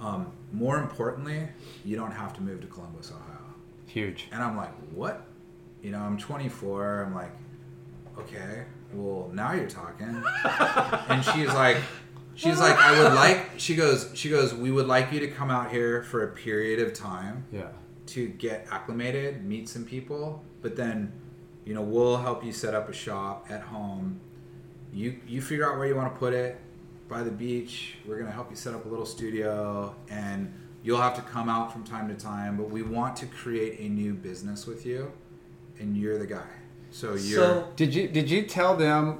Um, more importantly, you don't have to move to Columbus, Ohio." Huge. And I'm like, "What?" You know, I'm 24. I'm like, "Okay, well now you're talking." and she's like she's like i would like she goes she goes we would like you to come out here for a period of time Yeah. to get acclimated meet some people but then you know we'll help you set up a shop at home. You you figure out where you want to put it. By the beach we're going to help you set up a little studio and you'll have to come out from time to time but we want to create a new business with you and you're the guy. So you're So Did you did you tell them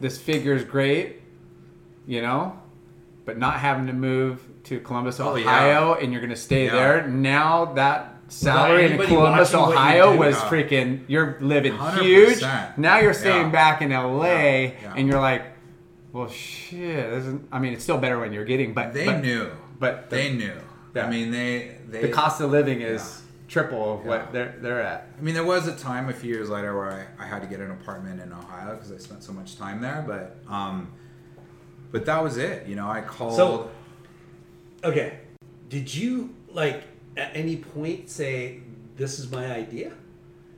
this figure is great, you know, but not having to move to Columbus, Oh, yeah. Ohio, and you're gonna stay Yeah. there? Now that salary in Columbus, watching what you Ohio was Yeah. freaking. You're living 100%. huge. Now you're staying Yeah. back in LA, and you're like, well, shit. This isn't, I mean, it's still better when you're getting, but they but knew but the- they knew i mean they they the cost of living is triple of Yeah. what they're they're at. I mean, there was a time a few years later where I, I had to get an apartment in Ohio because I spent so much time there. But um, but that was it. You know, I called. So- okay, did you like at any point say this is my idea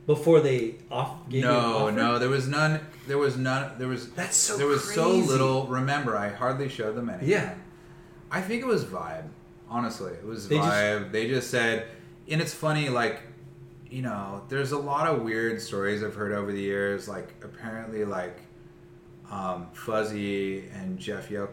before they off gave no, no, there was none. There was none. There was That's so There was so little. Remember, I hardly showed them anything. Yeah. I think it was vibe. Honestly, it was They just- vibe. they just said, and it's funny, like, you know, there's a lot of weird stories I've heard over the years. Like, apparently, like, um, Fuzzy and Jeff Yo-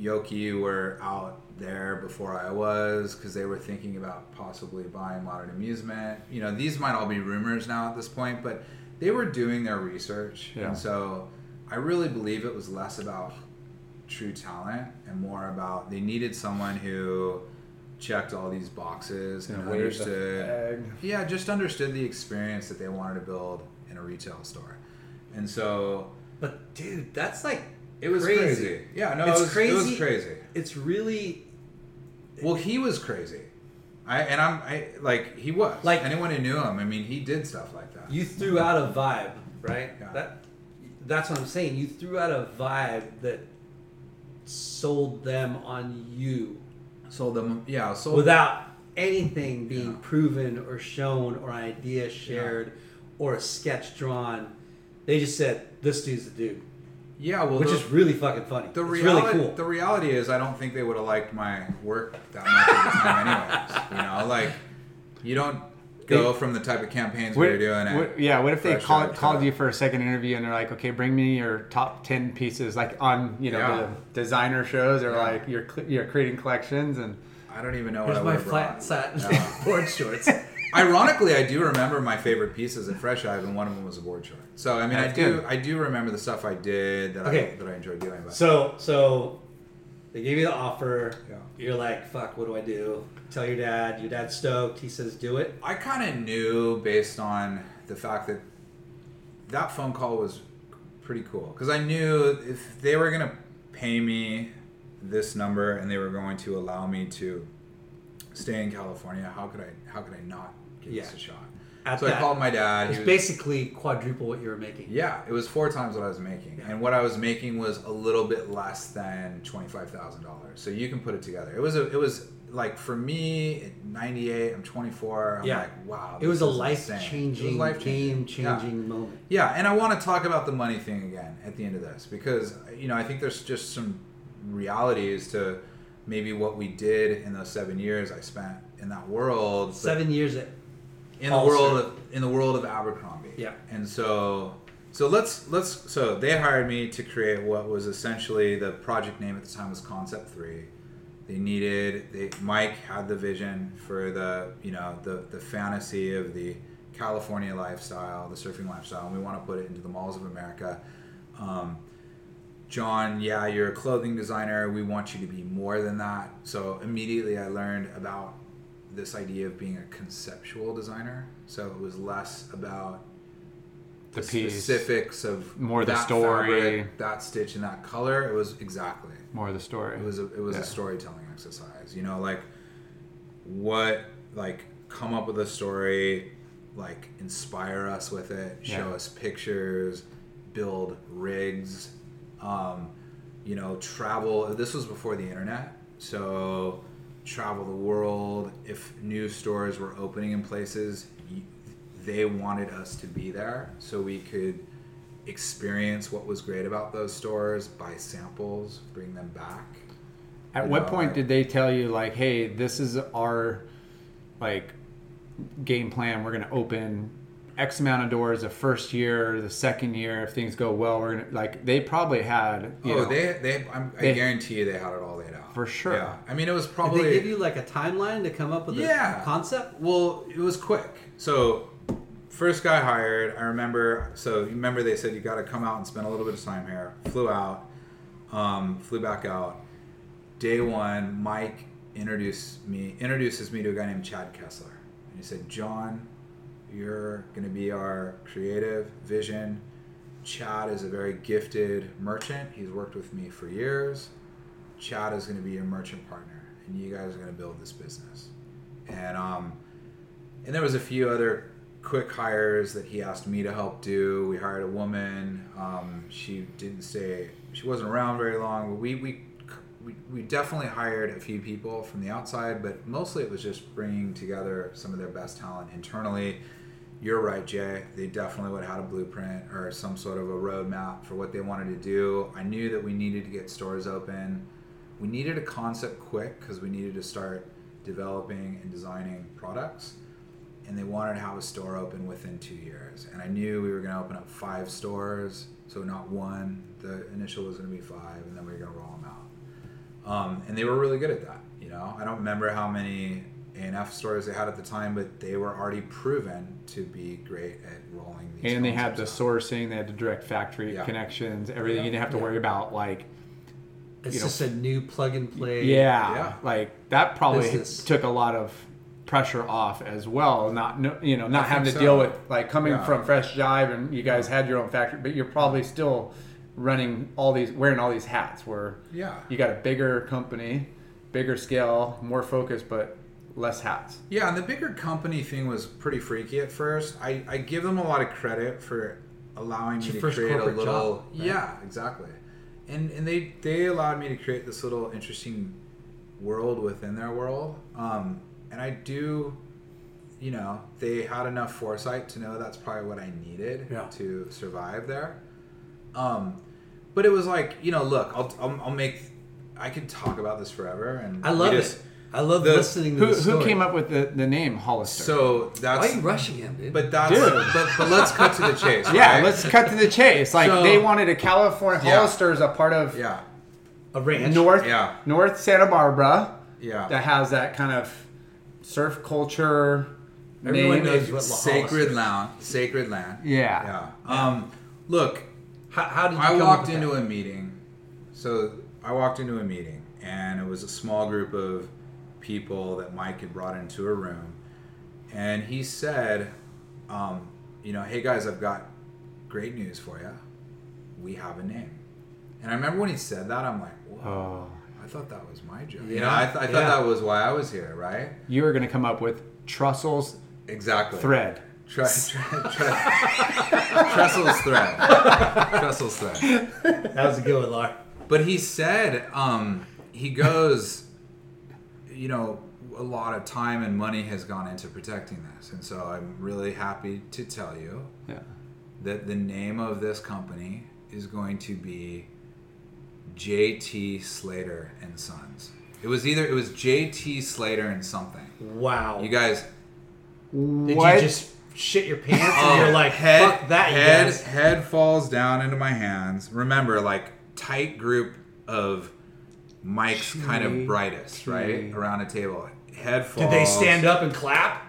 Yoki were out there before I was because they were thinking about possibly buying Modern Amusement. You know, these might all be rumors now at this point, but they were doing their research, Yeah. and so I really believe it was less about true talent and more about they needed someone who checked all these boxes and the understood yeah just understood the experience that they wanted to build in a retail store and so But dude, that's like it was crazy, yeah no It's it was crazy. it was crazy. crazy It's really well he was crazy I and I'm I like he was Like- anyone who knew him I mean he did stuff like that you threw out a vibe, right? Yeah. That that's what I'm saying. You threw out a vibe that sold them on you sold them yeah sold without anything being Yeah. proven or shown or idea shared or a sketch drawn. They just said this dude's the dude, Yeah, well, which the, is really fucking funny. the it's reality. really cool. The reality is, I don't think they would have liked my work that much at the time, anyways. You know, like you don't go from the type of campaigns we What- were doing. At, what- yeah, what if they Fresh call, called you for a second interview and they're like, okay, bring me your top ten pieces, like on you know Yeah. the designer shows or Yeah. like you're you're creating collections and I don't even know what I my would have flat brought. satin Yeah. board shorts. Ironically, I do remember my favorite pieces at Fresh Jive, and one of them was a board short. So I mean, That's I do good. I do remember the stuff I did that Okay. I that I enjoyed doing. But So so they gave you the offer. Yeah. You're like, fuck, what do I do? Tell your dad. Your dad's stoked. He says, do it. I kind of knew based on the fact that that phone call was pretty cool because I knew if they were gonna pay me this number and they were going to allow me to stay in California, how could I how could I not give this Yeah. a shot? At so that- I called my dad. It's basically quadruple what you were making. Yeah, it was four times what I was making, Yeah. and what I was making was a little bit less than twenty five thousand dollars. So you can put it together. It was a, it was like for me at ninety eight. I'm twenty four. I'm Yeah. like, wow. It was a life changing, life-changing. game changing moment. Yeah. yeah, and I want to talk about the money thing again at the end of this because you know I think there's just some realities to maybe what we did in those seven years I spent in that world. Seven years at in the world of in the world of Abercrombie. Yeah. And so so let's let's so they hired me to create what was essentially the project name at the time was Concept Three. They needed they Mike had the vision for the you know the the fantasy of the California lifestyle, the surfing lifestyle, and we want to put it into the malls of America. Um, John, yeah, you're a clothing designer. We want you to be more than that. So immediately I learned about this idea of being a conceptual designer. So it was less about the the specifics of More the story. fabric, that stitch, and that color. It was exactly. more the story. It was a, it was Yeah. a storytelling exercise. You know, like what like come up with a story, like inspire us with it, show Yeah. us pictures, build rigs, um, you know, travel. This was before the internet, so travel the world. If new stores were opening in places, they wanted us to be there so we could experience what was great about those stores, buy samples, bring them back. At you what know, point I- did they tell you like, hey, this is our like game plan? We're gonna open X amount of doors the first year, the second year. If things go well, we're gonna like. They probably had. You oh, know, they they I'm, I they- guarantee you they had it all out For sure. Yeah, I mean it was Did probably they give you like a timeline to come up with Yeah. a concept? Well, it was quick. So, first guy hired, I remember. So, you remember they said you got to come out and spend a little bit of time here. Flew out, um, flew back out. Day one, Mike introduced me, introduces me to a guy named Chad Kessler, and he said, "John, you're going to be our creative vision." Chad is a very gifted merchant. He's worked with me for years. Chad is going to be your merchant partner, and you guys are going to build this business. And um, and there was a few other quick hires that he asked me to help do. We hired a woman. Um, she didn't stay. She wasn't around very long. We we. We, we definitely hired a few people from the outside, but mostly it was just bringing together some of their best talent internally. You're right, Jay. They definitely would have had a blueprint or some sort of a roadmap for what they wanted to do. I knew that we needed to get stores open. We needed a concept quick because we needed to start developing and designing products. And they wanted to have a store open within two years. And I knew we were going to open up five stores. So, not one. The initial was going to be five, and then we were going to roll them out. Um, and they were really good at that. You know, I don't remember how many A&F stores they had at the time, but they were already proven to be great at rolling these. and they had the out. sourcing. They had the direct factory Yeah. connections. Everything Yeah. you didn't have to Yeah. worry about like. It's You know, just a new plug and play. Yeah, Yeah. like that probably Business. took a lot of pressure off as well. Not no- you know not I having to think deal with like coming Yeah. from Fresh Jive and you guys had your own factory, but you're probably still running all these wearing all these hats. Where Yeah. you got a bigger company, bigger scale, more focus, but less hats. Yeah, and the bigger company thing was pretty freaky at first. I, I give them a lot of credit for allowing me to create a little job, right? Yeah, exactly. And and they they allowed me to create this little interesting world within their world. Um, and I do you know, they had enough foresight to know that's probably what I needed Yeah. to survive there. Um, but it was like, you know, look, I'll, I'll, I'll make, I could talk about this forever. And I love we it. Just- I love the- listening to Who, the story. who came up with the, the name Hollister? So Why that's, are you rushing him, dude? but that's, Dude. but, but let's cut to the chase. yeah, let's cut to the chase. Like So- they wanted a California Yeah. Hollister is a part of yeah, a ranch. North Yeah. North Santa Barbara yeah. that has that kind of surf culture Everyone name. knows what La sacred Hollister is. land, sacred land. Yeah. Yeah. Um, look, How, how did you I come walked up with into that? a meeting. So I walked into a meeting, and it was a small group of people that Mike had brought into a room, and he said, um, "You know, hey guys, I've got great news for you. We have a name." And I remember when he said that, I'm like, "Whoa." Oh, I thought that was my job. You know, I, th- I thought yeah. that was why I was here, right? you were gonna come up with Trestles Exactly. thread. Tre- tre- tre- Trestles thread. Trestles thread. That was a good one, Lar. But he said, um, he goes, you know, a lot of time and money has gone into protecting this. And so I'm really happy to tell you Yeah. that the name of this company is going to be JT Slater and Sons. It was either it was JT Slater and something. Wow. You guys Did What? you just shit your pants and oh, you're like, Oh, head, fuck that, head, guys? head falls down into my hands. Remember, like tight group of Mike's kind of brightest, right, around a table. Head falls. Did they stand up and clap?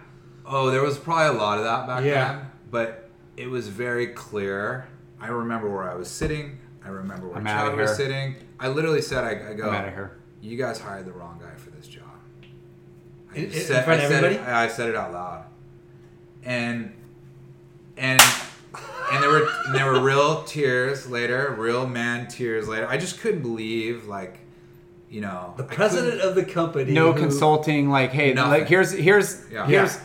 Oh, there was probably a lot of that back Yeah. then, but it was very clear. I remember where I was sitting. I remember where I'm Chad was sitting. I literally said, "I, I go, I'm outta here. you guys hired the wrong guy for this job." I In- in said- front I of said it- everybody? I said it out loud, and and and there were and there were real tears later, real man tears later. I just couldn't believe, like, you know, The president of the company. No who- consulting. Like, hey, Nothing. like here's here's Yeah. here's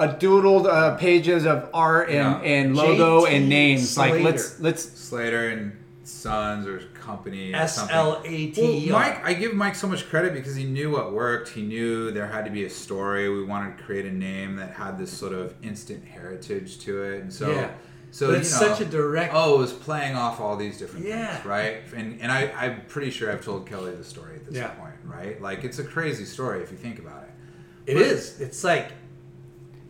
a doodled uh, pages of art and, Yeah. and logo JT and names. Like, let's let's Slater and Sons or company. or S something. L A T E Well, Mike, I give Mike so much credit because he knew what worked. He knew there had to be a story. We wanted to create a name that had this sort of instant heritage to it, and so, Yeah. So But you it's know, such a direct- Oh, it was playing off all these different Yeah. things, right? And and I, I'm pretty sure I've told Kelly the story at this Yeah. point, right? Like it's a crazy story if you think about it. It is. It's like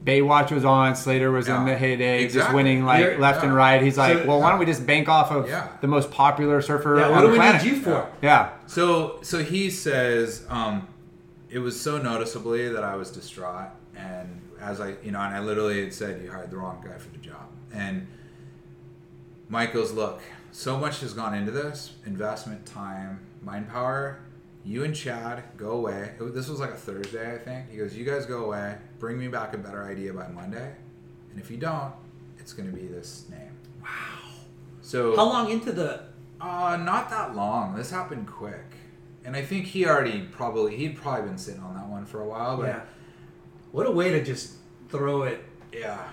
Baywatch was on, Slater was in the heyday, just winning like You're- left and right. He's like, So- well, why don't we just bank off of Yeah. the most popular surfer yeah, on what the do we planet? need you for? Yeah. So so he says, um, it was so noticeably that I was distraught, and as I you know, and I literally had said you hired the wrong guy for the job, and Mike goes, look, so much has gone into this investment, time, mind power. You and Chad go away. This was like a Thursday, I think. He goes, you guys go away. Bring me back a better idea by Monday, and if you don't, it's going to be this name. Wow. So How long into the? uh, not that long. This happened quick, and I think he already probably he'd probably been sitting on that one for a while. But Yeah. What a way to just throw it yeah,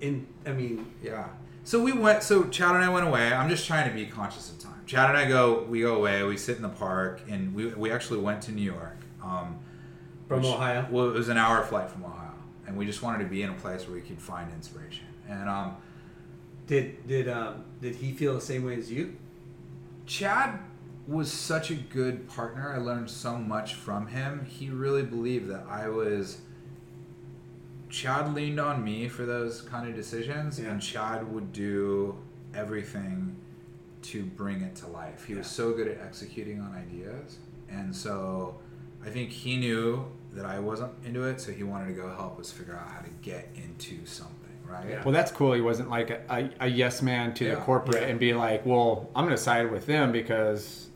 in. I mean, yeah. So we went. So Chad and I went away. I'm just trying to be conscious of time. Chad and I go. We go away. We sit in the park, and we we actually went to New York. Um, from which- Ohio. Well, it was an hour flight from Ohio, and we just wanted to be in a place where we could find inspiration. And um, Did did um did he feel the same way as you? Chad was such a good partner. I learned so much from him. He really believed that I was. Chad leaned on me for those kind of decisions, Yeah. and Chad would do everything to bring it to life. He was so good at executing on ideas, and so I think he knew that I wasn't into it, so he wanted to go help us figure out how to get into something, right? Yeah. Well, that's cool. He wasn't like a, a, a yes man to Yeah. the corporate Yeah. and be like, well, I'm going to side with them because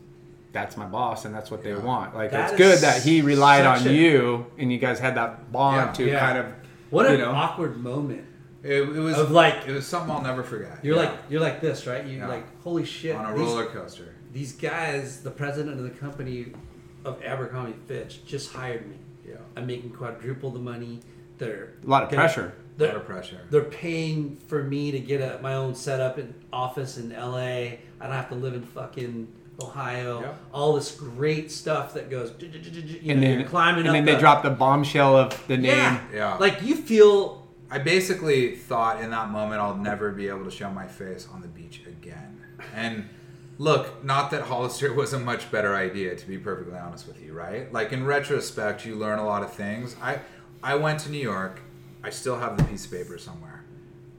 that's my boss and that's what they Yeah. want. Like, That it's good that he relied on a- you and you guys had that bond Yeah. to Yeah. kind of, What an you know, awkward moment. It, it was Of like- it was something I'll never forget. You're Yeah. like you're like this, right? You Yeah. are like holy shit. on a these- roller coaster. these guys, the president of the company of Abercrombie Fitch, just hired me. Yeah. I'm making quadruple the money. They're a lot of gonna- pressure. A lot They're, of pressure. they're paying for me to get a, my own setup in office in LA. I don't have to live in fucking Ohio, Yep. all this great stuff that goes. You know, and then you're climbing and up then they the- drop the bombshell of the name. Yeah. Yeah. Like you feel I basically thought in that moment I'll never be able to show my face on the beach again. And look, not that Hollister was a much better idea, to be perfectly honest with you, right? Like in retrospect, you learn a lot of things. I I went to New York. I still have the piece of paper somewhere.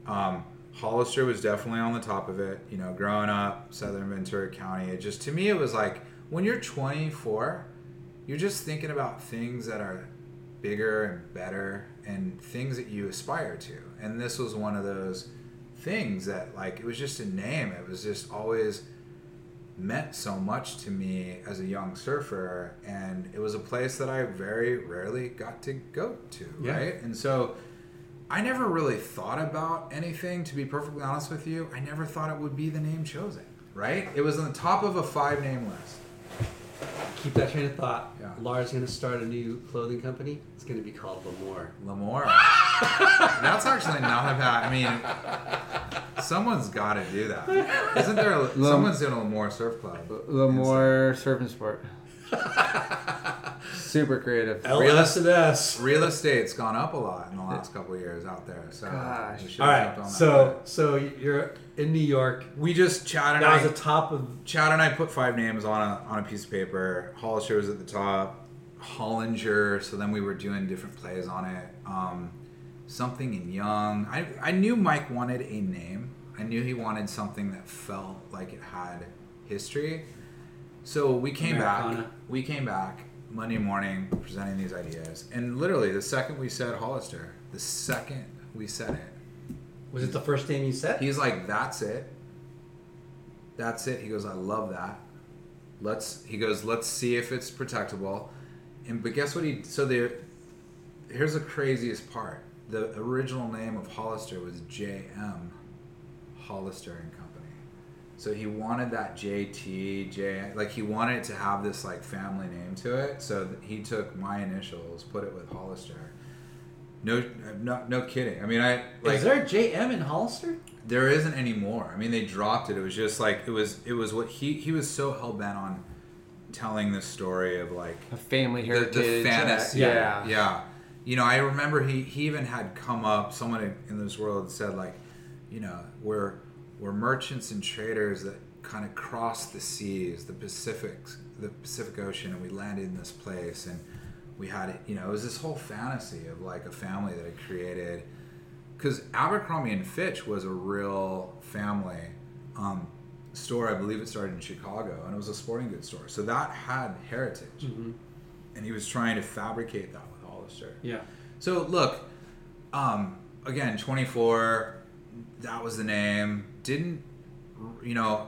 Um, Hollister was definitely on the top of it. You know, growing up, Southern Ventura County. It just to me, it was like when you're 24, you're just thinking about things that are bigger and better and things that you aspire to. And this was one of those things that like it was just a name. It was just always meant so much to me as a young surfer and it was a place that I very rarely got to go to, Yeah. right? And so I never really thought about anything to be perfectly honest with you. I never thought it would be the name chosen, right? It was on the top of a five name list. keep that train of thought. Yeah. Lars going to start a new clothing company. It's going to be called Lamore. Lamore. That's actually not a bad. I mean, someone's got to do that. Isn't there? A, someone's doing a Lamore Surf Club. Lamore Surf and Sport. Super creative. LS&S. Real estate's gone up a lot in the last couple of years out there. So Gosh. we should All have right. on that. So so you're in New York. we just Chad and That I. was the top of Chad and I put five names on a on a piece of paper. Hollister was at the top. Hollinger. So then we were doing different plays on it. Um, something in Young. I I knew Mike wanted a name. I knew he wanted something that felt like it had history. So we came back. Americana. We came back Monday morning presenting these ideas, and literally the second we said Hollister, the second we said it, was it the first name you said? He's like, that's it. That's it. He goes, I love that. Let's. He goes, let's see if it's protectable. And but guess what he? So the here's the craziest part. The original name of Hollister was J.M. Hollister and. So he wanted that JT J like he wanted it to have this like family name to it. So he took my initials, put it with Hollister. No, no, no kidding. I mean, I like Is there a JM in Hollister? there isn't anymore. I mean, they dropped it. It was just like it was. It was what he he was so hell bent on telling this story of like A family the, heritage. the fantasy. uh, yeah. yeah. You know, I remember he he even had come up. Someone in this world said like, you know, we're we're merchants and traders that kind of crossed the seas, the Pacific, the Pacific Ocean, and we landed in this place and. We had, you know, it was this whole fantasy of like a family that had created because Abercrombie and Fitch was a real family um, store. I believe it started in Chicago, and it was a sporting goods store. So that had heritage, and he was trying to fabricate that with Hollister. Yeah. So look, um, again, 24. That was the name. Didn't you know?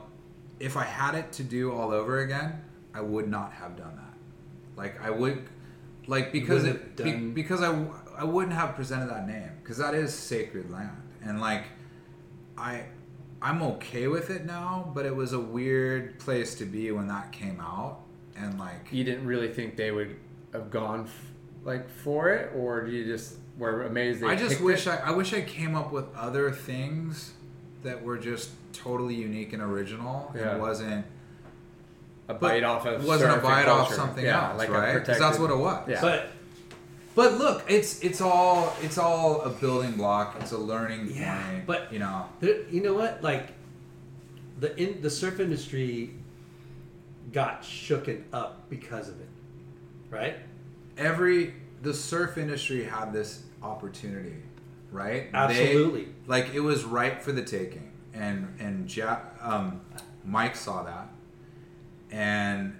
If I had it to do all over again, I would not have done that. Like I would, like because it be- because I I wouldn't have presented that name because that is sacred land and like I I'm okay with it now, but it was a weird place to be when that came out and like You didn't really think they would have gone f- like for it, or you just were amazed? They I just wish it? I, I wish I came up with other things that were just totally unique and original Yeah. and wasn't a bite off of wasn't a surf and bite off something yeah, else, like a right? 'Cause protected- that's what it was. Yeah. But But look, it's it's all it's all a building block. It's a learning Yeah, point. but- you know, there, you know what? Like the in the surf industry got shooken up because of it, right? every the surf industry had this opportunity, right? They- Absolutely. like it was ripe for the taking, and and ja- um, Mike saw that, and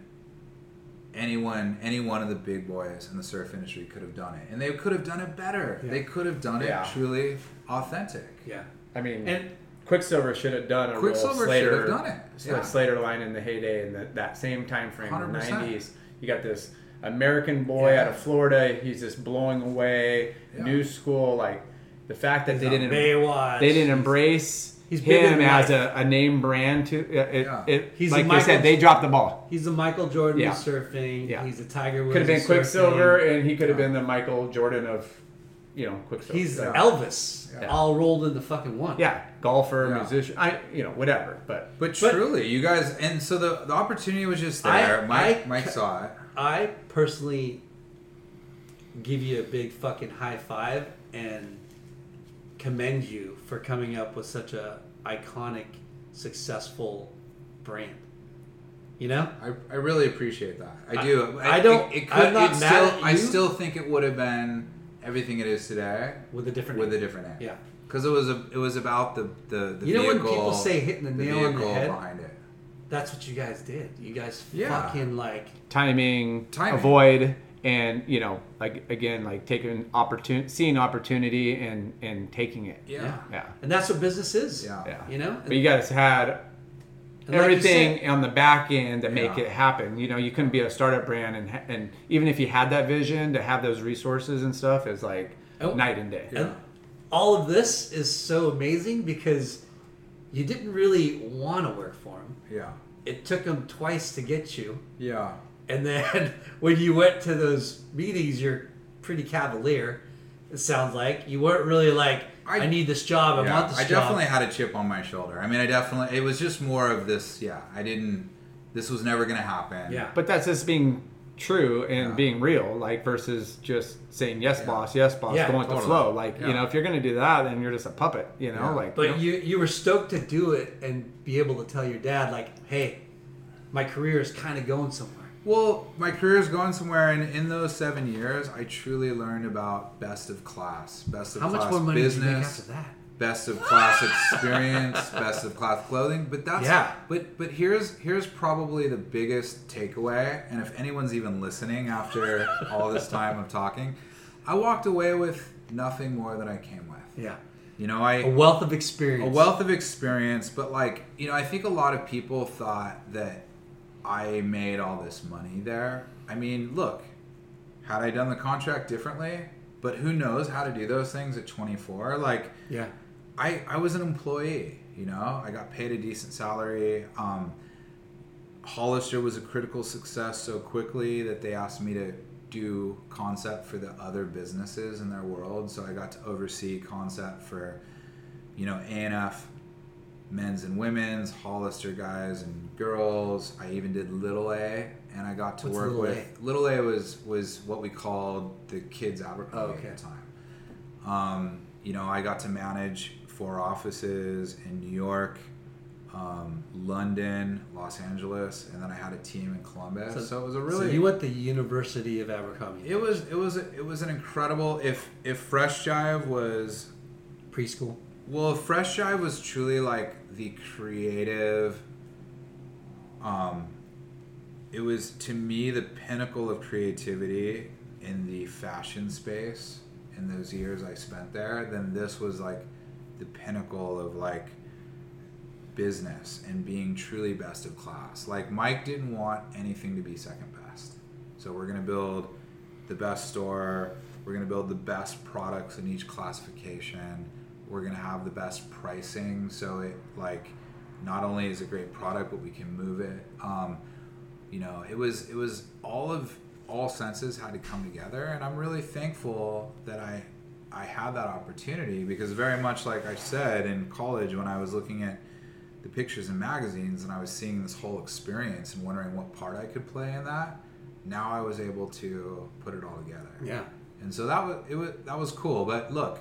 anyone any one of the big boys in the surf industry could have done it, and they could have done it better. Yeah. They could have done it Yeah. truly authentic. Yeah. I mean, And Quiksilver should have done a Quiksilver real should have done it. Slater- Yeah. Slater line in the heyday in the, that same time frame, in the 100%. '90s. You got this American boy Yeah. out of Florida. He's just blowing away. Yeah. New school, like the fact that they didn't Baywatch. they didn't embrace He's bigger him than as a, a name brand. To uh, it, Yeah. it, He's like a you said, they dropped the ball. He's the Michael Jordan Yeah. of surfing. Yeah. He's the Tiger Woods. Could have been Quiksilver, surfing. and he could have been the Michael Jordan of, you know, Quiksilver. He's So, Elvis, Yeah. all rolled into the fucking one. yeah, golfer, Yeah. musician, I you know whatever. But But But- truly, you guys, and so the the opportunity was just I- there. Mike I- Mike saw it. I personally give you a big fucking high five and commend you for coming up with such a iconic, successful brand. You know? I, I really appreciate that. I I- do. I don't- It, it I'm not mad still, at I still think it would have been everything it is today With a different with a different name. Yeah. Because it was a, it was about the the, the You know when people say hitting the nail on the head? behind it. That's what you guys did. You guys Yeah. fucking like timing, Timing. avoid, and you know, like again, like taking opportunity, seeing opportunity, and and taking it. Yeah. Yeah. Yeah. and that's what business is. Yeah. Yeah. You know? But you guys had And like everything said- on the back end to make Yeah. it happen. You know, you couldn't be a startup brand, and and even if you had that vision to have those resources and stuff, is like Oh. night and day. Yeah. And all of this is so amazing because you didn't really want to work for him. Yeah. It took him twice to get you. Yeah. And then when you went to those meetings, you're pretty cavalier. It sounds like you weren't really like, I, I- need this job. I yeah. want this I job. definitely had a chip on my shoulder. I mean, I definitely. It was just more of this. Yeah. I didn't. This was never gonna happen. Yeah. But that's just being true and Yeah. being real, like versus just saying yes, Yeah. boss, yes, boss, Yeah, going with the flow. Like Yeah. you know, if you're gonna do that, then you're just a puppet. You know, Yeah. like But you, know, you you were stoked to do it and be able to tell your dad like, hey, my career is kind of going somewhere. Well, my career is going somewhere, and in those seven years, I truly learned about best of class, best of How class much more money business, did you make after that? best of class experience, best of class clothing. But that's Yeah. But but here's here's probably the biggest takeaway, and if anyone's even listening after all this time of talking, I walked away with nothing more than I came with. Yeah. You know, I A wealth of experience. a wealth of experience, but like you know, I think a lot of people thought that I made all this money there. I mean, look, had I done the contract differently, but who knows how to do those things at 24? Like, Yeah. I I was an employee. You know, I got paid a decent salary. Um, Hollister was a critical success so quickly that they asked me to do concept for the other businesses in their world. So I got to oversee concept for, you know, ANF men's and women's, Hollister guys and girls. I even did Little A, and I got to What's work Little with Little A was was what we called the kids Abercrombie Oh, okay. at the time. Um, you know, I got to manage four offices in New York, um, London, Los Angeles, and then I had a team in Columbus. So, it was a really So you went the University of Abercrombie. it was it was it was an incredible if if Fresh Jive was preschool. well, Fresh Jive was truly like the creative. Um, it was to me the pinnacle of creativity in the fashion space in those years I spent there. Then this was like the pinnacle of like business and being truly best of class. Like Mike didn't want anything to be second best. So we're gonna build the best store. We're gonna build the best products in each classification. We're gonna have the best pricing. So it like not only is a great product, but we can move it. Um, you know, it was it was all of all senses had to come together, and I'm really thankful that I I had that opportunity because very much like I said in college when I was looking at the pictures in magazines and I was seeing this whole experience and wondering what part I could play in that. Now I was able to put it all together. Yeah. And so that was it was that was cool. But look,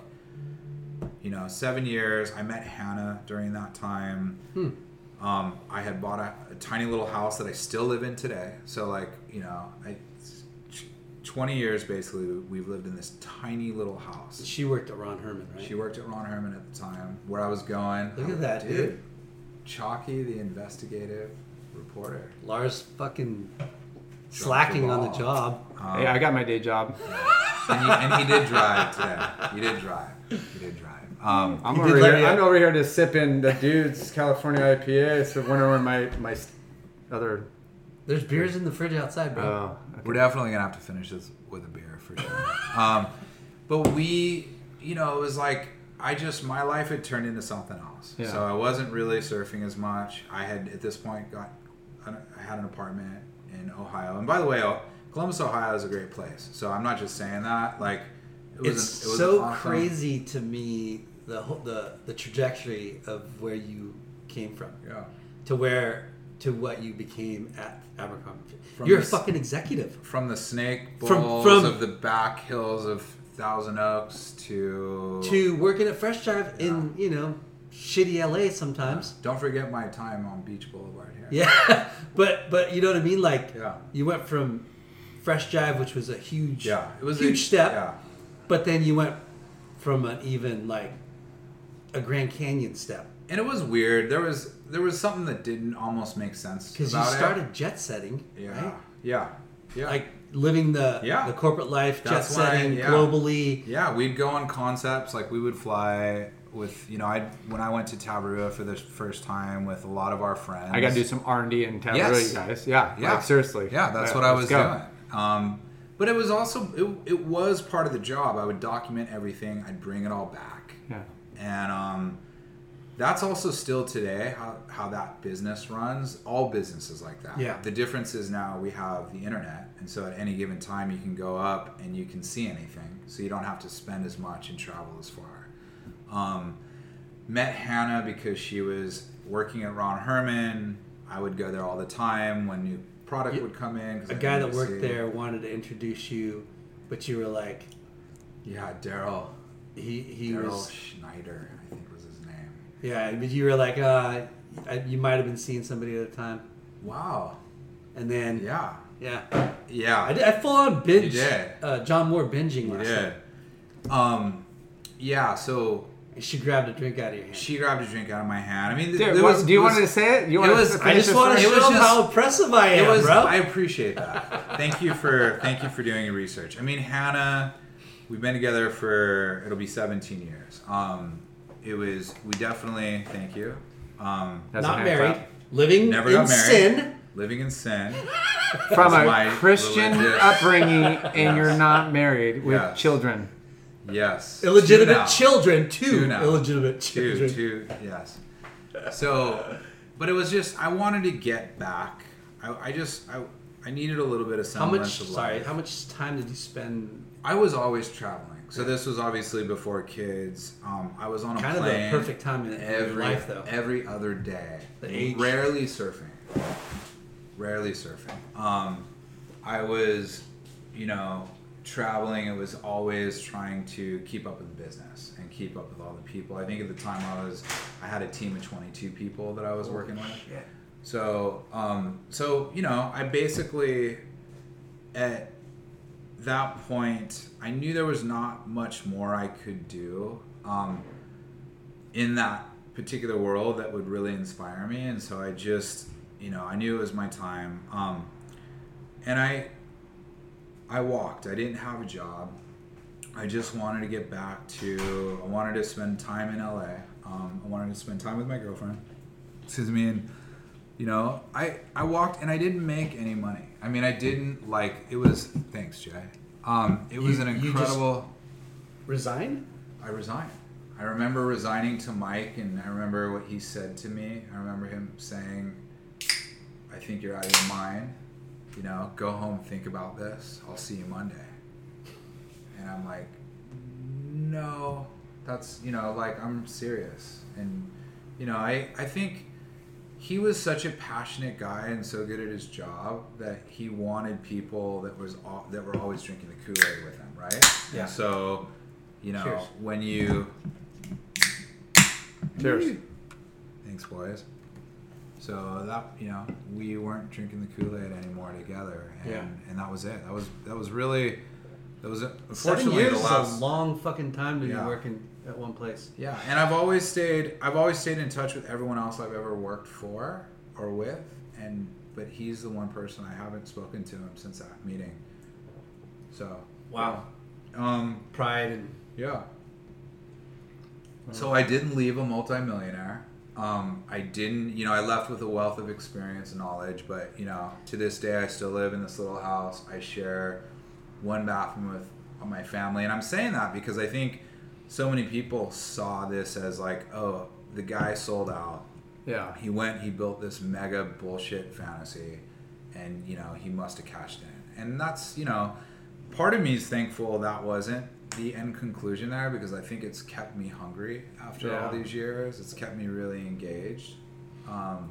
you know, seven years. I met Hannah during that time. Um, I had bought a, a tiny little house that I still live in today. So like, you know, I, twenty years basically we've lived in this tiny little house. She worked at Ron Herman, right? She worked at Ron Herman at the time, where I was going. Look I- at that, dude. Chalky, the investigative reporter. Lars fucking slacking on the job. Um, hey, I got my day job. and, he, and he did drive today. He did drive. He did drive. Um, I'm You over did here. me- I'm over here just sipping the dude's California IPA. So wondering where my my other. There's beers in the fridge outside, bro. Oh, We're definitely gonna have to finish this with a beer for sure. um, but we, you know, it was like I just my life had turned into something else. Yeah. So I wasn't really surfing as much. I had at this point got I had an apartment in Ohio, and by the way, Columbus, Ohio is a great place. So I'm not just saying that. Like It was it's an- it was so awesome. crazy to me the whole, the the trajectory of where you came from Yeah. to where to what you became at Abercrombie. From You're a fucking executive. From the snake From- bowls from- of the back hills of Thousand Oaks to To working at Fresh Jive in you know shitty LA sometimes. Don't forget my time on Beach Boulevard here. Yeah, but but you know what I mean. Like Yeah. you went from Fresh Jive, which was a huge Yeah. It was huge a- step, Yeah. But then you went from an even like a Grand Canyon step And it was weird. There was there was something that didn't almost make sense because you about started jet setting. Yeah. right? Yeah. Yeah. Like living the Yeah. the corporate life, That's jet why, setting yeah. globally. Yeah, we'd go on concepts like we would fly with you know I when I went to Tavarua for the first time with a lot of our friends. I got to do some R and D in Tavarua, Yes. you guys. Yeah, Yeah, like, seriously. Yeah, that's Yeah, what I was go. doing. Um, but it was also it, it was part of the job. I would document everything. I'd bring it all back. Yeah. and um, that's also still today how, how that business runs all businesses like that Yeah. the difference is now we have the internet and so at any given time you can go up and you can see anything so you don't have to spend as much and travel as far um, met hannah because she was working at ron herman i would go there all the time when new product You- would come in A guy that worked there wanted to introduce you, but you were like, yeah daryl he he daryl was schneider i think was his name yeah, but you were like, uh, I- you might have been seeing somebody at a time, wow and then yeah yeah. yeah I, did, I full on binge. You did. Uh, John Moore binging You last did. night. Um, yeah. So she grabbed a drink out of your hand. she grabbed a drink out of my hand. I mean, th- Dude, there what- was, do you it want to say it? You it want was- to I I just this want to It was show him just- how impressive I am, It was. bro. I appreciate that. thank you for thank you for doing your research. I mean, Hannah, we've been together for it'll be 17 years. Um, it was we definitely thank you. Um, That's a Not hand married, clap. living never in got married. sin. Living in sin. From That's a my Christian religious- upbringing, and you're not married with Yes. children. Yes. Illegitimate Two children, too. Two now. illegitimate children. two, yes. So, but it was just I wanted to get back. I, I just I, I needed a little bit of How semblance much? of Sorry, life. how much time did you spend? I was always traveling. So this was obviously before kids. Um, I was on a Kind of the perfect time in, in your every life, though. every other day. The age. Rarely surfing. Rarely surfing. Um, I was, you know, traveling. It was always trying to keep up with the business and keep up with all the people. I think at the time I was, I had a team of 22 people that I was working with. So, um, so you know, I basically at that point, I knew there was not much more I could do um, in that particular world that would really inspire me, and so I just, you know, I knew it was my time, um, and I, I walked. I didn't have a job. I just wanted to get back to. I wanted to spend time in LA. Um, I wanted to spend time with my girlfriend. Excuse me, and you know, I I walked and I didn't make any money. I mean, I didn't like it was. Thanks, Jay. Um, it was You- an incredible. Resign? I resigned. I remember resigning to Mike, and I remember what he said to me. I remember him saying, "I think you're out of your mind. You know, go home, think about this. I'll see you Monday." And I'm like, "No, that's you know, like I'm serious." And you know, I I think he was such a passionate guy and so good at his job that he wanted people that was al- that were always drinking the Kool Aid with him, right? Yeah. And so, you know, Cheers. when you Cheers. Thanks, boys. So that you know, we weren't drinking the Kool Aid anymore together, and Yeah. and that was it. That was that was really that was Seven unfortunately years the is a long fucking time to Yeah. be working at one place. Yeah, and I've always stayed. I've always stayed in touch with everyone else I've ever worked for or with, and but he's the one person I haven't spoken to him since that meeting. So Wow. um, Pride and yeah. So I didn't leave a multimillionaire. Um, I didn't, you know, I left with a wealth of experience and knowledge, but you know, to this day, I still live in this little house. I share one bathroom with my family, and I'm saying that because I think so many people saw this as like, oh, the guy sold out. Yeah. He went, he built this mega bullshit fantasy, and you know, he must have cashed in. And that's, you know, part of me is thankful that wasn't the end conclusion there because I think it's kept me hungry after Yeah. all these years. It's kept me really engaged. Um,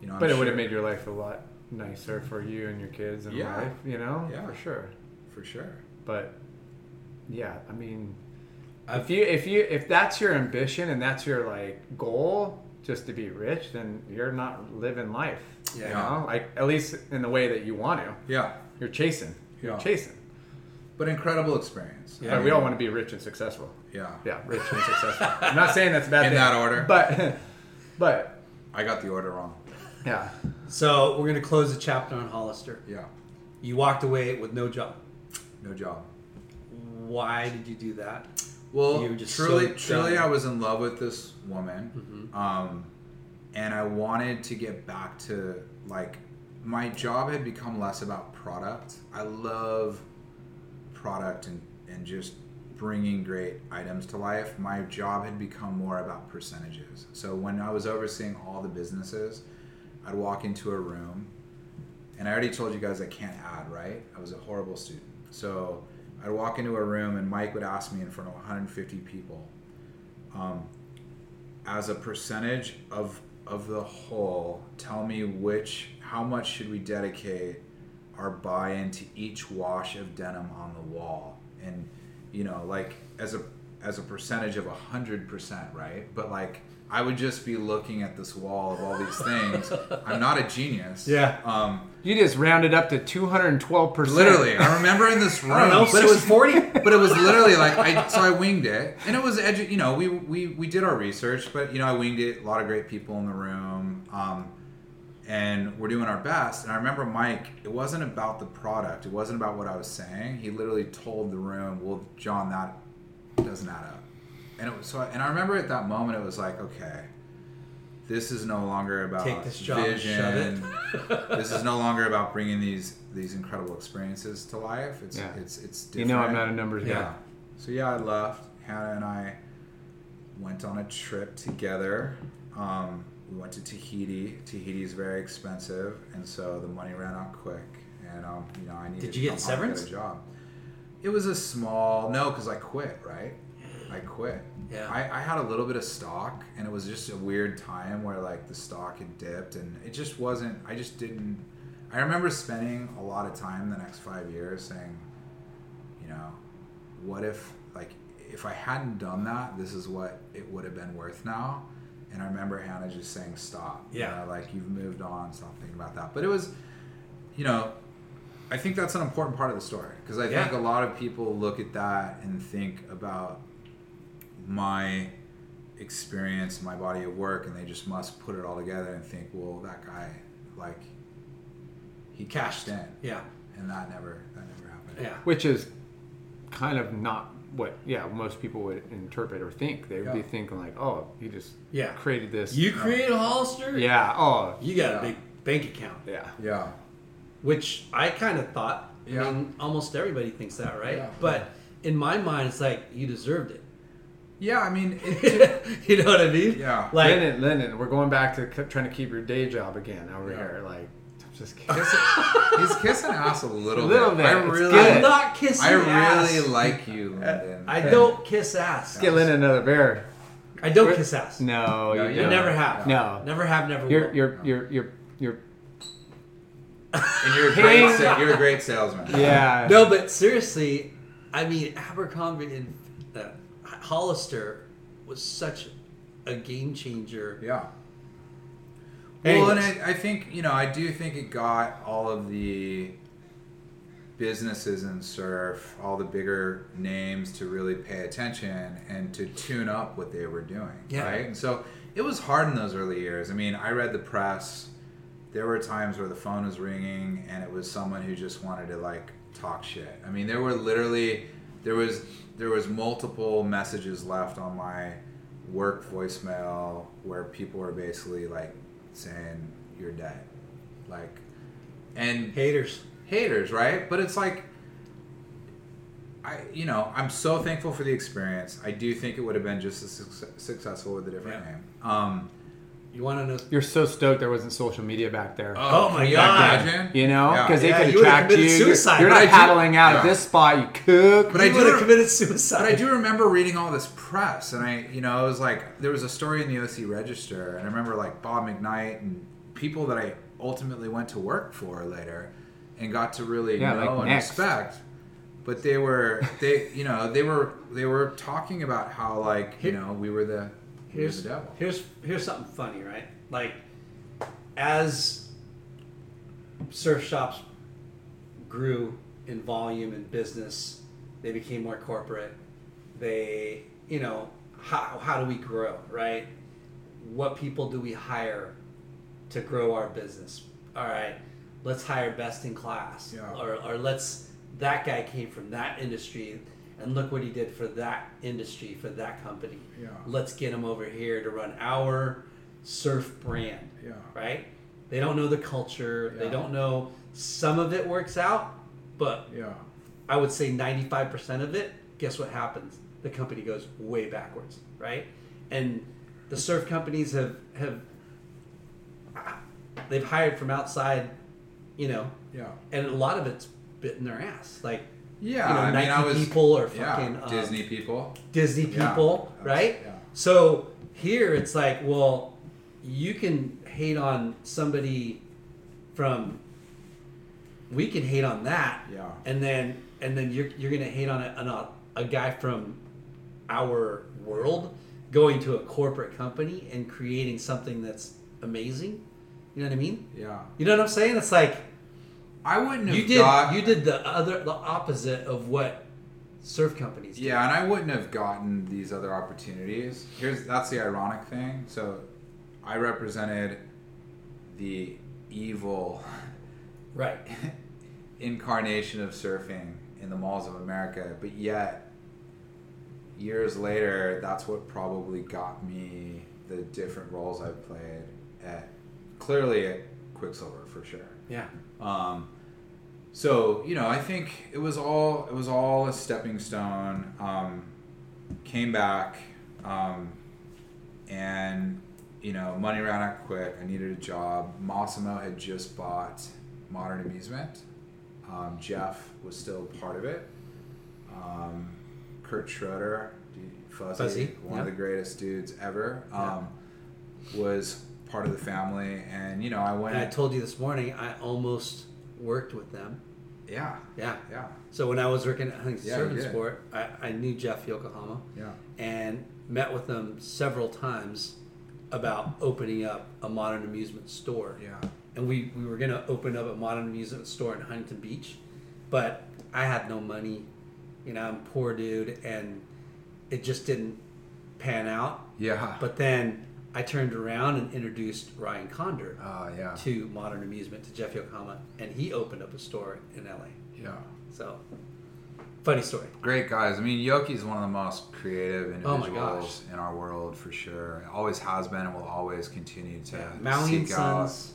you know, I'm But it would have made your life a lot nicer for you and your kids and Yeah. life, you know? Yeah. For sure. for sure. But yeah, I mean I've- if you if you if that's your ambition and that's your like goal just to be rich, then you're not living life. You Yeah. know? Like at least in the way that you want to. Yeah, You're chasing. You're Yeah. chasing. But incredible experience. Yeah. But we all want to be rich and successful. Yeah, Yeah, rich and successful. I'm not saying that's a bad In thing, that order. But but I got the order wrong. yeah. So we're gonna close the chapter on Hollister. Yeah, You walked away with no job. no job. Why did you do that? Well, You were just truly, so truly. I was in love with this woman, um, and I wanted to get back to like my job had become less about product. I love product and and just bringing great items to life. My job had become more about percentages. So when I was overseeing all the businesses, I'd walk into a room, and I already told you guys I can't add, right? I was a horrible student. So I'd walk into a room and Mike would ask me in front of 150 people, um, as a percentage of of the whole, tell me which, how much should we dedicate our buy-in to each wash of denim on the wall, and you know, like as a as a percentage of 100%, right? But like. I would just be looking at this wall of all these things. I'm not a genius. Yeah. Um, You just rounded up to 212%. Literally, I remember in this room, know, but it was 40. but it was literally like I so I winged it, and it was edu- you know we, we we did our research, but you know I winged it. A lot of great people in the room, um, and we're doing our best. And I remember Mike. It wasn't about the product. It wasn't about what I was saying. He literally told the room, "Well, John, that doesn't add up." And it was so. And I remember at that moment, it was like, okay. This is no longer about Take this job and vision. this is no longer about bringing these these incredible experiences to life. It's Yeah. it's it's You know I'm not a numbers Yeah. guy. So yeah, I left. Hannah and I went on a trip together. Um, we went to Tahiti. Tahiti is very expensive, and so the money ran out quick. And um, you know, I needed Did you get come home and severance? a job. It was a small no, because I quit. Right, I quit. Yeah. I, I had a little bit of stock, and it was just a weird time where like the stock had dipped, and it just wasn't. I just didn't. I remember spending a lot of time the next five years saying, you know, what if like if I hadn't done that, this is what it would have been worth now. And I remember Hannah just saying, "Stop." You Yeah. know, like you've moved on. Stop thinking about that. But it was, you know, I think that's an important part of the story because I think a lot of people look at that and think about my experience, my body of work, and they just must put it all together and think, well, that guy, like, he cashed in, Yeah. and that never, that never happened. Yeah. Which is kind of not what, yeah, most people would interpret or think. They would be thinking like, oh, he just Yeah. created this. You oh. created a Hollister? yeah. Oh, You got Yeah. a big bank account. yeah. Yeah, Which I kind of thought. Yeah. I mean, almost everybody thinks that, right? Yeah. But in my mind, it's like you deserved it. yeah. I mean, it, you know what I mean? Yeah. Like, Lyndon, Lyndon, we're going back to trying to keep your day job again over Yeah. here. Like, just kidding. kiss- he's kissing ass a little, A little bit. I really. I'm not kissing I really ass. like you, Lyndon. I don't kiss ass. Get Lyndon another bear. I don't kiss ass. No, No, you you don't. never have. No. Never have, never You're, will. you're, you're, you're, you're, and you're a great, sa- you're a great salesman. yeah. No, but seriously, I mean, Abercrombie and uh, Hollister was such a game changer. Yeah. Well, and I, I think you know, I do think it got all of the businesses in surf, all the bigger names to really pay attention and to tune up what they were doing. Yeah. Right. And so it was hard in those early years. I mean, I read the press. There were times where the phone was ringing and it was someone who just wanted to like talk shit. I mean, there were literally there was there was multiple messages left on my work voicemail where people were basically like saying you're dead. Like and Haters. haters, right? But it's like I you know, I'm so thankful for the experience. I do think it would have been just as suc- successful with a different Yeah. name. Um You want to know? You're so stoked there wasn't social media back there. Oh, oh my God. imagine? You know, because Yeah, they could attract you. committed You're- You're, not I do- paddling out at Yeah. this spot. You cook. But I you do would have committed suicide. But I do remember reading all this press, and I, you know, it was like there was a story in the OC Register, and I remember like Bob McKnight and people that I ultimately went to work for later, and got to really Yeah, know like and Next. respect. But they were, they, you know, they were, they were talking about how like, you know, we were the, we were here's the devil. here's here's something funny, right? Like as surf shops grew in volume and business, they became more corporate. They, you know, how how do we grow, right? What people do we hire to grow our business? All right, let's hire best in class, Yeah. or or let's that guy came from that industry. And look what he did for that industry, for that company Yeah. let's get him over here to run our surf brand. Yeah. Right? They don't know the culture. yeah. They don't know. Some of it works out, but Yeah. I would say 95% of it, guess what happens? The company goes way backwards, right? And the surf companies have have they've hired from outside, you know, Yeah. and a lot of it's bitten their ass. Like Yeah. you know, I mean, I was people or yeah, fucking um, Disney people. Disney people, That's- right? yeah. So here it's like, well, you can hate on somebody from we can hate on that. Yeah. And then and then you're you're gonna hate on a, on a, a guy from our world going to a corporate company and creating something that's amazing. You know what I mean? Yeah. You know what I'm saying? It's like I wouldn't have you did got, you did the other the opposite of what surf companies do. Yeah, and I wouldn't have gotten these other opportunities. Here's that's the ironic thing. So, I represented the evil Right. incarnation of surfing in the malls of America, but yet years later, that's what probably got me the different roles I've played at clearly at Quiksilver for sure. Yeah. Um, so you know, I think it was all it was all a stepping stone. Um, came back, um, and you know, money ran out quick. I needed a job. Mossimo had just bought Modern Amusement. Um, Jeff was still part of it. Um, Kurt Schroeder, Fuzzy, Fuzzy, one yeah. of the greatest dudes ever, Yeah. um, was part of the family. And you know, I went. And I told you this morning, I almost worked with them. yeah, Yeah. yeah, So when I was working at Huntington Yeah, did. Sport, I, I knew Jeff Yokoyama yeah. and met with them several times about opening up a modern amusement store. Yeah. And we, we were going to open up a modern amusement store in Huntington Beach, but I had no money. You know, I'm a poor dude, and it just didn't pan out. Yeah. But then I turned around and introduced Ryan Condor. Oh yeah. to Modern Amusement to Jeff Yokoyama, and he opened up a store in LA. Yeah. So, funny story. Great guys. I mean, Yoki's one of the most creative Oh individuals in our world for sure. Always has been and will always continue to Maui and seek out Sons,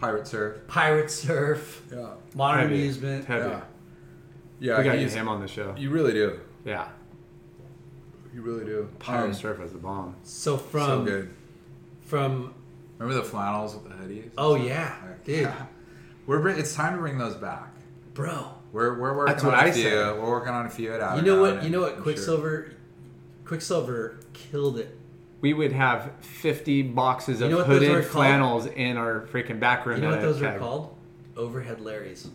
pirate surf. Pirate Surf, Yeah. Modern Heavy. Amusement. Heavy. Yeah. Yeah. we gotta get him on the show. You really do. Yeah. You really do. Pirate Um, surf is the bomb. So so from good. From Remember the flannels with the hoodies? oh yeah, Like, dude, yeah. We're it's time to bring those back. bro. We're, we're working That's on what a I few. say. We're working on a few at You know what? Abaddon, You know what? I'm sure. Quiksilver, Quiksilver killed it. We would have 50 boxes You of know what those hooded are called? flannels in our freaking back room. You know what those are called? Overhead Larrys.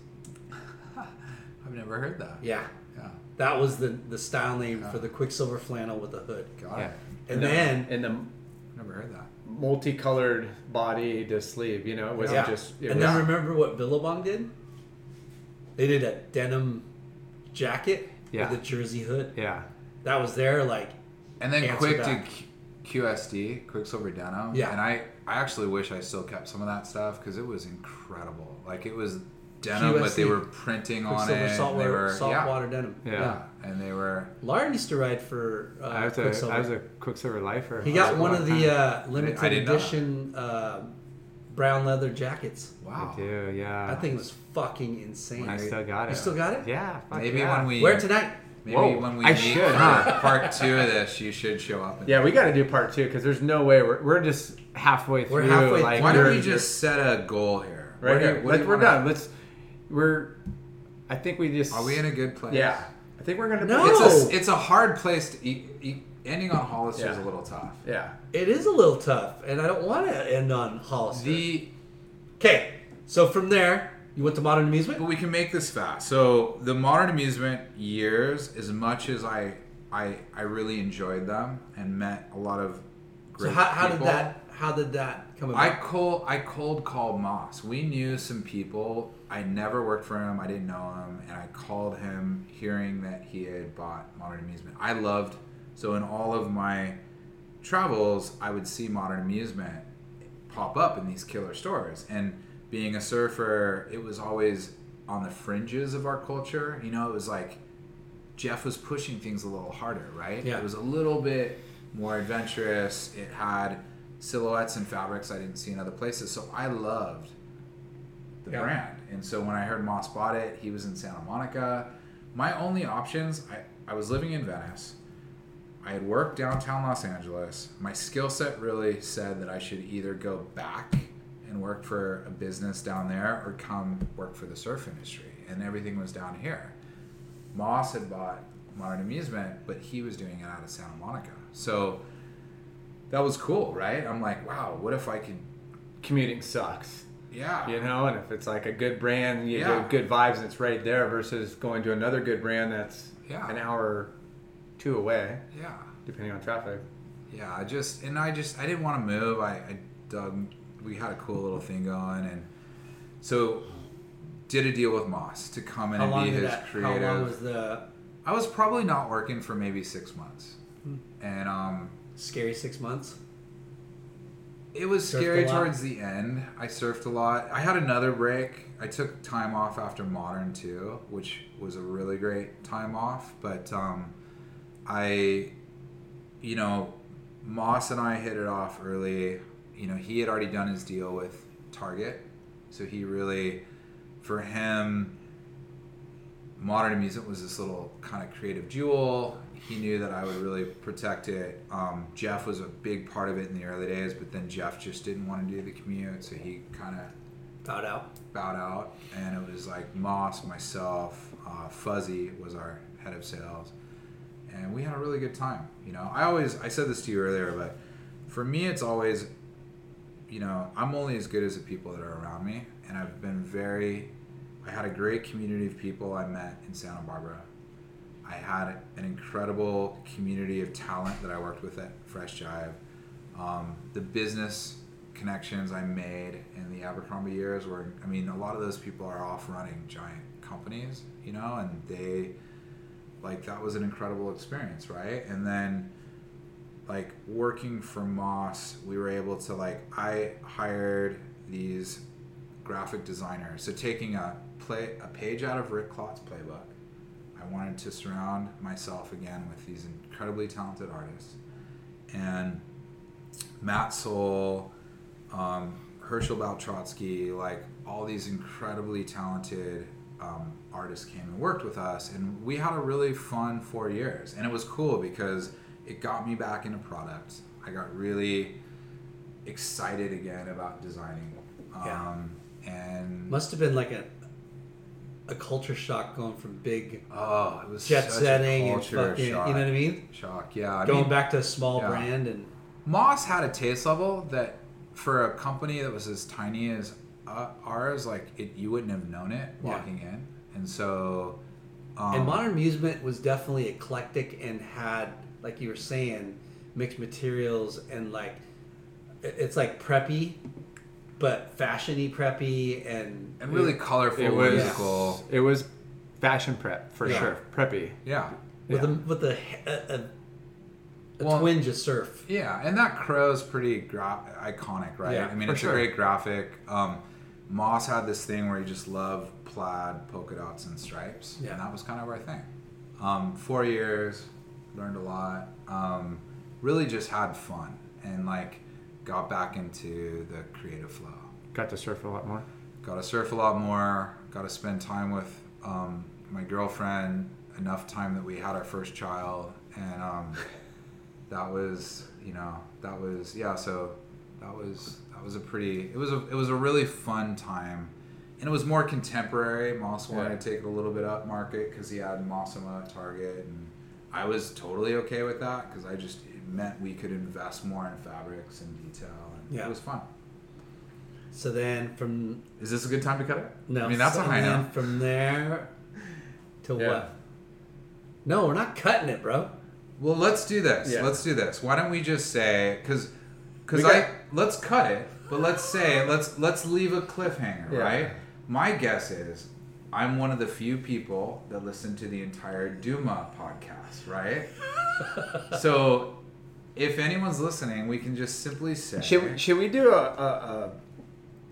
I've never heard that. Yeah, Yeah. that was the the style name for the Quiksilver flannel with the hood. Got Yeah. it. And the- then in the Never heard that. Multicolored body to sleeve, you know, it wasn't Yeah. just. It and was, then remember what Billabong did? They did a denim jacket Yeah. with a jersey hood. yeah. That was their like And then Quick back. did Q- QSD, Quiksilver Denim. Yeah. And I, I actually wish I still kept some of that stuff because it was incredible. Like it was denim, but they were printing on it. and they saltwater, were, saltwater denim. Yeah. Yeah. And they were. Lauren used to ride for uh, I was a, Quiksilver. I was a Quiksilver lifer. he got one of the uh, limited didn't know that. edition uh, brown leather jackets. Wow. I do, yeah. That thing was fucking insane. I still got it. You still got it? Yeah. fuck Maybe yeah. when we Wear it tonight. Maybe Whoa, when we I meet should, huh? part two of this, you should show up. Yeah, we got to do part two because there's no way we're, we're just halfway through. We're halfway like, Why don't we're- just set a goal here? right What do you- here? what do Let's, you we're wanna- done. Let's we're. I think we just. Are we in a good place? Yeah, I think we're gonna. No. It's a, it's a hard place to eat. eat ending on Hollister is a little tough. Yeah. It is a little tough, and I don't want to end on Hollister. The okay, so from there, you went to Modern Amusement. But we can make this fast. So the modern amusement years, as much as I I I really enjoyed them and met a lot of So great how, how did that how did that come about? I cold I cold called Moss. We knew some people. I never worked for him. I didn't know him, and I called him, hearing that he had bought Modern Amusement. I loved. So in all of my travels, I would see Modern Amusement pop up in these killer stores. And being a surfer, it was always on the fringes of our culture. You know, it was like Jeff was pushing things a little harder, right? Yeah. It was a little bit more adventurous. It had silhouettes and fabrics I didn't see in other places. So I loved the Yeah. brand. And so when I heard Moss bought it, he was in Santa Monica. My only options, I, I was living in Venice. I had worked downtown Los Angeles. My skill set really said that I should either go back and work for a business down there or come work for the surf industry. And everything was down here. Moss had bought Modern Amusement, but he was doing it out of Santa Monica. So that was cool, right? I'm like, wow, what if I could, Commuting sucks. Yeah. You know, and if it's like a good brand, you Yeah. get good vibes, and it's right there versus going to another good brand that's Yeah. an hour, two away, Yeah. depending on traffic. Yeah, I just and I just I didn't want to move. I, I dug. We had a cool little thing going, and so did a deal with Moss to come in how and be his that? creative. How long was the I was probably not working for maybe six months, and um, scary six months? It was scary towards the end. I surfed a lot. I had another break. I took time off after Modern too, which was a really great time off. But um, I, you know, Moss and I hit it off early. You know, he had already done his deal with Target, so he really, for him, modern amusement was this little kind of creative jewel. He knew that I would really protect it. Um, Jeff was a big part of it in the early days, but then Jeff just didn't want to do the commute, so he kind of Bowed out. bowed out. And it was like Moss, myself, uh, Fuzzy was our head of sales, and we had a really good time. You know, I always I said this to you earlier, but for me, it's always, you know, I'm only as good as the people that are around me, and I've been very. I had a great community of people I met in Santa Barbara. I had an incredible community of talent that I worked with at Fresh Jive. Um, the business connections I made in the Abercrombie years were, I mean, a lot of those people are off running giant companies, you know, and they, like, that was an incredible experience, right? And then, like, working for Moss, we were able to, like, I hired these graphic designers. So taking a play a page out of Rick Klotz's playbook, I wanted to surround myself again with these incredibly talented artists. And Matt Soul, um, Herschel Baltrotsky, like all these incredibly talented um, artists came and worked with us. And we had a really fun four years. And it was cool because it got me back into product. I got really excited again about designing. Yeah. Um, and Must have been like a a culture shock going from big oh, it was jet setting and fucking, you know what I mean? Shock, yeah. I Going mean, back to a small yeah. brand and Moss had a taste level that, for a company that was as tiny as uh, ours, like it, you wouldn't have known it Yeah. walking in. And so, um, and modern amusement was definitely eclectic and had like you were saying mixed materials and like it's like preppy but fashiony preppy and and really colorful, It was whimsical. it was fashion prep for Yeah. sure, preppy. Yeah, with Yeah. a with a, a, a, a Well- twinge of surf yeah, and that crow's pretty gra- iconic, right? Yeah, I mean, for it's sure. a great graphic. Um, Moss had this thing where he just loved plaid, polka dots, and stripes, Yeah. and that was kind of our thing. Um, four years, learned a lot. Um, really just had fun and like got back into the creative flow. Got to surf a lot more. Got to surf a lot more. Got to spend time with um, my girlfriend enough time that we had our first child, and um, that was you know that was yeah. So that was that was a pretty it was a it was a really fun time. And it was more contemporary. Moss wanted Yeah. to take it a little bit up market because he had Mossimo at Target, and I was totally okay with that because I just meant we could invest more in fabrics and detail, and Yeah. it was fun. So then from Is this a good time to cut it? no, I mean that's so a high then note. From there to Yeah. what? No, we're not cutting it, bro. Well, let's do this. Yeah. Let's do this. Why don't we just say because because I got- let's cut it, but let's say let's let's leave a cliffhanger, Yeah. right? My guess is I'm one of the few people that listen to the entire Duma podcast, right? so if anyone's listening, we can just simply say Should, should we do a, a,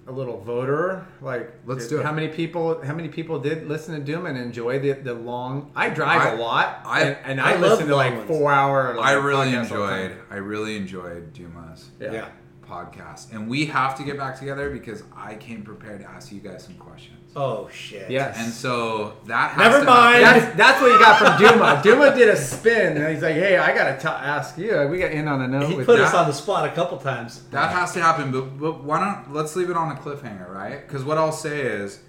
a, a little voter? Like, Let's do it. How many people? How many people did listen to Doom and enjoy the, the long? I drive I- a lot, I- and, and I I, listen to like ones. four hour. Like, I really podcasts all the time. enjoyed I really enjoyed Duma's Yeah. podcast, and we have to get back together because I came prepared to ask you guys some questions. Oh shit. Yes. And so that has Never to mind. happen. That's, that's what you got from Duma. Duma did a spin, and he's like, "Hey, I gotta t- ask you. We got in on a note He with put that. us on the spot a couple times. That has to happen, but, but why don't let's leave it on a cliffhanger, right? Because what I'll say is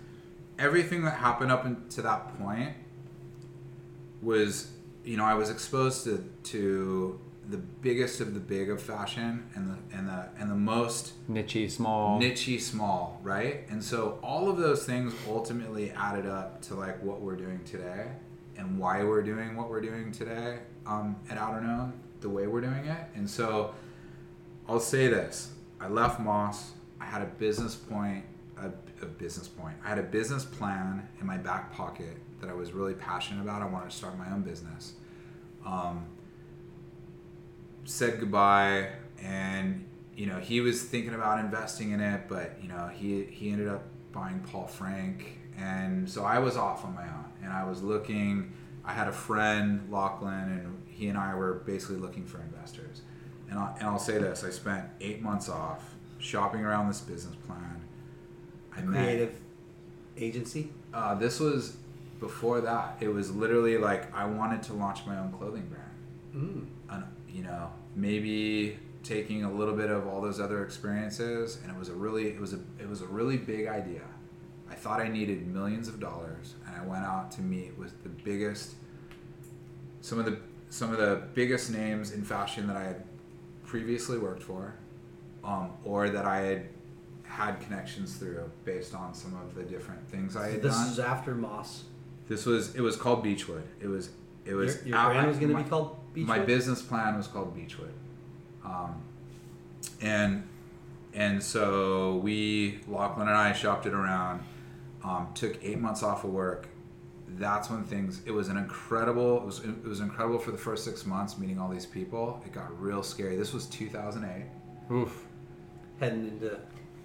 everything that happened up to that point was, you know, I was exposed to to the biggest of the big of fashion and the and the and the most niche, small. nichey small, right? And so all of those things ultimately added up to like what we're doing today and why we're doing what we're doing today um, at Outerknown the way we're doing it. And so I'll say this: I left Moss. I had a business point, a, a business point. I had a business plan in my back pocket that I was really passionate about. I wanted to start my own business. Um, said goodbye and you know he was thinking about investing in it but you know he he ended up buying paul frank and so i was off on my own and i was looking i had a friend lachlan and he and i were basically looking for investors and, I, and i'll say this i spent eight months off shopping around this business plan i met Creative agency. uh, this was before that. It was literally like I wanted to launch my own clothing brand. And, you know, maybe taking a little bit of all those other experiences, and it was a really, it was a, it was a really big idea. I thought I needed millions of dollars, and I went out to meet with the biggest, some of the, some of the biggest names in fashion that I had previously worked for, um, or that I had had connections through based on some of the different things I had This done. This is after Moss. This was it was called Beechwood. It was it was Your, your brand was going to be called Beachwood. My business plan was called Beechwood, um, and and so we Lachlan and I shopped it around. Um, took eight months off of work. That's when things. It was an incredible. It was it was incredible for the first six months meeting all these people. It got real scary. This was 2008 Oof. heading into the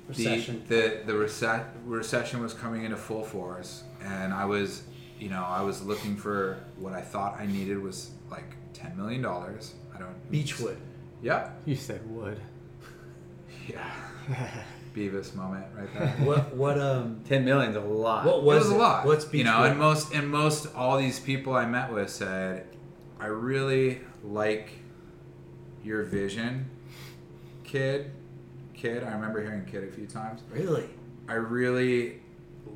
recession. the the rece- recession was coming into full force, and I was, you know, I was looking for what I thought I needed was like ten million dollars. I don't. Beechwood. Yep. You said wood. Yeah. Beavis moment right there. What what um Ten million's a lot. what it was, was a lot. What's Beechwood? you know, and most and most all these people I met with said, I really like your vision, kid. Kid, I remember hearing kid a few times. really? I really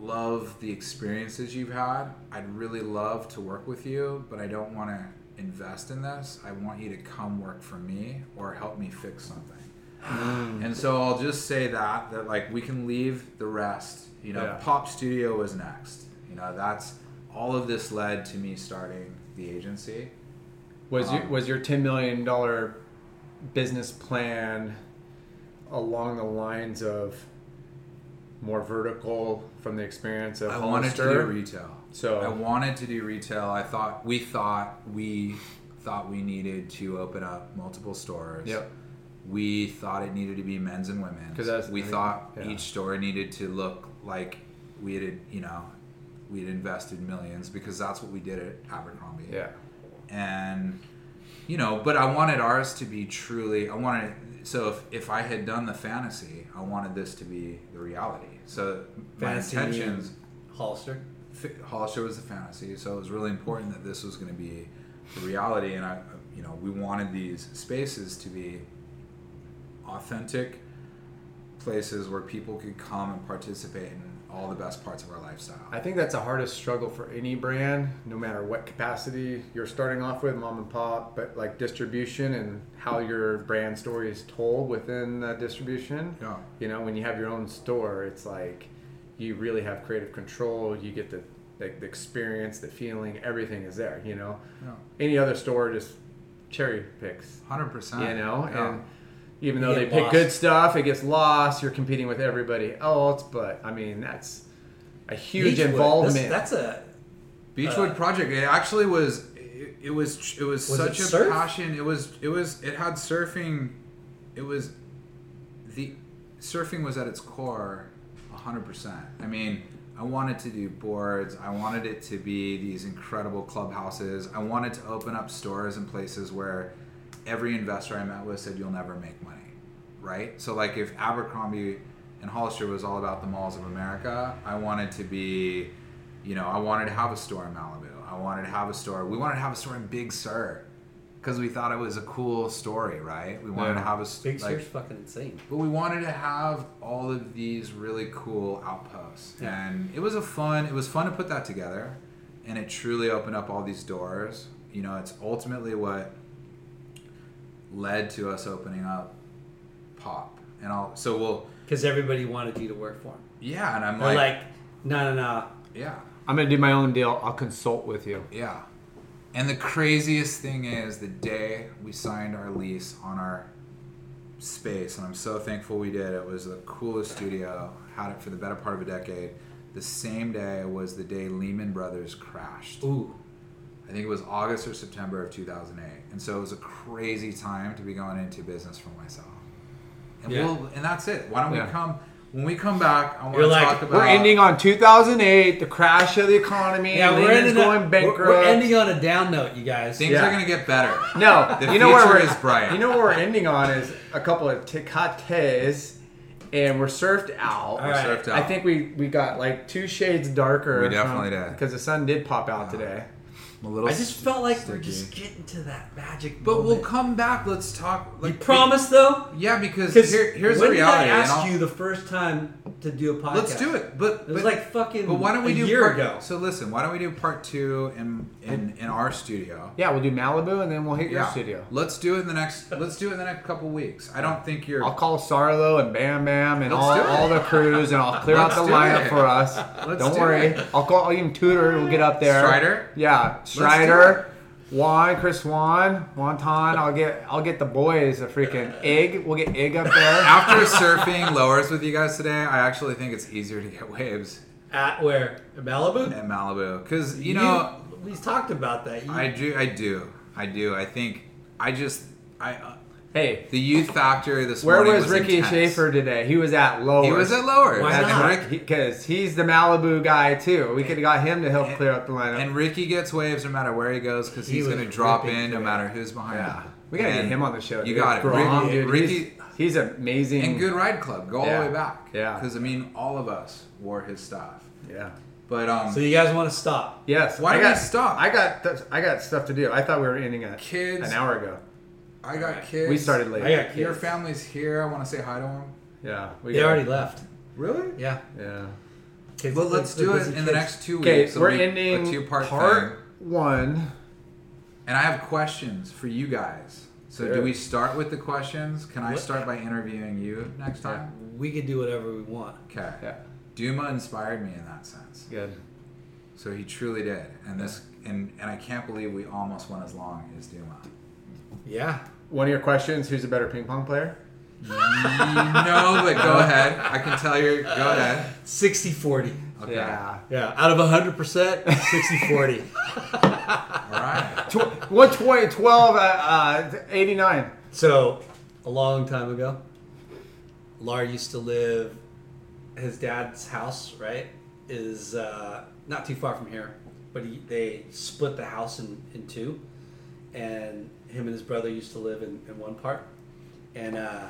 love the experiences you've had. I'd really love to work with you, but I don't want to invest in this. I want you to come work for me or help me fix something. And so I'll just say that that like we can leave the rest. You know, Yeah. Pop Studio was next. You know, that's all of this led to me starting the agency. Was your Um, was your ten million dollar business plan along the lines of more vertical from the experience of I wanted to do retail. So- I wanted to do retail. I thought we thought we thought we needed to open up multiple stores. Yep. We thought it needed to be men's and women's. 'Cause that's- we I mean, thought yeah. each store needed to look like we had, you know, we had invested millions because that's what we did at Abercrombie Yeah. and you know but i wanted ours to be truly i wanted so if, if i had done the fantasy i wanted this to be the reality so Fantasy my intentions Hollister. Hollister was the fantasy, so it was really important that this was going to be the reality. And I, you know, we wanted these spaces to be authentic places where people could come and participate in all the best parts of our lifestyle. I think that's the hardest struggle for any brand, no matter what capacity you're starting off with, mom and pop, but like distribution and how your brand story is told within that distribution. Yeah. You know, when you have your own store, it's like you really have creative control. You get the like the experience, the feeling, everything is there. You know, Yeah. any other store just cherry picks. Hundred percent. You know, Yeah. and even though they get pick lost. good stuff, it gets lost. You're competing with everybody else, but I mean that's a huge Beechwood, involvement. That's, that's a Beechwood Uh, Project. It actually was. It, it was. It was, Was such it a surf? passion. It was. It was. It had surfing. It was. The surfing was at its core, hundred percent. I mean, I wanted to do boards. I wanted it to be these incredible clubhouses. I wanted to open up stores in places where every investor I met with said you'll never make money, right? So like if Abercrombie and Hollister was all about the malls of America, I wanted to be, you know, I wanted to have a store in Malibu. I wanted to have a store. We wanted to have a store in Big Sur because we thought it was a cool story, right? We wanted Yeah. to have a Big like, Sur's fucking insane. but we wanted to have all of these really cool outposts, Yeah. and it was a fun. It was fun to put that together, and it truly opened up all these doors. You know, it's ultimately what led to us opening up Pop, and I'll. So we'll. Because everybody wanted you to work for them. Yeah, and I'm They're like, like, no, no, no. yeah, I'm gonna do my own deal. I'll consult with you. yeah. And the craziest thing is the day we signed our lease on our space, and I'm so thankful we did. It was the coolest studio. Had it for the better part of a decade. The same day was the day Lehman Brothers crashed. Ooh. I think it was August or September of 2008, and so it was a crazy time to be going into business for myself. And Yeah. we'll, and that's it. Why don't Yeah. we come when we come back? I want You're to like, talk about. We're ending on 2008, the crash of the economy. Yeah, we're ending going up, bankrupt. We're, we're ending on a down note, you guys. Things Yeah. are gonna get better. No, The you know where future we're is bright. You know what we're ending on is a couple of tecates, and we're surfed out. All right. Surfed out. I think we we got like two shades darker. We definitely did. because the sun did pop out uh-huh. today. I'm a little I just felt like we're just getting to that magic But we'll come back. Let's talk. You Like promise, though? Yeah, because Because here, here's the reality. did I and ask you the first time to do a podcast? Let's do it. But It was but- like fucking But why don't we a do year part, ago. So listen, why don't we do part two in in, in our studio? Yeah, we'll do Malibu, and then we'll hit your studio. Let's do it in the next. Let's do it in the next couple weeks. I don't think you're. I'll call Sarlo and Bam Bam and Let's all, all the crews, and I'll clear Let's out the do lineup it. for us. Let's Don't do worry. it. I'll call. I'll even Tudor. We'll get up there. Strider? Yeah, Strider. Juan, Chris Juan, Wonton. I'll get. I'll get the boys a freaking egg. We'll get egg up there. After surfing lowers with you guys today, I actually think it's easier to get waves At where? Malibu? at Malibu because you know we've talked about that. You, I do, I do, I do. I think I just I uh, Hey, the youth factor this where morning was Ricky intense. Schaefer today? He was at Lower. He was at lower. Why That's not? Rick- because he's the Malibu guy too. We could have got him to help And- clear up the lineup. And Ricky gets waves no matter where he goes because he's was going to drop ripping in no matter who's behind yeah, him. we gotta get him on the show. You dude. got it. Grom, Ricky, dude. Ricky he's, he's amazing. and Good Ride Club. Go all the way back. Yeah. Because I mean, all of us wore his stuff. Yeah. But um, so you guys want to stop? Yes. Why I don't got, we stop? I got th- I got stuff to do. I thought we were ending at Kids. an hour ago. I got kids. We started late. I got kids. Your family's here. I want to say hi to them. Yeah. We They got- already left. Really? Yeah. Yeah. Kids, Well, let's do it busy in the next two weeks. Okay, weeks. we're It'll ending a two-part part thing. one. And I have questions for you guys. So Sure. do we start with the questions? Can I start by interviewing you next time? We could do whatever we want. Okay. Yeah. Duma inspired me in that sense. Good. So he truly did. And this and and I can't believe we almost went as long as Duma. Yeah. One of your questions: Who's a better ping pong player? no, but go ahead. I can tell you. Go ahead. 60 40. Okay. Yeah. Yeah. Out of 100%, 60 40. All right. Tw- what twenty twelve uh, uh, eighty nine? So, a long time ago, Lar used to live. His dad's house, right, is uh, not too far from here, but he, they split the house in, in two, and him and his brother used to live in, in one part, and uh,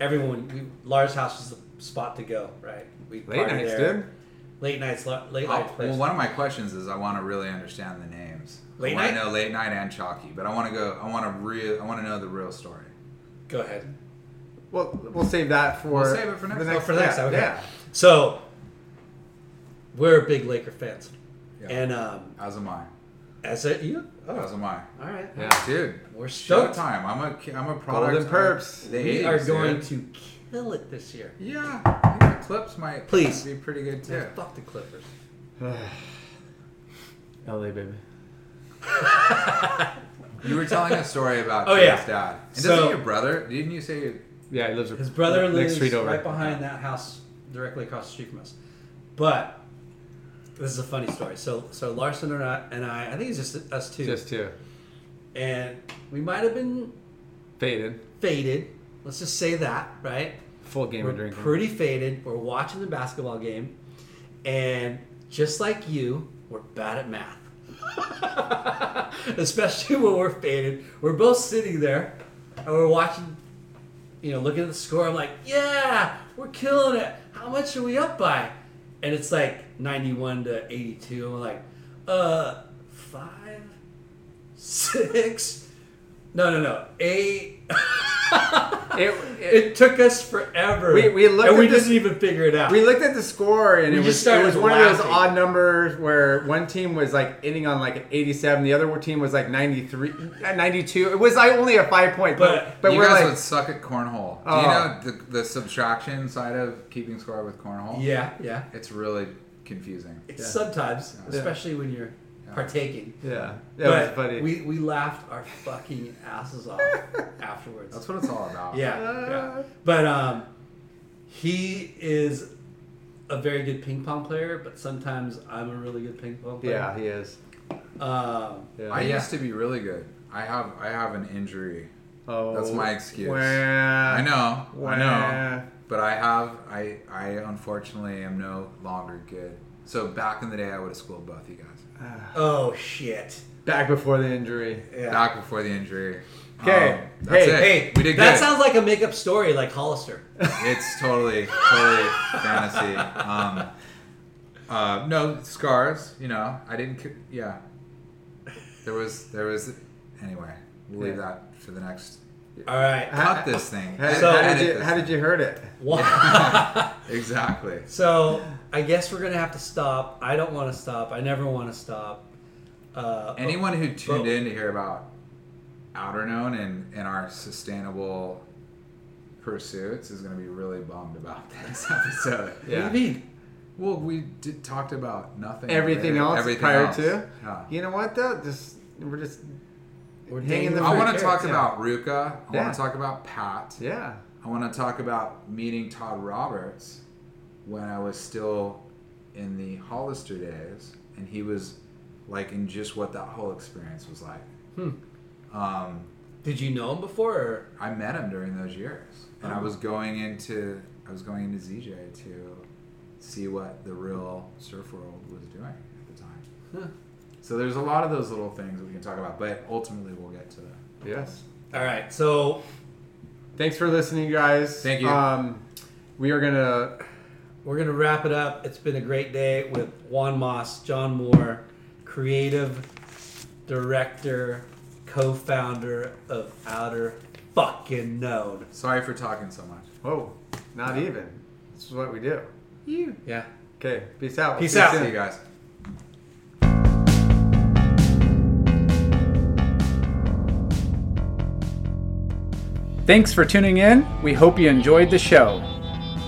everyone, we, Lars' house was the spot to go, right? We Late nights, there. dude. Late nights, late I'll- night place. well, one of my questions is I want to really understand the names. Late I want night? to know late night and chalky, but I want to go. I want to real. I want to know the real story. Go ahead. Well, we'll save that for. We'll save it for next the time. Oh, for next yeah. Okay. Yeah. So we're big Laker fans, Yeah. and um, As am I. as a you, oh, As am I. all right, Yeah. Dude, we're stoked. Showtime. I'm a. ki- I'm a product. Golden Perps. of The We 80s, are dude. going to kill it this year. Yeah, I think the Clips might Please. be pretty good too. Yeah, fuck the Clippers. LA baby. You were telling a story about Oh, Jay's yeah. dad. And So- doesn't your brother? Didn't you say? You, Yeah, he lives. His brother lives next lives street over. right behind that house, directly across the street from us. But this is a funny story. So, so Larson and I, and I, I think it's just us two, Just two. and we might have been Faded. faded. Let's just say that, right? Full game We're of drinking. pretty faded. We're watching the basketball game, and just like you, we're bad at math. Especially when we're faded. We're both sitting there, and we're watching. You know, looking at the score. I'm like, yeah, we're killing it. How much are we up by? And it's like 91 to 82. And we're like, uh, five, six. No, no, no, eight. It, it, It took us forever. We- we looked and we at this- didn't even figure it out. we looked at the score and We it just was it started was one of those odd numbers where one team was like ending on like an 87, the other team was like 93, uh, 92. It was like only a five point, but But but you we're guys like would suck at cornhole. Do Oh. you know the, the subtraction side of keeping score with cornhole? yeah, yeah. It's really confusing. It's sometimes, especially when you're partaking. yeah, that was but funny. we we laughed our fucking asses off afterwards. That's what it's all about. yeah, yeah. But um, he is a very good ping pong player, but sometimes I'm a really good ping pong player. yeah, he is. Um, Yeah. I used to be really good. I have I have an injury. oh, That's my excuse. Wah, I know. I know. But I have I I unfortunately am no longer good. So back in the day I would have schooled both of you guys. oh shit. Back before the injury. Yeah. Back before the injury. Okay. Um, that's Hey, it. Hey, we did that good. sounds like a make-up story, like Hollister. It's totally, totally fantasy. Um, uh, no scars. You know, I didn't. c- Yeah, there was, there was. Anyway, we'll leave that for the next. All right. Cut this thing. How, So- how did you this how did you hurt it? Wow. Exactly. So I guess we're gonna have to stop. I don't want to stop. I never want to stop. Uh, Anyone who tuned but- in to hear about Outerknown and, and our sustainable pursuits is going to be really bummed about this episode. What do you mean? Well, we did, talked about nothing. Everything related- else everything prior else. to. Yeah. You know what though? Just we're just We're Hanging the I want to talk Yeah. about Ruka. I Yeah. want to talk about Pat. yeah. I want to talk about meeting Todd Roberts when I was still in the Hollister days, and he was like in just what that whole experience was like. Hmm. Um, Did you know him before? Or? I met him during those years, and I Oh. was going into I was going into ZJ to see what the real surf world was doing at the time. Huh. So there's a lot of those little things that we can talk about, but ultimately we'll get to that. Yes. All right. So Thanks for listening, guys. Thank you. Um, we are gonna we're gonna wrap it up. It's been a great day with Juan Moss, John Moore, creative director, co-founder of Outer Fucking Known. Sorry for talking so much. Oh, not even. This is what we do. You. Yeah. Okay. Peace out. Peace See you out. soon. See you guys. Thanks for tuning in. We hope you enjoyed the show.